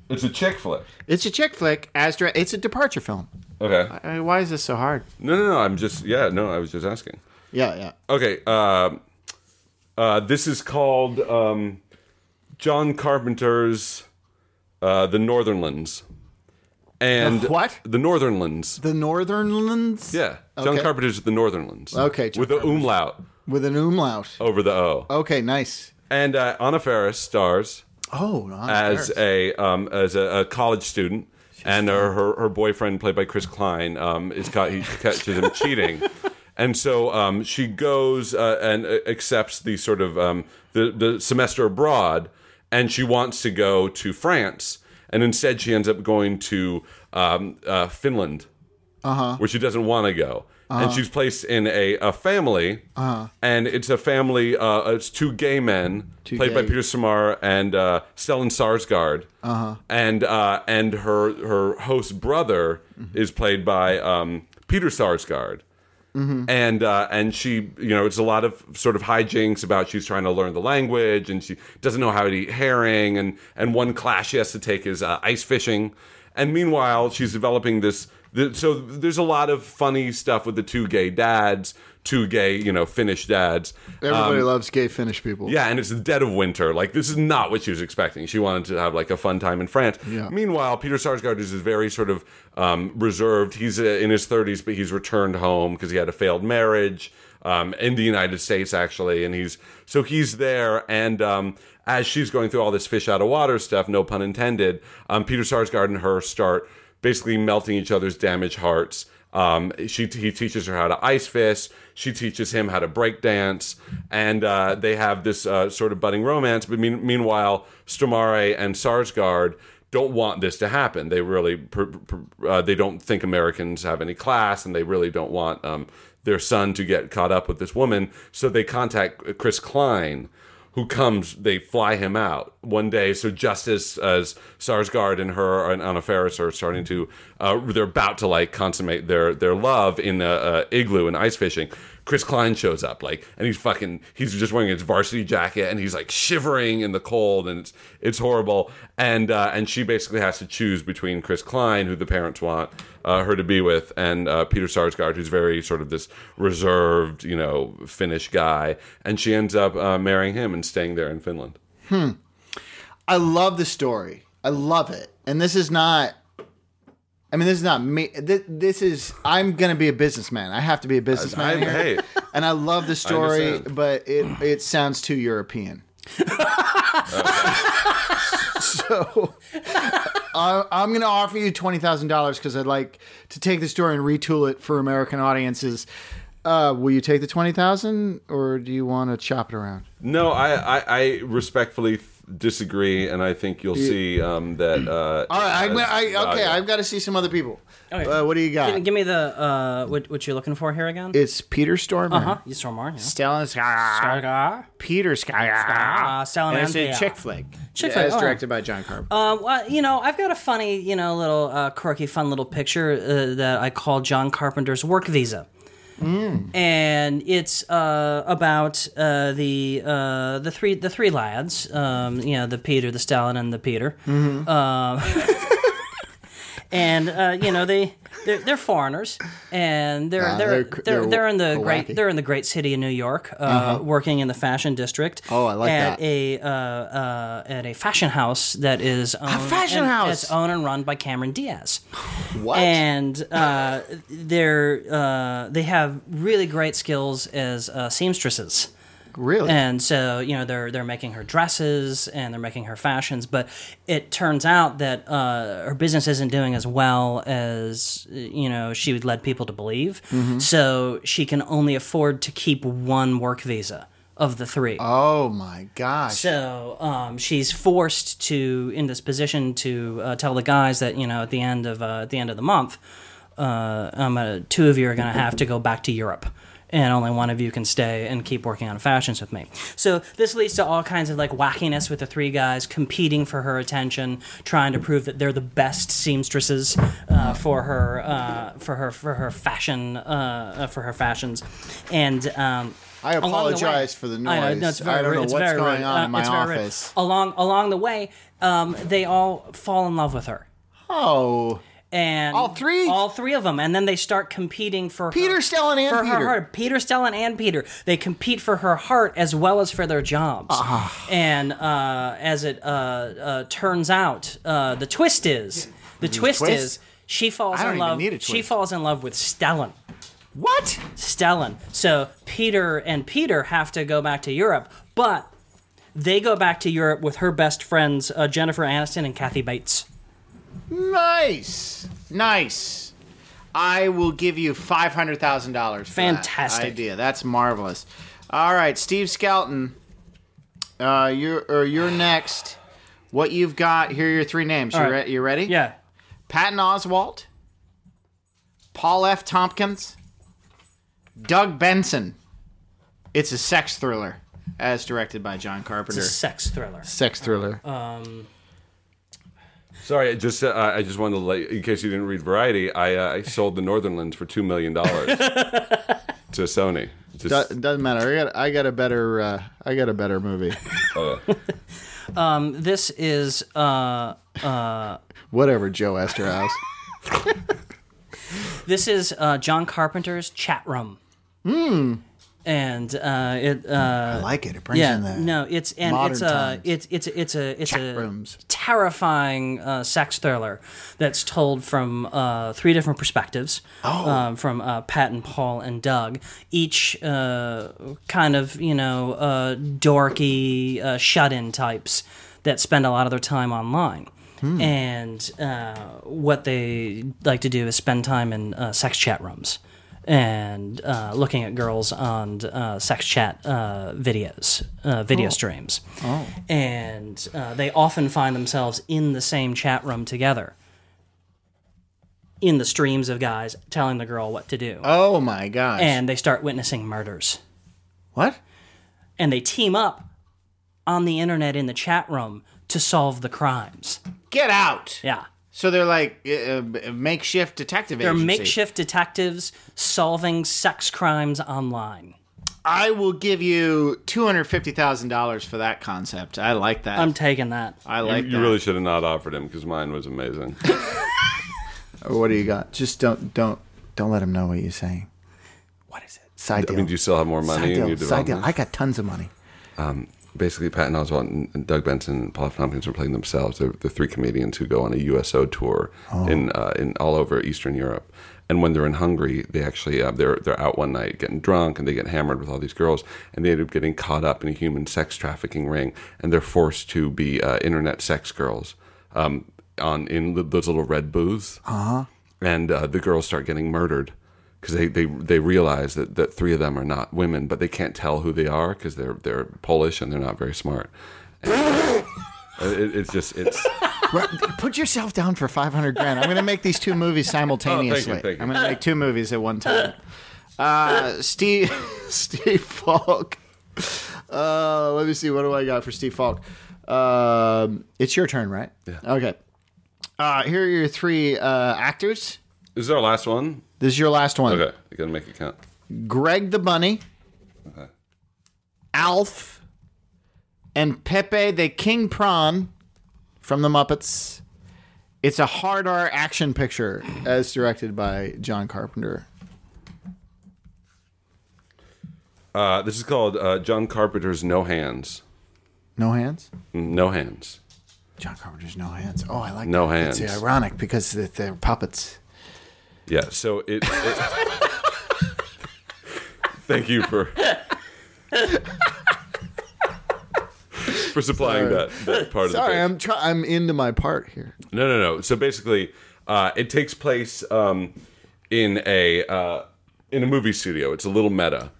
[SPEAKER 2] It's a chick flick.
[SPEAKER 1] It's a chick flick as dire- it's a departure film.
[SPEAKER 2] Okay.
[SPEAKER 1] I mean, why is this so hard?
[SPEAKER 2] No, no, no. I'm just yeah. No, I was just asking.
[SPEAKER 1] Yeah, yeah.
[SPEAKER 2] Okay. Um uh, this is called um, John Carpenter's uh, The Northernlands. And
[SPEAKER 1] The what?
[SPEAKER 2] The Northernlands.
[SPEAKER 1] The Northernlands.
[SPEAKER 2] Yeah. John
[SPEAKER 1] Okay.
[SPEAKER 2] Carpenter's The Northernlands.
[SPEAKER 1] Okay, John
[SPEAKER 2] With the umlaut
[SPEAKER 1] with an umlaut.
[SPEAKER 2] over the O.
[SPEAKER 1] Okay, nice.
[SPEAKER 2] And uh, Anna Faris stars
[SPEAKER 1] Oh,
[SPEAKER 2] as a um, as a, a college student, and her, her her boyfriend, played by Chris Klein, um, is caught he catches him cheating, and so um, she goes uh, and uh, accepts the sort of um, the the semester abroad, and she wants to go to France, and instead she ends up going to um, uh, Finland, where she doesn't want to go. And she's placed in a, a family, and it's a family. Uh, it's two gay men,
[SPEAKER 1] Two
[SPEAKER 2] played by Peter Samar and uh, Stellan Sarsgaard, and uh, and her her host brother is played by um, Peter Sarsgaard, and uh, and she you know it's a lot of sort of hijinks about she's trying to learn the language and she doesn't know how to eat herring and and one class she has to take is uh, ice fishing, and meanwhile she's developing this. th- So there's a lot of funny stuff with the two gay dads, two gay you know Finnish dads.
[SPEAKER 1] Everybody loves gay Finnish people.
[SPEAKER 2] um, Yeah, and it's the dead of winter. Like this is not what she was expecting. She wanted to have like a fun time in France.
[SPEAKER 1] Yeah.
[SPEAKER 2] Meanwhile, Peter Sarsgaard is very sort of um, reserved. He's uh, in his 30s, but he's returned home because he had a failed marriage um, in the United States, actually, and he's so he's there. And um, as she's going through all this fish out of water stuff, no pun intended, um, Peter Sarsgaard and her start basically melting each other's damaged hearts. Um, she he teaches her how to ice fish. She teaches him how to break dance, and uh, they have this uh, sort of budding romance. But mean, meanwhile, Stormare and Sarsgaard don't want this to happen. They really pr- pr- uh, they don't think Americans have any class, and they really don't want um, their son to get caught up with this woman. So they contact Chris Klein, who comes, they fly him out one day. So just as, as Sarsgaard and her and Anna Faris are starting to, uh, they're about to like consummate their their love in a igloo and ice fishing. Chris Klein shows up, like, and he's fucking, he's just wearing his varsity jacket, and he's like shivering in the cold, and it's it's horrible. And uh, and she basically has to choose between Chris Klein, who the parents want uh, her to be with, and uh, Peter Sarsgaard, who's very sort of this reserved, you know, Finnish guy, and she ends up uh, marrying him and staying there in Finland. Hmm.
[SPEAKER 1] I love the story. I love it. And this is not. I mean, this is not me. This, this is. I'm going to be a businessman. I have to be a businessman
[SPEAKER 2] I-
[SPEAKER 1] here.
[SPEAKER 2] hey.
[SPEAKER 1] And I love the story, but it it sounds too European. so I, I'm going to offer you twenty thousand dollars because I'd like to take the story and retool it for American audiences. Uh, will you take the twenty thousand, or do you want to chop it around?
[SPEAKER 2] No, I, I, I respectfully disagree, and I think you'll see um, that. Uh,
[SPEAKER 1] All right, I'm,
[SPEAKER 2] as-
[SPEAKER 1] I,
[SPEAKER 2] uh,
[SPEAKER 1] okay,
[SPEAKER 2] yeah.
[SPEAKER 1] I've got to see some other people.
[SPEAKER 3] Okay.
[SPEAKER 1] Uh, what do you got?
[SPEAKER 3] Give, give me the uh, what, what you're looking for here again?
[SPEAKER 1] it's Peter Stormare,
[SPEAKER 3] uh huh. You saw more. Yeah.
[SPEAKER 1] Stellan Skarsgård, Peter Skarsgård,
[SPEAKER 3] Uh, Stellan
[SPEAKER 1] and it's a
[SPEAKER 3] Skarsgård.
[SPEAKER 1] chick flick.
[SPEAKER 3] Chick
[SPEAKER 1] Yeah,
[SPEAKER 3] flick,
[SPEAKER 1] It's
[SPEAKER 3] oh.
[SPEAKER 1] directed by John Carpenter.
[SPEAKER 3] Uh, well, you know, I've got a funny, you know, little uh, quirky, fun little picture uh, that I call John Carpenter's work visa. And it's uh, about uh, the uh, the three the three lads, um, you know, the Peter, the Stellan, and the Peter. Uh, and uh, you know they they're, they're foreigners, and they're
[SPEAKER 1] Nah,
[SPEAKER 3] they're,
[SPEAKER 1] they're-
[SPEAKER 3] they're,
[SPEAKER 1] they're
[SPEAKER 3] in the great they're in the great city of New York, uh, working in the fashion district.
[SPEAKER 1] Oh, I like
[SPEAKER 3] at
[SPEAKER 1] that.
[SPEAKER 3] a uh, uh, at a fashion house that is owned,
[SPEAKER 1] fashion
[SPEAKER 3] and
[SPEAKER 1] house?
[SPEAKER 3] that's owned and run by Cameron Diaz,
[SPEAKER 1] what?
[SPEAKER 3] and uh, they're uh, they have really great skills as uh, seamstresses.
[SPEAKER 1] Really?
[SPEAKER 3] And so, you know, they're they're making her dresses and they're making her fashions, but it turns out that uh, her business isn't doing as well as you know she would led people to believe.
[SPEAKER 1] Mm-hmm.
[SPEAKER 3] So she can only afford to keep one work visa of the three.
[SPEAKER 1] oh my gosh!
[SPEAKER 3] So um, she's forced to in this position to uh, tell the guys that you know at the end of uh, at the end of the month, uh, um, uh, two of you are going to have to go back to Europe. And only one of you can stay and keep working on fashions with me. So this leads to all kinds of like wackiness with the three guys competing for her attention, trying to prove that they're the best seamstresses uh, for her, uh, for her, for her fashion, uh, for her fashions, and um,
[SPEAKER 1] I
[SPEAKER 3] the
[SPEAKER 1] apologize
[SPEAKER 3] way-
[SPEAKER 1] for the
[SPEAKER 3] I know,
[SPEAKER 1] noise.
[SPEAKER 3] no, it's very
[SPEAKER 1] I don't know
[SPEAKER 3] It's
[SPEAKER 1] what's
[SPEAKER 3] very
[SPEAKER 1] going on
[SPEAKER 3] Uh,
[SPEAKER 1] in my office.
[SPEAKER 3] Along along the way, um, they all fall in love with her,
[SPEAKER 1] Oh,
[SPEAKER 3] and
[SPEAKER 1] All three?
[SPEAKER 3] all three of them, and then they start competing for
[SPEAKER 1] Peter,
[SPEAKER 3] her,
[SPEAKER 1] Stellan, and
[SPEAKER 3] for
[SPEAKER 1] Peter.
[SPEAKER 3] her heart. Peter, Stellan, and Peter. They compete for her heart as well as for their jobs.
[SPEAKER 1] Ah.
[SPEAKER 3] And uh, as it uh, uh, turns out, uh, the twist is the twist,
[SPEAKER 1] twist?
[SPEAKER 3] is she falls in love. She falls in love with Stellan.
[SPEAKER 1] what?
[SPEAKER 3] Stellan. So Peter and Peter have to go back to Europe, but they go back to Europe with her best friends uh, Jennifer Aniston and Kathy Bates.
[SPEAKER 1] Nice, nice. I will give you five hundred thousand dollars.
[SPEAKER 3] Fantastic.
[SPEAKER 1] that idea. That's marvelous. All right, Steve Skelton. Uh, you're or you're next. What you've got? Here are your three names. You,
[SPEAKER 3] All
[SPEAKER 1] re- you ready?
[SPEAKER 3] Yeah.
[SPEAKER 1] Patton Oswalt, Paul F. Tompkins, Doug Benson. It's a sex thriller, as directed by John Carpenter.
[SPEAKER 3] It's a sex thriller.
[SPEAKER 1] sex thriller.
[SPEAKER 2] Sorry, I just uh, I just wanted to let in case you didn't read Variety. I uh, I sold the Northernlands for two million dollars to Sony. Just,
[SPEAKER 1] Do- doesn't matter. I got I got a better uh, I got a better movie.
[SPEAKER 3] This is uh,
[SPEAKER 1] Whatever, Joe Eszterhas.
[SPEAKER 3] this is uh, John Carpenter's chat room. Hmm. And uh, it uh,
[SPEAKER 1] I like it. It brings
[SPEAKER 3] yeah
[SPEAKER 1] in the
[SPEAKER 3] no it's and it's uh
[SPEAKER 1] times.
[SPEAKER 3] it's it's it's a it's
[SPEAKER 1] Chat
[SPEAKER 3] a
[SPEAKER 1] rooms.
[SPEAKER 3] terrifying uh, sex thriller that's told from uh, three different perspectives
[SPEAKER 1] Oh.
[SPEAKER 3] um, from uh, Pat and Paul and Doug each uh, kind of you know uh, dorky uh, shut-in types that spend a lot of their time online
[SPEAKER 1] Hmm.
[SPEAKER 3] and uh, what they like to do is spend time in uh, sex chat rooms and uh, looking at girls on uh, sex chat uh, videos, uh, video streams. Oh. And uh, they often find themselves in the same chat room together in the streams of guys telling the girl what to do.
[SPEAKER 1] Oh my gosh.
[SPEAKER 3] And they start witnessing murders.
[SPEAKER 1] what?
[SPEAKER 3] And they team up on the internet in the chat room to solve the crimes.
[SPEAKER 1] Get out.
[SPEAKER 3] Yeah.
[SPEAKER 1] So they're like uh, uh, makeshift detective
[SPEAKER 3] They're
[SPEAKER 1] agency.
[SPEAKER 3] makeshift detectives solving sex crimes online.
[SPEAKER 1] I will give you two hundred fifty thousand dollars for that concept. I like that.
[SPEAKER 3] I'm taking that.
[SPEAKER 1] I
[SPEAKER 2] you,
[SPEAKER 1] like
[SPEAKER 2] you
[SPEAKER 1] that.
[SPEAKER 2] really should have not offered him because mine was amazing.
[SPEAKER 1] Or what do you got? Just don't don't don't let him know what you're saying. What is it? Side deal.
[SPEAKER 2] I mean, do you still have more money
[SPEAKER 1] side
[SPEAKER 2] in
[SPEAKER 1] deal.
[SPEAKER 2] your
[SPEAKER 1] Side deal. I got tons of money.
[SPEAKER 2] Basically Patton Oswalt and and Doug Benson and Paul F. Tompkins are playing themselves. They're the three comedians who go on a USO tour in uh, in all over Eastern Europe. And when they're in Hungary, they actually uh, they're they're out one night getting drunk and they get hammered with all these girls, and they end up getting caught up in a human sex trafficking ring, and they're forced to be uh, internet sex girls um, on in those little red booths. Uh-huh. And uh, the girls start getting murdered because they, they they realize that, that three of them are not women, but they can't tell who they are because they're they're Polish and they're not very smart. It, it's just it's.
[SPEAKER 1] Put yourself down for 500 grand. I'm going to make these two movies simultaneously.
[SPEAKER 2] Oh, thank you.
[SPEAKER 1] I'm going to make two movies at one time. Uh, Steve Steve Falk. Uh, let me see. What do I got for Steve Falk? Um, it's your turn, right? Yeah. Okay. Uh, here are your three uh, actors.
[SPEAKER 2] This is our last one.
[SPEAKER 1] This is your last one.
[SPEAKER 2] Okay, you gotta make it count.
[SPEAKER 1] Greg the Bunny,
[SPEAKER 2] Okay.
[SPEAKER 1] Alf, and Pepe the King Prawn from the Muppets. It's a hard R action picture as directed by John Carpenter.
[SPEAKER 2] Uh, this is called uh, John Carpenter's No Hands.
[SPEAKER 1] No hands?
[SPEAKER 2] No hands.
[SPEAKER 1] John Carpenter's no hands. Oh, I like
[SPEAKER 2] No
[SPEAKER 1] that.
[SPEAKER 2] hands.
[SPEAKER 1] It's ironic because they're, they're puppets.
[SPEAKER 2] Yeah. So it. it thank you for for supplying that that part of the.
[SPEAKER 1] Sorry. I'm try- I'm into my part here.
[SPEAKER 2] No, no, no. So basically, uh, it takes place um, in a uh, in a movie studio. It's a little meta.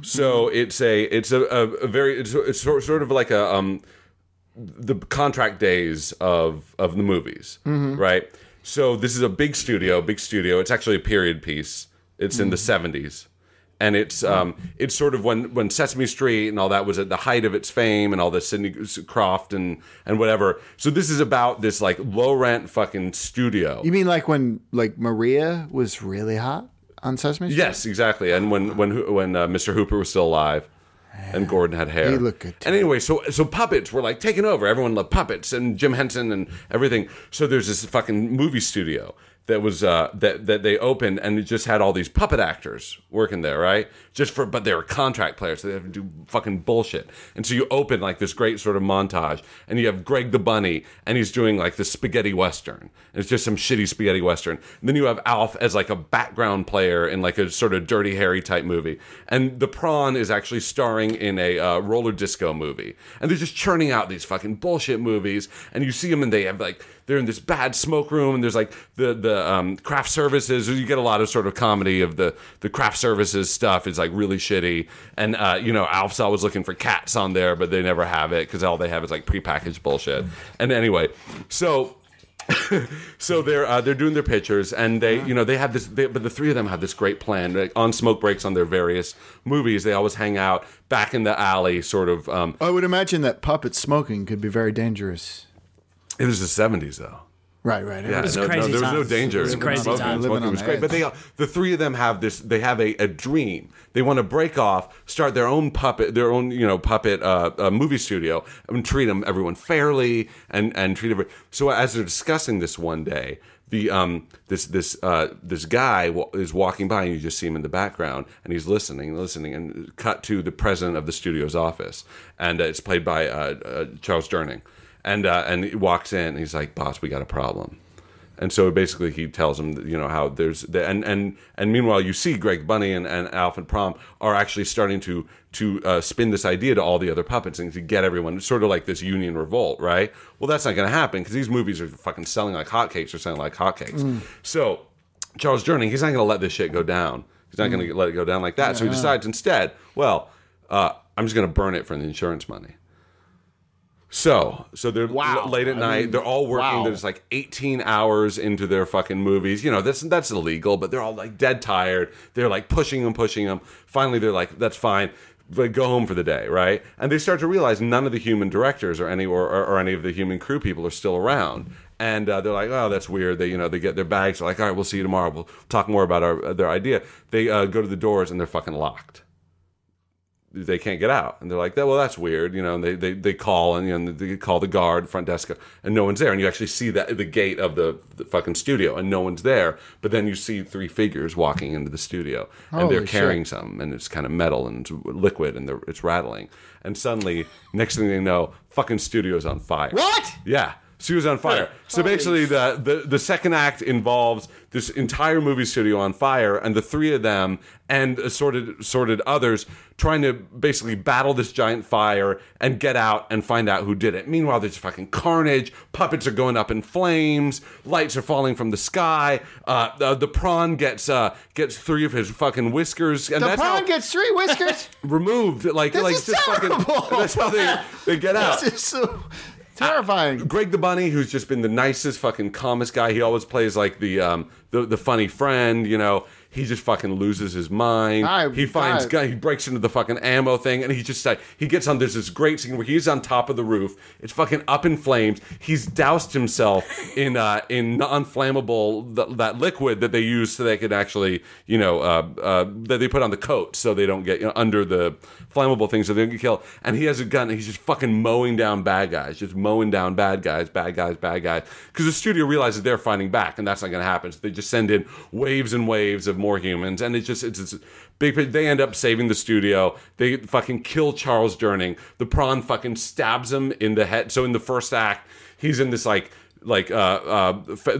[SPEAKER 2] So it's a it's a, a, a very it's, it's sort sort of like a um, the contract days of of the movies, right? So this is a big studio, big studio. It's actually a period piece. It's in the seventies, and it's um it's sort of when when Sesame Street and all that was at the height of its fame, and all the Sidney Croft and and whatever. So this is about this like low rent fucking studio.
[SPEAKER 1] You mean like when like Maria was really hot on Sesame Street?
[SPEAKER 2] Yes, exactly. And when when when uh, Mr. Hooper was still alive, and Gordon had hair,
[SPEAKER 1] He looked good, too.
[SPEAKER 2] And anyway, so so puppets were like taking over. Everyone loved puppets and Jim Henson and everything. So there's this fucking movie studio that was uh, that that they opened, and it just had all these puppet actors working there, right? Just for but they were contract players, so they have to do fucking bullshit. And so you open like this great sort of montage, and you have Greg the Bunny, and he's doing like this spaghetti western. And it's just some shitty spaghetti western. And then you have Alf as like a background player in like a sort of Dirty Harry type movie, and the Prawn is actually starring in a uh, roller disco movie. And they're just churning out these fucking bullshit movies, and you see them, and they have like they're in this bad smoke room, and there's like the the um, craft services. You get a lot of sort of comedy of the the craft services stuff is like really shitty, and uh, you know Alf's always looking for cats on there, but they never have it because all they have is like prepackaged bullshit. And anyway, so so they're uh, they're doing their pictures, and they you know they have this, they, but the three of them have this great plan. Like, on smoke breaks on their various movies, they always hang out back in the alley, sort of. Um,
[SPEAKER 1] I would imagine that puppet smoking could be very dangerous.
[SPEAKER 2] It was the seventies though.
[SPEAKER 1] Right, right.
[SPEAKER 2] Yeah,
[SPEAKER 3] was
[SPEAKER 2] no,
[SPEAKER 3] crazy
[SPEAKER 2] no, there was no
[SPEAKER 3] times.
[SPEAKER 2] danger.
[SPEAKER 3] It was a crazy
[SPEAKER 2] smoking.
[SPEAKER 3] time.
[SPEAKER 2] Smoking
[SPEAKER 1] Living
[SPEAKER 2] was
[SPEAKER 1] the
[SPEAKER 2] great, but
[SPEAKER 1] edge.
[SPEAKER 2] they the three of them have this. They have a, a dream. They want to break off, start their own puppet, their own you know puppet uh, uh, movie studio, and treat them everyone fairly and and treat everyone. So as they're discussing this one day, the um this this uh this guy is walking by and you just see him in the background and he's listening listening and cut to the president of the studio's office and uh, it's played by uh, uh, Charles Durning and uh, and he walks in and he's like boss we got a problem and so basically he tells him, you know, how there's the, and and and meanwhile you see Greg Bunny and, and Alf and Prawn are actually starting to to uh, spin this idea to all the other puppets and to get everyone it's sort of like this union revolt, right? Well, that's not going to happen because these movies are fucking selling like hotcakes or selling like hotcakes. So Charles Durning, he's not going to let this shit go down. He's not going to let it go down like that. so he decides instead, well, uh, I'm just going to burn it for the insurance money. So, so they're
[SPEAKER 1] Wow.
[SPEAKER 2] l- late at
[SPEAKER 1] I
[SPEAKER 2] night.
[SPEAKER 1] mean,
[SPEAKER 2] they're all working.
[SPEAKER 1] wow.
[SPEAKER 2] There's like 18 hours into their fucking movies. You know, that's that's illegal, but they're all like dead tired. They're like pushing them, pushing them. Finally, they're like, "That's fine." But go home for the day, right? And they start to realize none of the human directors or any or, or, or any of the human crew people are still around. And uh, they're like, "Oh, that's weird." They, you know, they get their bags. They're like, "All right, we'll see you tomorrow. We'll talk more about our their idea." They uh, go to the doors and they're fucking locked they can't get out. And they're like, well, that's weird, you know. And they, they, they call and you know they call the guard front desk, and no one's there. And you actually see that the gate of the, the fucking studio, and no one's there. But then you see three figures walking into the studio, and
[SPEAKER 1] Holy
[SPEAKER 2] they're carrying
[SPEAKER 1] shit.
[SPEAKER 2] something, and it's kind of metal and it's liquid, and they're, it's rattling. And suddenly, next thing they know, fucking studio's on fire.
[SPEAKER 1] What?
[SPEAKER 2] Yeah. Studio's on fire. So basically, the, the the second act involves this entire movie studio on fire, and the three of them and assorted sorted others trying to basically battle this giant fire and get out and find out who did it. Meanwhile, there's fucking carnage. Puppets are going up in flames. Lights are falling from the sky. Uh, the, the prawn gets uh, gets three of his fucking whiskers, and
[SPEAKER 1] The
[SPEAKER 2] that's
[SPEAKER 1] prawn
[SPEAKER 2] how
[SPEAKER 1] gets three whiskers.
[SPEAKER 2] removed. Like
[SPEAKER 1] This
[SPEAKER 2] like
[SPEAKER 1] is
[SPEAKER 2] just fucking.
[SPEAKER 1] terrible.
[SPEAKER 2] That's how they they get out.
[SPEAKER 1] This is so. Terrifying.
[SPEAKER 2] Greg the Bunny, who's just been the nicest, fucking calmest guy. He always plays like the um the, the funny friend, you know. He just fucking loses his mind.
[SPEAKER 1] I-
[SPEAKER 2] he finds
[SPEAKER 1] I-
[SPEAKER 2] guy. He breaks into the fucking ammo thing, and he just like he gets on. There's this great scene where he's on top of the roof. It's fucking up in flames. He's doused himself in uh in non-flammable th- that liquid that they use so they could actually you know uh, uh that they put on the coat so they don't get you know, under the flammable things so they don't get killed. And he has a gun. and He's just fucking mowing down bad guys, just mowing down bad guys, bad guys, bad guys. Because the studio realizes they're fighting back, and that's not going to happen. So they just send in waves and waves of more humans, and it's just it's, it's big. They end up saving the studio. They fucking kill Charles Durning. The prawn fucking stabs him in the head. So in the first act, he's in this like like uh, uh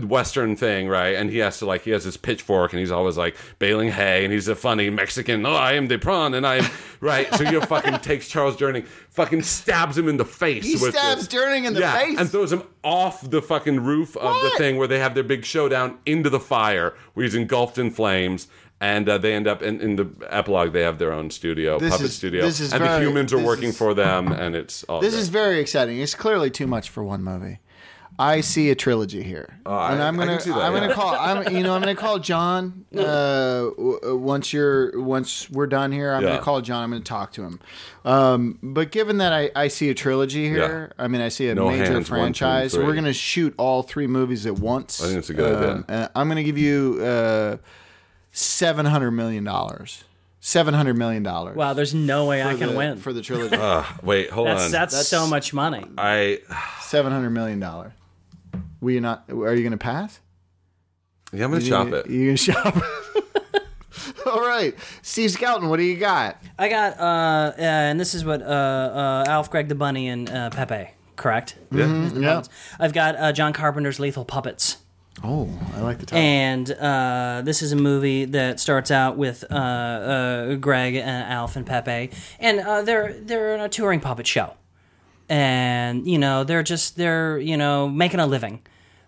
[SPEAKER 2] western thing right and he has to like he has his pitchfork and he's always like baling hay and he's a funny mexican oh i am the prawn and i'm right so you fucking takes charles durning fucking stabs him in the face
[SPEAKER 1] He stabs
[SPEAKER 2] this-
[SPEAKER 1] Durning in the
[SPEAKER 2] yeah,
[SPEAKER 1] face?
[SPEAKER 2] and throws him off the fucking roof of the thing where they have their big showdown into the fire where he's engulfed in flames and uh, they end up in, in the epilogue. They have their own studio,
[SPEAKER 1] This
[SPEAKER 2] puppet
[SPEAKER 1] is-
[SPEAKER 2] studio,
[SPEAKER 1] this is
[SPEAKER 2] and the humans are working
[SPEAKER 1] is-
[SPEAKER 2] for them, and it's all.
[SPEAKER 1] This
[SPEAKER 2] great.
[SPEAKER 1] is very exciting. It's clearly too much for one movie. I see a trilogy here,
[SPEAKER 2] Oh,
[SPEAKER 1] and I'm gonna,
[SPEAKER 2] can see that,
[SPEAKER 1] I'm
[SPEAKER 2] yeah.
[SPEAKER 1] gonna call, I'm, you know, I'm gonna call John. Uh, w- uh, once you're, once we're done here, I'm
[SPEAKER 2] Yeah.
[SPEAKER 1] gonna call John. I'm gonna talk to him. Um, but given that I, I see a trilogy here, I mean, I see a
[SPEAKER 2] No
[SPEAKER 1] major
[SPEAKER 2] hands, one, two,
[SPEAKER 1] franchise.
[SPEAKER 2] three.
[SPEAKER 1] we're gonna shoot all three movies at once.
[SPEAKER 2] I think it's a good idea.
[SPEAKER 1] Um, and I'm gonna give you uh, seven hundred million dollars. Seven hundred million dollars.
[SPEAKER 3] Wow, there's no way I can
[SPEAKER 1] the,
[SPEAKER 3] win.
[SPEAKER 1] for the trilogy.
[SPEAKER 2] Wait, hold
[SPEAKER 3] that's,
[SPEAKER 2] on.
[SPEAKER 3] that's
[SPEAKER 1] That's-
[SPEAKER 3] so much money.
[SPEAKER 2] I
[SPEAKER 1] Seven hundred million dollars. Will you not? Are you going to pass?
[SPEAKER 2] yeah, I'm gonna
[SPEAKER 1] You-
[SPEAKER 2] chop it.
[SPEAKER 1] You going to shop? All right, Steve Skelton, what do you got?
[SPEAKER 3] I got, uh, uh, and this is what uh, uh, Alf, Greg the Bunny, and uh, Pepe. Correct.
[SPEAKER 2] Yeah.
[SPEAKER 1] Yeah.
[SPEAKER 3] I've got uh, John Carpenter's Lethal Puppets.
[SPEAKER 1] Oh, I like the title.
[SPEAKER 3] And uh, this is a movie that starts out with uh, uh, Greg and Alf and Pepe, and uh, they're they're in a touring puppet show, and you know they're just they're you know making a living,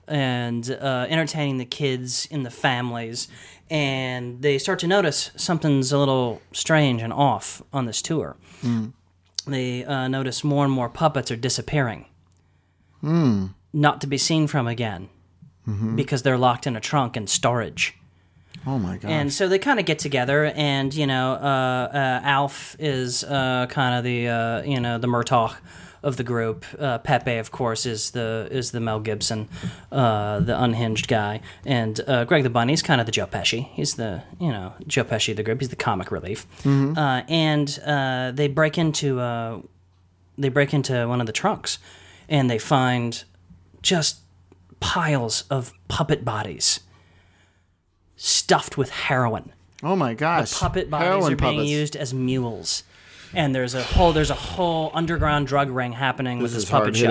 [SPEAKER 3] and uh, entertaining the kids in the families, and they start to notice something's a little strange and off on this tour. They uh, notice more and more puppets are disappearing, not to be seen from again because they're locked in a trunk in storage.
[SPEAKER 1] oh my god.
[SPEAKER 3] And so they kind of get together, and you know, uh, uh, Alf is uh, kind of the uh, you know the Murtaugh of the group. Uh, Pepe, of course, is the is the Mel Gibson, uh, the unhinged guy, and uh, Greg the Bunny is kind of the Joe Pesci. He's the you know Joe Pesci of the group. He's the comic relief. Uh, and uh, they break into uh, they break into one of the trunks, and they find just piles of puppet bodies stuffed with heroin.
[SPEAKER 1] oh my gosh.
[SPEAKER 3] Puppet bodies
[SPEAKER 1] Heroin
[SPEAKER 3] are being
[SPEAKER 1] puppets.
[SPEAKER 3] used as mules. And there's a whole there's a whole underground drug ring happening with
[SPEAKER 1] This
[SPEAKER 3] this puppet show.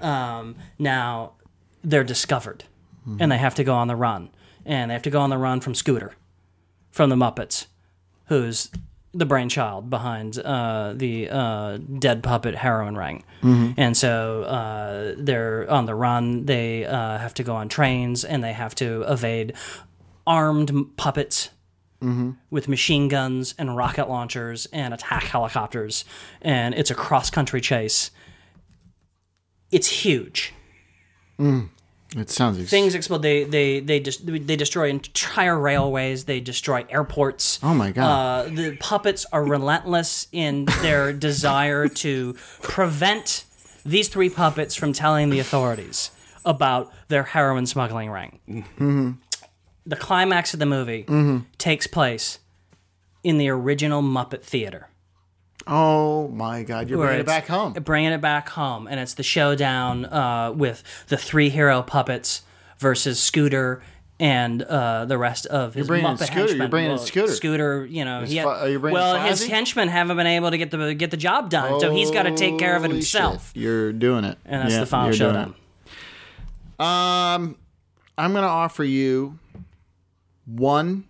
[SPEAKER 3] Um, now they're discovered, and they have to go on the run, and they have to go on the run from Scooter, from the Muppets, who's the brainchild behind uh, the uh, dead puppet heroin ring. And so uh, they're on the run. They uh, have to go on trains, and they have to evade armed m- puppets with machine guns and rocket launchers and attack helicopters. And it's a cross country chase. It's huge.
[SPEAKER 1] It sounds ex-
[SPEAKER 3] Things explode. They they they just they destroy entire railways. They destroy airports.
[SPEAKER 1] Oh my God.
[SPEAKER 3] Uh, the puppets are relentless in their desire to prevent these three puppets from telling the authorities about their heroin smuggling ring.
[SPEAKER 1] Mm-hmm.
[SPEAKER 3] The climax of the movie takes place in the original Muppet Theater.
[SPEAKER 1] Oh my god, you're bringing it
[SPEAKER 3] it's-
[SPEAKER 1] back home.
[SPEAKER 3] Bringing it back home, and it's the showdown uh, with the three hero puppets versus Scooter and uh, the rest of his
[SPEAKER 1] bringing in
[SPEAKER 3] Muppet
[SPEAKER 1] Scooter, you're
[SPEAKER 3] henchmen.
[SPEAKER 1] bringing in
[SPEAKER 3] Well,
[SPEAKER 1] Scooter.
[SPEAKER 3] Scooter, you know, he
[SPEAKER 1] Fu- are you bringing
[SPEAKER 3] well, his
[SPEAKER 1] Fozzie?
[SPEAKER 3] henchmen haven't been able to get the get the job done, so he's got to take care of it
[SPEAKER 1] Holy
[SPEAKER 3] himself,
[SPEAKER 1] shit. You're doing it.
[SPEAKER 3] and that's the final showdown.
[SPEAKER 1] Um, I'm going to offer you one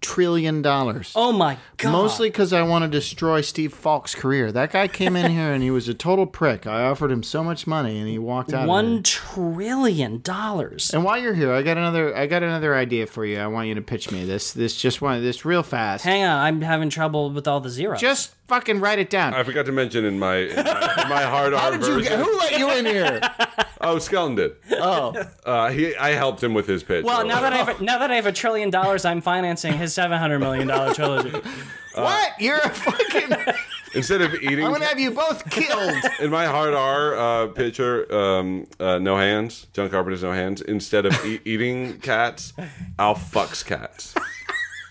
[SPEAKER 1] trillion dollars.
[SPEAKER 3] Oh my god!
[SPEAKER 1] Mostly because I want to destroy Steve Falk's career. That guy came in here and he was a total prick. I offered him so much money and he walked out.
[SPEAKER 3] one
[SPEAKER 1] here.
[SPEAKER 3] trillion dollars.
[SPEAKER 1] And while you're here, I got another. I got another idea for you. I want you to pitch me this. This just one. This real fast.
[SPEAKER 3] Hang on, I'm having trouble with all the zeros.
[SPEAKER 1] Just fucking write it down.
[SPEAKER 2] I forgot to mention in my in my, in my hard
[SPEAKER 1] How
[SPEAKER 2] R
[SPEAKER 1] did you?
[SPEAKER 2] version.
[SPEAKER 1] Who let you in here?
[SPEAKER 2] Oh, Skeleton did.
[SPEAKER 1] Oh,
[SPEAKER 2] Uh, he, I helped him with his pitch.
[SPEAKER 3] well, now that I
[SPEAKER 2] I
[SPEAKER 3] have now that I have a trillion dollars, I'm financing his seven hundred million dollar trilogy.
[SPEAKER 1] what? You're a fucking.
[SPEAKER 2] instead of eating
[SPEAKER 1] I'm gonna have you both killed.
[SPEAKER 2] in my hard R uh, picture, um, uh, no hands, John Carpenter's no hands. Instead of e- eating cats, I'll fucks cats.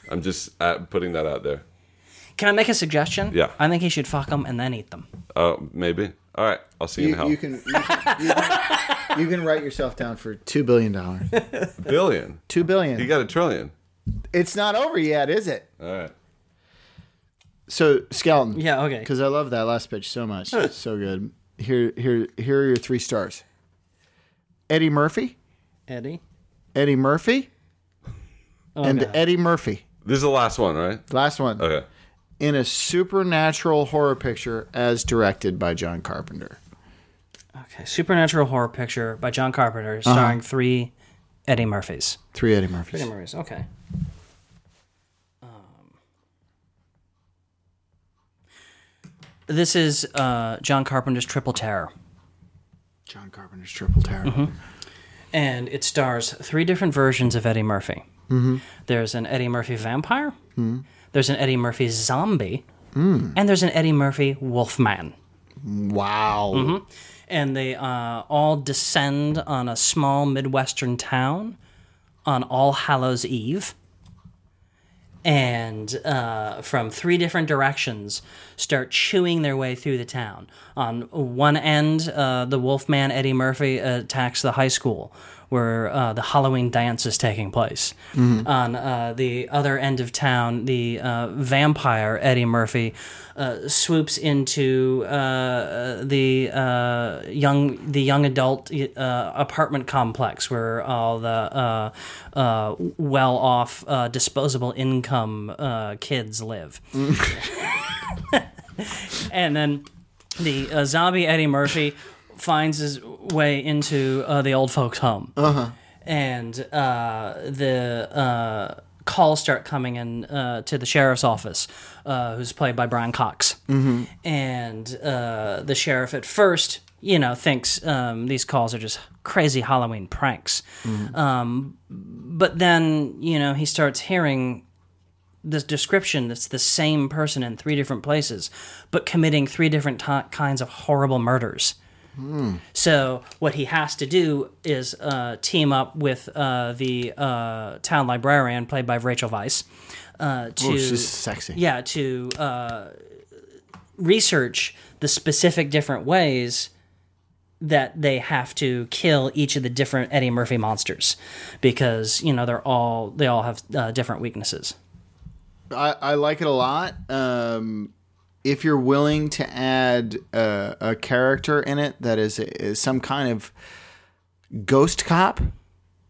[SPEAKER 2] I'm just uh, putting that out there.
[SPEAKER 3] Can I make a suggestion?
[SPEAKER 2] Yeah.
[SPEAKER 3] I think he should fuck them and then eat them.
[SPEAKER 2] Uh, maybe. All right, I'll see you, in
[SPEAKER 1] You,
[SPEAKER 2] hell.
[SPEAKER 1] you can. You can, you can you can write yourself down for two billion dollars.
[SPEAKER 2] Billion.
[SPEAKER 1] Two billion.
[SPEAKER 2] You got a trillion.
[SPEAKER 1] it's not over yet, is it?
[SPEAKER 2] All right.
[SPEAKER 1] So skeleton.
[SPEAKER 3] Yeah. Okay.
[SPEAKER 1] Because I love that last pitch so much. It's so good. Here, here, here are your three stars. Eddie Murphy,
[SPEAKER 3] Eddie.
[SPEAKER 1] Eddie Murphy, oh, and
[SPEAKER 3] God.
[SPEAKER 1] Eddie Murphy.
[SPEAKER 2] This is the last one, right?
[SPEAKER 1] Last one.
[SPEAKER 2] Okay.
[SPEAKER 1] In a supernatural horror picture as directed by John Carpenter.
[SPEAKER 3] Okay. Supernatural horror picture by John Carpenter,
[SPEAKER 1] Uh-huh.
[SPEAKER 3] starring three Eddie Murphys.
[SPEAKER 1] Three Eddie Murphys.
[SPEAKER 3] Eddie Murphys. Okay. Um, this is uh, John Carpenter's Triple Terror.
[SPEAKER 1] John Carpenter's Triple Terror.
[SPEAKER 3] and it stars three different versions of Eddie Murphy. Mm-hmm. There's an Eddie Murphy vampire, there's an Eddie Murphy zombie, and there's an Eddie Murphy wolfman.
[SPEAKER 1] Wow.
[SPEAKER 3] And they uh, all descend on a small Midwestern town on All Hallows Eve. And uh, from three different directions, start chewing their way through the town. On one end, uh, the Wolfman Eddie Murphy attacks the high school where uh, the Halloween dance is taking place. On uh, the other end of town, the uh, vampire Eddie Murphy uh, swoops into uh, the uh, young the young adult uh, apartment complex where all the uh, uh, well off uh, disposable income uh, kids live. and then the uh, zombie Eddie Murphy finds his way into uh, the old folks' home. Uh-huh. And uh, the uh, calls start coming in uh, to the sheriff's office, uh, who's played by Brian Cox. Mm-hmm. And uh, the sheriff at first, you know, thinks um, these calls are just crazy Halloween pranks. Um, but then, you know, he starts hearing this description that's the same person in three different places, but committing three different ti kinds of horrible murders. So what he has to do is uh, team up with uh, the uh, town librarian, played by Rachel Weisz, uh, to
[SPEAKER 1] Oh, she's sexy.
[SPEAKER 3] yeah to uh, research the specific different ways that they have to kill each of the different Eddie Murphy monsters because you know they're all they all have uh, different weaknesses.
[SPEAKER 1] I, I like it a lot. Um, if you're willing to add uh, a character in it that is, is some kind of ghost cop,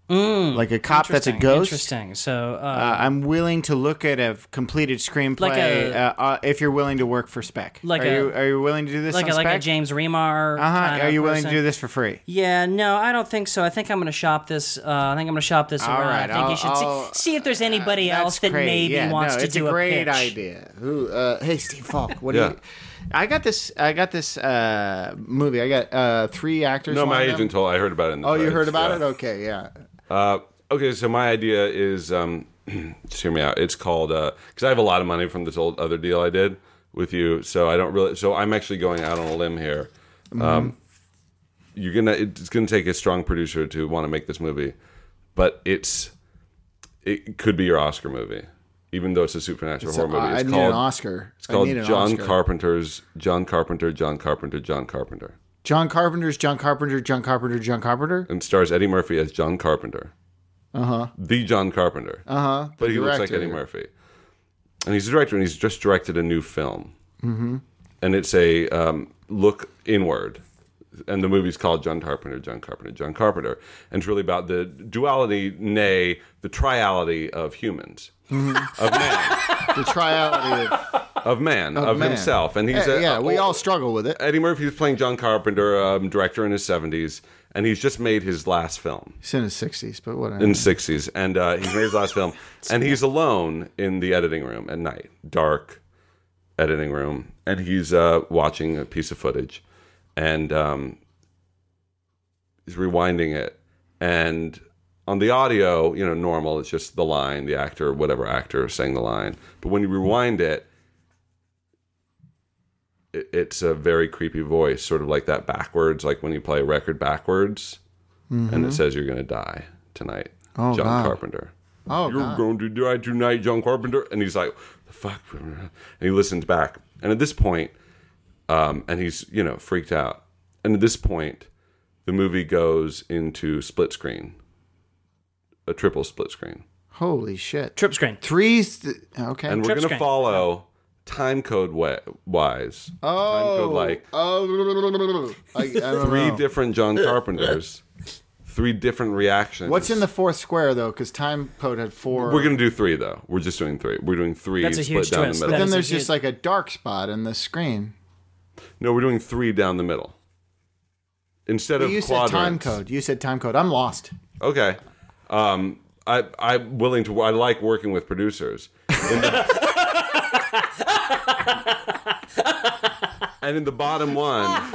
[SPEAKER 1] like a cop that's a ghost,
[SPEAKER 3] Interesting. So, uh,
[SPEAKER 1] uh, I'm willing to look at a completed screenplay.
[SPEAKER 3] Like a-
[SPEAKER 1] uh, uh, if you're willing to work for spec,
[SPEAKER 3] Like
[SPEAKER 1] are
[SPEAKER 3] a-
[SPEAKER 1] you are you willing to do this
[SPEAKER 3] like
[SPEAKER 1] on
[SPEAKER 3] a, like a James Remar.
[SPEAKER 1] uh huh. Are you willing to do this for free?
[SPEAKER 3] Yeah, no, I don't think so. I think I'm going to shop this. Uh, I think I'm going to shop this
[SPEAKER 1] All
[SPEAKER 3] around.
[SPEAKER 1] right,
[SPEAKER 3] I think
[SPEAKER 1] I'll-
[SPEAKER 3] you should
[SPEAKER 1] I'll-
[SPEAKER 3] see, see if there's anybody else that
[SPEAKER 1] great.
[SPEAKER 3] maybe
[SPEAKER 1] yeah,
[SPEAKER 3] wants
[SPEAKER 1] no,
[SPEAKER 3] to do
[SPEAKER 1] a great
[SPEAKER 3] pitch.
[SPEAKER 1] idea. Who? Uh, hey, Steve Falk. What
[SPEAKER 2] Yeah.
[SPEAKER 1] do you? I got this. I got this uh, movie. I got uh, three actors.
[SPEAKER 2] No, my
[SPEAKER 1] lined up.
[SPEAKER 2] agent told. I heard about it. In the
[SPEAKER 1] Oh, you heard about
[SPEAKER 2] yeah.
[SPEAKER 1] it? Okay, yeah.
[SPEAKER 2] Uh, okay, so my idea is um, just hear me out. It's called because I have a lot of money from this old other deal I did with you, so I don't really. So I'm actually going out on a limb here. Um, you're gonna. It's gonna take a strong producer to want to make this movie, but it's it could be your Oscar movie, even though it's a supernatural
[SPEAKER 1] So,
[SPEAKER 2] horror movie.
[SPEAKER 1] I
[SPEAKER 2] It's
[SPEAKER 1] need
[SPEAKER 2] called
[SPEAKER 1] an Oscar.
[SPEAKER 2] it's called
[SPEAKER 1] I
[SPEAKER 2] John
[SPEAKER 1] Oscar.
[SPEAKER 2] Carpenter's John Carpenter John Carpenter John Carpenter,
[SPEAKER 1] John Carpenter's John Carpenter. John Carpenter. John Carpenter.
[SPEAKER 2] and stars Eddie Murphy as John Carpenter. Uh huh. The John Carpenter. Uh huh. But he looks like. Eddie Murphy, and he's a director, and he's just directed a new film, mm-hmm. and it's a um, look inward. And the movie's called John Carpenter, John Carpenter, John Carpenter, and it's really about the duality, nay, the triality of humans. Of man,
[SPEAKER 1] The triality of,
[SPEAKER 2] of man, of,
[SPEAKER 1] man.
[SPEAKER 2] himself, and he's
[SPEAKER 1] yeah,
[SPEAKER 2] a,
[SPEAKER 1] yeah, we all struggle with it.
[SPEAKER 2] Eddie Murphy is playing John Carpenter, um, director in his seventies, and he's just made his last film.
[SPEAKER 1] He's in his sixties, but whatever.
[SPEAKER 2] in the 60s and uh, he's made his last film and he's alone in the editing room at night dark editing room and he's uh, watching a piece of footage and um, he's rewinding it and on the audio you know normal it's just the line the actor whatever actor saying the line but when you rewind it it- it's a very creepy voice sort of like that backwards like when you play a record backwards and it says you're going to die tonight
[SPEAKER 1] Oh,
[SPEAKER 2] john
[SPEAKER 1] God.
[SPEAKER 2] carpenter
[SPEAKER 1] oh,
[SPEAKER 2] you're
[SPEAKER 1] God.
[SPEAKER 2] going to die tonight, John Carpenter. And he's like, the fuck? And he listens back. And at this point, um, and he's, you know, freaked out. And at this point, the movie goes into split screen, a triple split screen.
[SPEAKER 1] Holy shit!
[SPEAKER 3] Trip screen.
[SPEAKER 1] Three. th- okay.
[SPEAKER 2] And we're
[SPEAKER 3] Trip
[SPEAKER 2] going to
[SPEAKER 3] screen.
[SPEAKER 2] follow time code wa- wise.
[SPEAKER 1] oh,
[SPEAKER 2] time code oh. like
[SPEAKER 1] oh, I, I don't
[SPEAKER 2] three
[SPEAKER 1] know.
[SPEAKER 2] different John Carpenters, three different reactions.
[SPEAKER 1] What's in the fourth square though? Because time code had 4
[SPEAKER 2] We're going to do three, though. We're just doing three. We're doing three
[SPEAKER 3] That's a
[SPEAKER 2] split
[SPEAKER 3] huge
[SPEAKER 2] down
[SPEAKER 3] twist.
[SPEAKER 2] the
[SPEAKER 1] but
[SPEAKER 2] middle.
[SPEAKER 1] then
[SPEAKER 3] That
[SPEAKER 1] there's
[SPEAKER 3] is a
[SPEAKER 1] just
[SPEAKER 3] huge-
[SPEAKER 1] like a dark spot in the screen.
[SPEAKER 2] No, we're doing three down the middle. Instead of
[SPEAKER 1] you said
[SPEAKER 2] quadrants.
[SPEAKER 1] time code. You said time code. I'm lost.
[SPEAKER 2] Okay. Um, I, I'm willing to. I like working with producers. In the- and in the bottom one,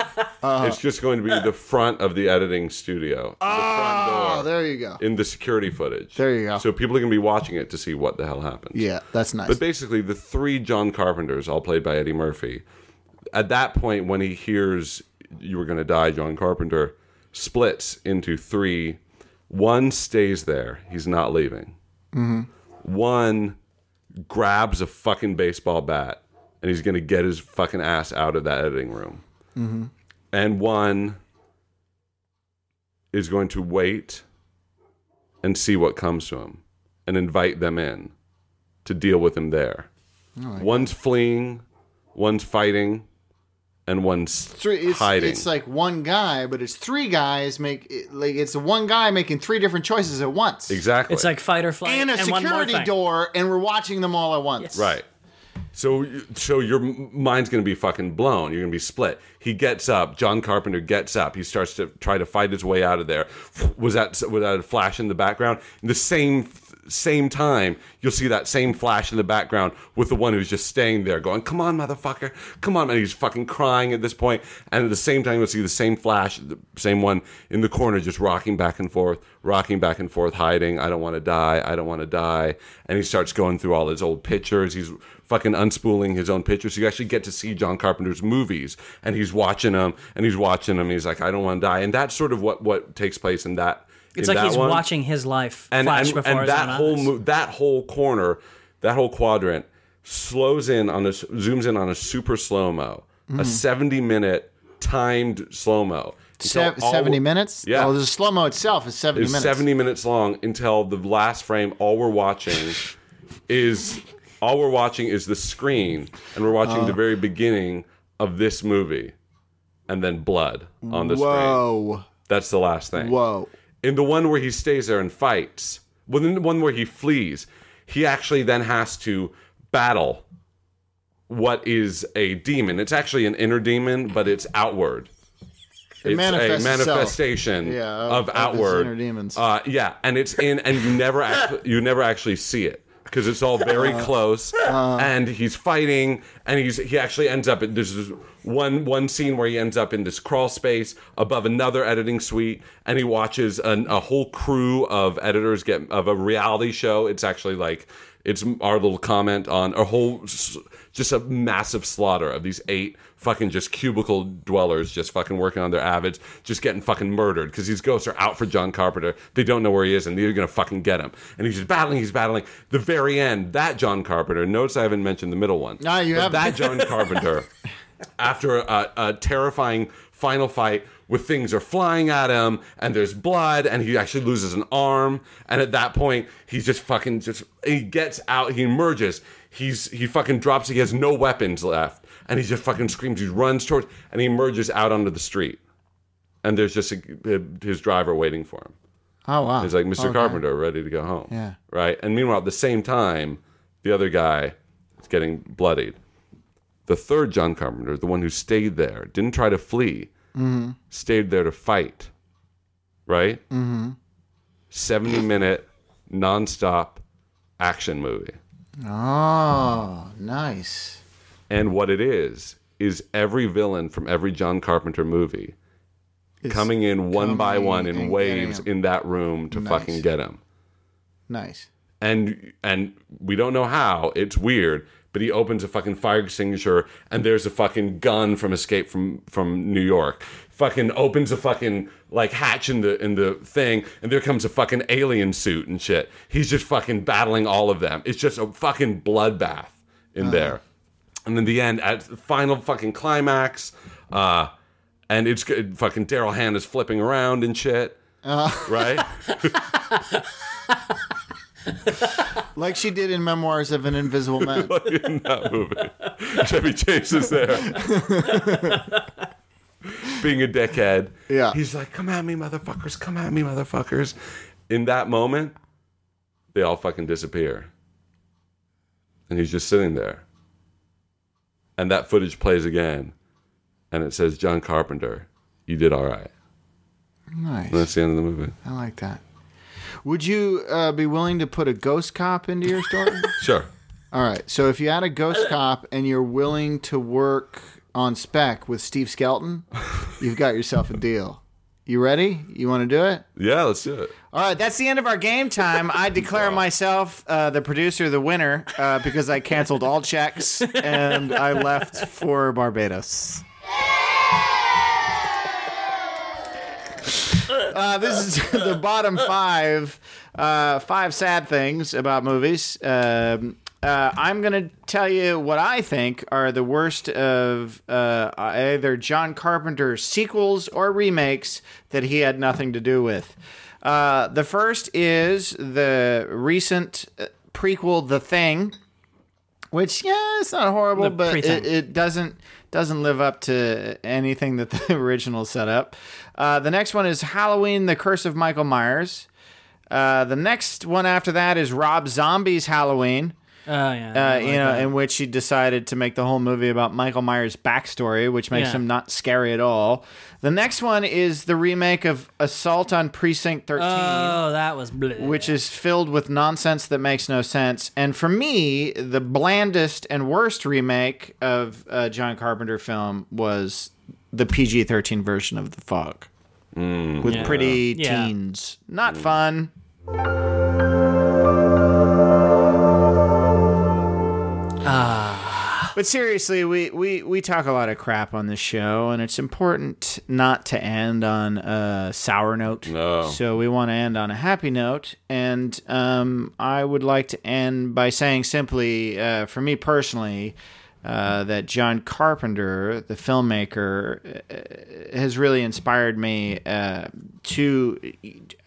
[SPEAKER 2] it's just going to be the front of the editing studio, the front
[SPEAKER 1] Oh,
[SPEAKER 2] door,
[SPEAKER 1] there you go.
[SPEAKER 2] in the security footage.
[SPEAKER 1] There you go.
[SPEAKER 2] So people are going to be watching it to see what the hell happens.
[SPEAKER 1] Yeah, that's nice.
[SPEAKER 2] But basically, the three John Carpenters, all played by Eddie Murphy, at that point, when he hears you were going to die, John Carpenter splits into three. One stays there, he's not leaving. Mm-hmm. One grabs a fucking baseball bat and he's going to get his fucking ass out of that editing room. Mm-hmm. And one is going to wait and see what comes to him and invite them in to deal with him there. one's fleeing, one's fighting, and one's
[SPEAKER 1] three. It's,
[SPEAKER 2] hiding.
[SPEAKER 1] it's like one guy, but it's three guys make like it's one guy making three different choices at once.
[SPEAKER 2] exactly.
[SPEAKER 3] It's like fight or flight.
[SPEAKER 1] And a
[SPEAKER 3] one more
[SPEAKER 1] security
[SPEAKER 3] thing.
[SPEAKER 1] door, and we're watching them all at once.
[SPEAKER 2] Right. So, so your mind's going to be fucking blown. You're going to be split. He gets up. John Carpenter gets up. He starts to try to fight his way out of there. Was that was that a flash in the background? The same same time, you'll see that same flash in the background with the one who's just staying there, going, "Come on, motherfucker, come on!" And he's fucking crying at this point. And at the same time, you'll see the same flash, the same one in the corner, just rocking back and forth, rocking back and forth, hiding. I don't want to die. I don't want to die. And he starts going through all his old pictures. He's fucking unspooling his own pictures. So you actually get to see John Carpenter's movies, and he's watching them, and he's watching them. He's like, I don't want to die, and that's sort of what what takes place in that.
[SPEAKER 3] It's like he's
[SPEAKER 2] one.
[SPEAKER 3] watching his life
[SPEAKER 2] and
[SPEAKER 3] flash
[SPEAKER 2] and,
[SPEAKER 3] before
[SPEAKER 2] and
[SPEAKER 3] his
[SPEAKER 2] that
[SPEAKER 3] own
[SPEAKER 2] whole
[SPEAKER 3] eyes.
[SPEAKER 2] mo- that whole corner, that whole quadrant slows in on a zooms in on a super slow mo, a seventy minute timed slow mo.
[SPEAKER 1] Se- Seventy minutes.
[SPEAKER 2] Yeah.
[SPEAKER 1] Oh, the slow mo itself is seventy
[SPEAKER 2] It's
[SPEAKER 1] minutes.
[SPEAKER 2] 70 minutes long until the last frame. All we're watching is all we're watching is the screen, and we're watching
[SPEAKER 1] Uh.
[SPEAKER 2] the very beginning of this movie, and then blood on the screen.
[SPEAKER 1] Whoa.
[SPEAKER 2] That's the last thing.
[SPEAKER 1] Whoa.
[SPEAKER 2] In the one where he stays there and fights, well, in the one where he flees, he actually then has to battle what is a demon. It's actually an inner demon, but it's outward. it's
[SPEAKER 1] manifests
[SPEAKER 2] a manifestation
[SPEAKER 1] Yeah, of-
[SPEAKER 2] of, outward
[SPEAKER 1] inner demons.
[SPEAKER 2] Uh, yeah, and it's in, and you never actually, you never actually see it because it's all very
[SPEAKER 1] Uh-huh.
[SPEAKER 2] close. and he's fighting, and he's he actually ends up. There's this one one scene where he ends up in this crawl space above another editing suite, and he watches an, a whole crew of editors get of a reality show. It's actually like it's our little comment on a whole just a massive slaughter of these eight fucking just cubicle dwellers just fucking working on their avids just getting fucking murdered because these ghosts are out for john carpenter. They don't know where he is and they're gonna fucking get him. And he's just battling he's battling. The very end that john carpenter notice i haven't mentioned the middle one.
[SPEAKER 1] No, you haven't.
[SPEAKER 2] that john carpenter after a, a terrifying final fight where things are flying at him and there's blood and he actually loses an arm and at that point he's just fucking just he gets out he emerges. He's he fucking drops he has no weapons left and he just fucking screams he runs towards and he emerges out onto the street and there's just a, his driver waiting for him
[SPEAKER 1] Oh wow.
[SPEAKER 2] He's like, Mr.
[SPEAKER 1] Okay.
[SPEAKER 2] Carpenter, ready to go home.
[SPEAKER 1] Yeah.
[SPEAKER 2] Right. And meanwhile, at the same time, The other guy is getting bloodied. The third John Carpenter, the one who stayed there, didn't try to flee, stayed there to fight. Right? Mm-hmm. 70 minute, nonstop action movie.
[SPEAKER 1] Oh, nice.
[SPEAKER 2] And what it is, is every villain from every John Carpenter movie
[SPEAKER 1] It's
[SPEAKER 2] coming in one by one in waves in that room to
[SPEAKER 1] Nice.
[SPEAKER 2] fucking get him.
[SPEAKER 1] Nice.
[SPEAKER 2] and and we don't know how. It's weird, but he opens a fucking fire extinguisher, and there's a fucking gun from Escape from from New York. Fucking opens a fucking like hatch in the in the thing, and there comes a fucking alien suit and shit. He's just fucking battling all of them. It's just a fucking bloodbath in there. And in the end, at the final fucking climax, uh, and it's good. Fucking Daryl Hannah's flipping around and shit. Right?
[SPEAKER 1] Like she did in Memoirs of an Invisible Man.
[SPEAKER 2] in that movie. Chevy Chase is there. Being a dickhead.
[SPEAKER 1] Yeah.
[SPEAKER 2] He's like, come at me, motherfuckers. Come at me, motherfuckers. In that moment, they all fucking disappear. And he's just sitting there. And that footage plays again. And it says, John Carpenter, you did all right.
[SPEAKER 1] nice.
[SPEAKER 2] And that's the end of the movie.
[SPEAKER 1] I like that. Would you uh, be willing to put a ghost cop into your story?
[SPEAKER 2] Sure.
[SPEAKER 1] All right. So if you had a ghost cop and you're willing to work on spec with Steve Skelton, you've got yourself a deal. You ready? You want to do it?
[SPEAKER 2] Yeah, let's do it.
[SPEAKER 1] All right, that's the end of our game time. I declare myself uh, the producer, the winner, uh, because I canceled all checks and I left for Barbados. Uh, this is the bottom five, uh, five sad things about movies. Um, uh, I'm going to tell you what I think are the worst of uh, either John Carpenter's sequels or remakes that he had nothing to do with. Uh, the first is the recent uh, prequel, The Thing, which yeah, it's not horrible,
[SPEAKER 3] The
[SPEAKER 1] but it, it doesn't doesn't live up to anything that the original set up. Uh, the next one is Halloween: The Curse of Michael Myers. Uh, the next one after that is Rob Zombie's Halloween.
[SPEAKER 3] Oh yeah.
[SPEAKER 1] Uh,
[SPEAKER 3] I like
[SPEAKER 1] you know,
[SPEAKER 3] that.
[SPEAKER 1] in which he decided to make the whole movie about Michael Myers' backstory, which makes
[SPEAKER 3] Yeah.
[SPEAKER 1] him not scary at all. The next one is the remake of Assault on Precinct 13
[SPEAKER 3] Oh, that was bleh.
[SPEAKER 1] which is filled with nonsense that makes no sense. And for me, the blandest and worst remake of a John Carpenter film was the PG 13 version of The Fog with pretty
[SPEAKER 3] Yeah.
[SPEAKER 1] teens. Not fun. But seriously, we, we, we talk a lot of crap on this show, and it's important not to end on a sour note.
[SPEAKER 2] No.
[SPEAKER 1] So we want to end on a happy note, and um, I would like to end by saying simply, uh, for me personally, uh, that John Carpenter, the filmmaker, uh, has really inspired me uh, to.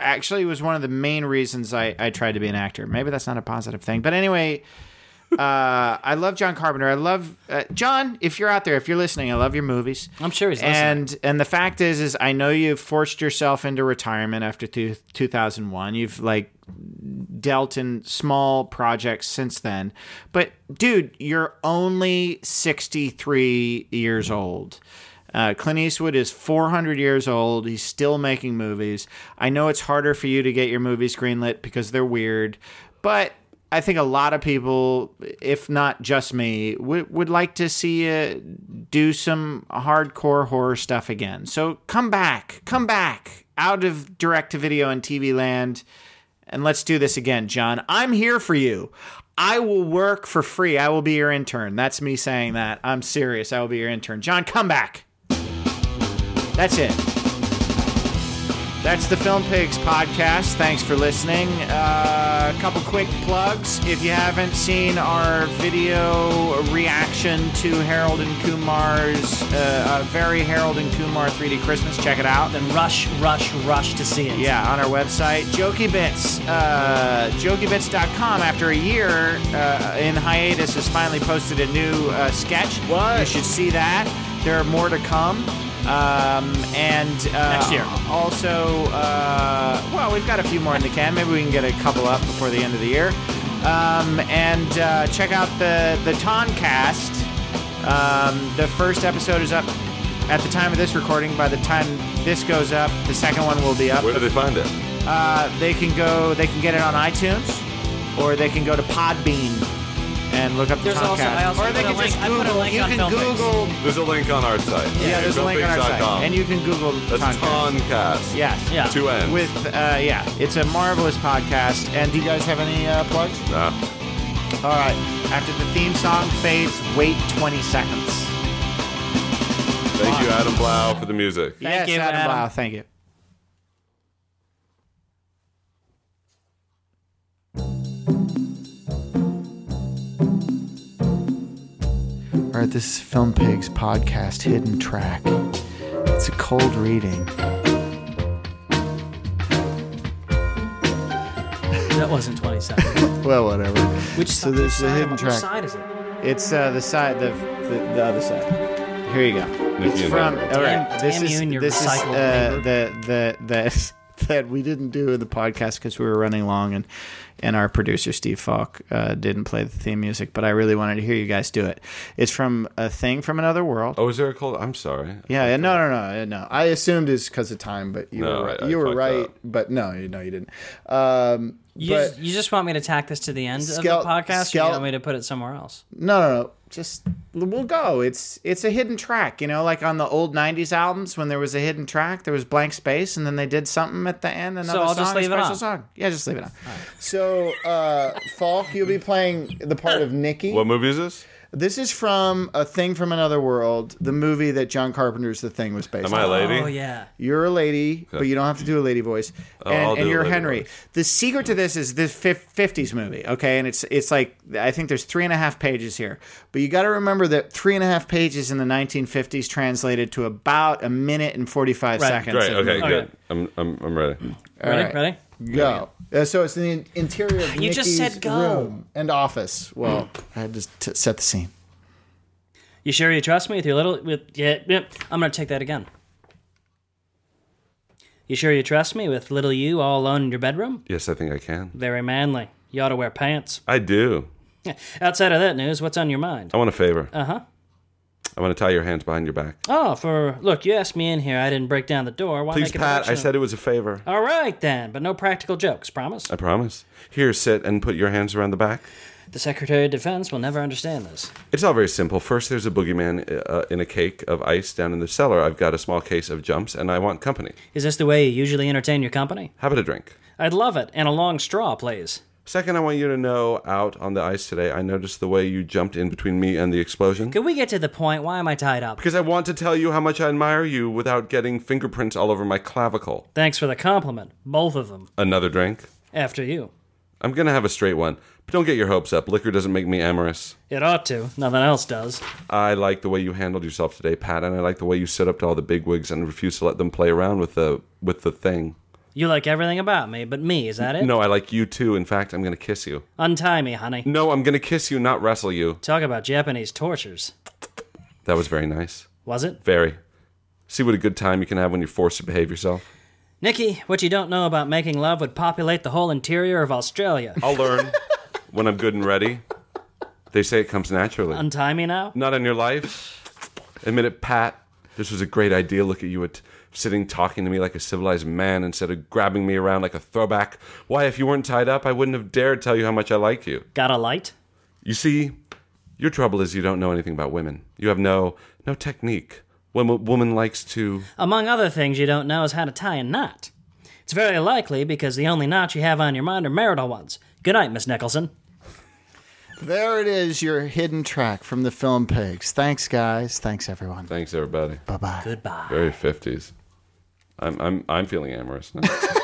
[SPEAKER 1] Actually, was one of the main reasons I, I tried to be an actor. Maybe that's not a positive thing, but anyway uh, I love John Carpenter. I love uh, John. If you're out there, if you're listening, I love your movies.
[SPEAKER 3] I'm sure he's listening.
[SPEAKER 1] And and the fact is, is I know you've forced yourself into retirement after two, 2001. You've like dealt in small projects since then. But dude, you're only 63 years old. Uh, Clint Eastwood is 400 years old. He's still making movies. I know it's harder for you to get your movies greenlit because they're weird, but I think a lot of people, if not just me, would, would like to see you do some hardcore horror stuff again. So come back, come back out of direct to video and TV land, and let's do this again, John. I'm here for you. I will work for free. I will be your intern. That's me saying that. I'm serious. I will be your intern. John, come back. That's it. That's the Film Pigs podcast. Thanks for listening. Uh, a couple quick plugs. If you haven't seen our video reaction to Harold and Kumar's uh, uh, very Harold and Kumar 3D Christmas, check it out.
[SPEAKER 3] then rush, rush, rush to see it.
[SPEAKER 1] Yeah, on our website, Jokey Bits. Uh, JokeyBits.com, after a year uh, in hiatus, has finally posted a new uh, sketch.
[SPEAKER 3] What?
[SPEAKER 1] You should see that. There are more to come. Um, and uh,
[SPEAKER 3] Next year.
[SPEAKER 1] Also, uh, well, we've got a few more in the can. Maybe we can get a couple up before the end of the year. Um, and uh, check out the the Tonncast. Um, the first episode is up at the time of this recording. By the time this goes up, the second one will be up.
[SPEAKER 2] Where do they find it?
[SPEAKER 1] Uh, they can go. They can get it on iTunes, or they can go to Podbean and look up the
[SPEAKER 3] There's
[SPEAKER 1] Tonncast.
[SPEAKER 3] also- I also
[SPEAKER 1] or they
[SPEAKER 3] put a
[SPEAKER 1] can
[SPEAKER 3] link-
[SPEAKER 1] just
[SPEAKER 3] I put a
[SPEAKER 1] Google.
[SPEAKER 3] link
[SPEAKER 1] you
[SPEAKER 3] on
[SPEAKER 1] can
[SPEAKER 3] Film Pigs.
[SPEAKER 1] Google.
[SPEAKER 2] There's a link on our site.
[SPEAKER 1] Yeah, there's a link on our site,
[SPEAKER 2] filmpigs.com.
[SPEAKER 1] and you can Google
[SPEAKER 2] That's
[SPEAKER 1] Tonncast.
[SPEAKER 2] Tonncast.
[SPEAKER 1] Yes.
[SPEAKER 3] Yeah.
[SPEAKER 2] Two N's.
[SPEAKER 1] With uh, yeah, it's a marvelous podcast. And do you guys have any uh, plugs?
[SPEAKER 2] Nah.
[SPEAKER 1] All right. After the theme song fades, wait 20 seconds.
[SPEAKER 2] Thank you, Adam Blau, for the music.
[SPEAKER 3] Thank
[SPEAKER 1] yes,
[SPEAKER 3] you,
[SPEAKER 1] Adam
[SPEAKER 3] Adam.
[SPEAKER 1] Blau, Thank you. All right, this is Film Pigs podcast hidden track. It's a cold reading.
[SPEAKER 3] That wasn't 20 seconds.
[SPEAKER 1] Well, whatever.
[SPEAKER 3] Which
[SPEAKER 1] so
[SPEAKER 3] side-
[SPEAKER 1] this is
[SPEAKER 3] which
[SPEAKER 1] a hidden track.
[SPEAKER 3] side is it?
[SPEAKER 1] It's uh, the side, the, the the other side. Here you go. it's from.
[SPEAKER 2] Edward.
[SPEAKER 1] All
[SPEAKER 3] Damn-
[SPEAKER 1] this
[SPEAKER 3] damn
[SPEAKER 1] is
[SPEAKER 3] you and your
[SPEAKER 1] this is
[SPEAKER 3] recycled
[SPEAKER 1] uh, the the the that we didn't do in the podcast because we were running long and and our producer Steve Falk uh, didn't play the theme music, but I really wanted to hear you guys do it. It's from a thing from another world.
[SPEAKER 2] Oh, is there a cold? I'm sorry.
[SPEAKER 1] Yeah, yeah, no, no, no, no. I assumed it's because of time, but you
[SPEAKER 2] No,
[SPEAKER 1] were right.
[SPEAKER 2] I- I
[SPEAKER 1] you were right,
[SPEAKER 2] up.
[SPEAKER 1] but no, you- no, you didn't. Um,
[SPEAKER 3] You,
[SPEAKER 1] but
[SPEAKER 3] just, you just want me to tack this to the end
[SPEAKER 1] Skel-
[SPEAKER 3] of the podcast, or you want me to put it somewhere else?
[SPEAKER 1] No, no, no. Just we'll go. It's it's a hidden track, you know, like on the old '90s albums when there was a hidden track, there was blank space, and then they did something at the end. Another so
[SPEAKER 3] I'll
[SPEAKER 1] song,
[SPEAKER 3] just
[SPEAKER 1] a
[SPEAKER 3] leave it
[SPEAKER 1] special
[SPEAKER 3] on.
[SPEAKER 1] song. Yeah, just leave it on. So, uh, Falk, you'll be playing the part of Nikki.
[SPEAKER 2] What movie is this?
[SPEAKER 1] This is from a thing from another world, the movie that John Carpenter's The Thing was based
[SPEAKER 2] Am
[SPEAKER 1] on.
[SPEAKER 2] I a lady?
[SPEAKER 3] Oh, yeah.
[SPEAKER 1] You're a lady, but you don't have to do a lady voice. And,
[SPEAKER 2] I'll
[SPEAKER 1] and
[SPEAKER 2] do
[SPEAKER 1] you're
[SPEAKER 2] lady
[SPEAKER 1] Hendry.
[SPEAKER 2] voice.
[SPEAKER 1] The secret to this is this 50s movie, okay? And it's it's like I think there's three and a half pages here, but you got to remember that three and a half pages in the 1950s translated to about a minute and 45
[SPEAKER 3] Right.
[SPEAKER 1] seconds.
[SPEAKER 2] Great.
[SPEAKER 1] of
[SPEAKER 2] Okay,
[SPEAKER 1] movie.
[SPEAKER 2] good. I'm, I'm, I'm ready.
[SPEAKER 1] All
[SPEAKER 3] Ready?
[SPEAKER 1] right.
[SPEAKER 3] Ready?
[SPEAKER 1] Go. Uh, so it's the interior of
[SPEAKER 3] You just said go.
[SPEAKER 1] room and office. Well, I had to t- set the scene.
[SPEAKER 3] You sure you trust me with your little? With yeah, yeah. I'm gonna take that again. You sure you trust me with little you all alone in your bedroom?
[SPEAKER 2] Yes, I think I can.
[SPEAKER 3] Very manly. You ought to wear pants.
[SPEAKER 2] I do.
[SPEAKER 3] Outside of that news, what's on your mind?
[SPEAKER 2] I want a favor.
[SPEAKER 3] Uh huh.
[SPEAKER 2] I want to tie your hands behind your back.
[SPEAKER 3] Oh, for look, you asked me in here. I didn't break down the door. Why
[SPEAKER 2] Please,
[SPEAKER 3] make it Please
[SPEAKER 2] Pat. I said it was a favor.
[SPEAKER 3] All right then, but no practical jokes. Promise.
[SPEAKER 2] I promise. Here, sit and put your hands around the back.
[SPEAKER 3] The Secretary of Defense will never understand this.
[SPEAKER 2] It's all very simple. First, there's a boogeyman uh, in a cake of ice down in the cellar. I've got a small case of jumps, and I want company.
[SPEAKER 3] Is this the way you usually entertain your company?
[SPEAKER 2] Have about a drink?
[SPEAKER 3] I'd love it, and a long straw, please.
[SPEAKER 2] Second, I want you to know out on the ice today, I noticed the way you jumped in between me and the explosion.
[SPEAKER 3] Can we get to the point? Why am I tied up?
[SPEAKER 2] Because I want to tell you how much I admire you without getting fingerprints all over my clavicle.
[SPEAKER 3] Thanks for the compliment, both of them.
[SPEAKER 2] Another drink?
[SPEAKER 3] After you.
[SPEAKER 2] I'm gonna have a straight one, but don't get your hopes up. Liquor doesn't make me amorous.
[SPEAKER 3] It ought to. Nothing else does.
[SPEAKER 2] I like the way you handled yourself today, Pat, and I like the way you stood up to all the bigwigs and refused to let them play around with the with the thing.
[SPEAKER 3] You like everything about me, but me, is that it?
[SPEAKER 2] No, I like you too. In fact, I'm gonna kiss you.
[SPEAKER 3] Untie me, honey.
[SPEAKER 2] No, I'm gonna kiss you, not wrestle you.
[SPEAKER 3] Talk about Japanese tortures.
[SPEAKER 2] That was very nice.
[SPEAKER 3] Was it?
[SPEAKER 2] Very. See what a good time you can have when you're forced to behave yourself.
[SPEAKER 3] Nikki, what you don't know about making love would populate the whole interior of Australia.
[SPEAKER 2] I'll learn when I'm good and ready. They say it comes naturally.
[SPEAKER 3] Untie me now?
[SPEAKER 2] Not in your life. Admit it, Pat. This was a great idea. Look at you at sitting talking to me like a civilized man instead of grabbing me around like a throwback. Why, if you weren't tied up, I wouldn't have dared tell you how much I like you.
[SPEAKER 3] Got a light?
[SPEAKER 2] You see, your trouble is you don't know anything about women. You have no no technique. When a woman likes to
[SPEAKER 3] Among other things you don't know is how to tie a knot. It's very likely because the only knots you have on your mind are marital ones. Good night, Miss Nicholson.
[SPEAKER 1] There it is, your hidden track from the film Pigs. Thanks, guys. Thanks, everyone.
[SPEAKER 2] Thanks everybody.
[SPEAKER 1] Bye bye.
[SPEAKER 3] Goodbye.
[SPEAKER 2] Very fifties. I'm I'm I'm feeling amorous now.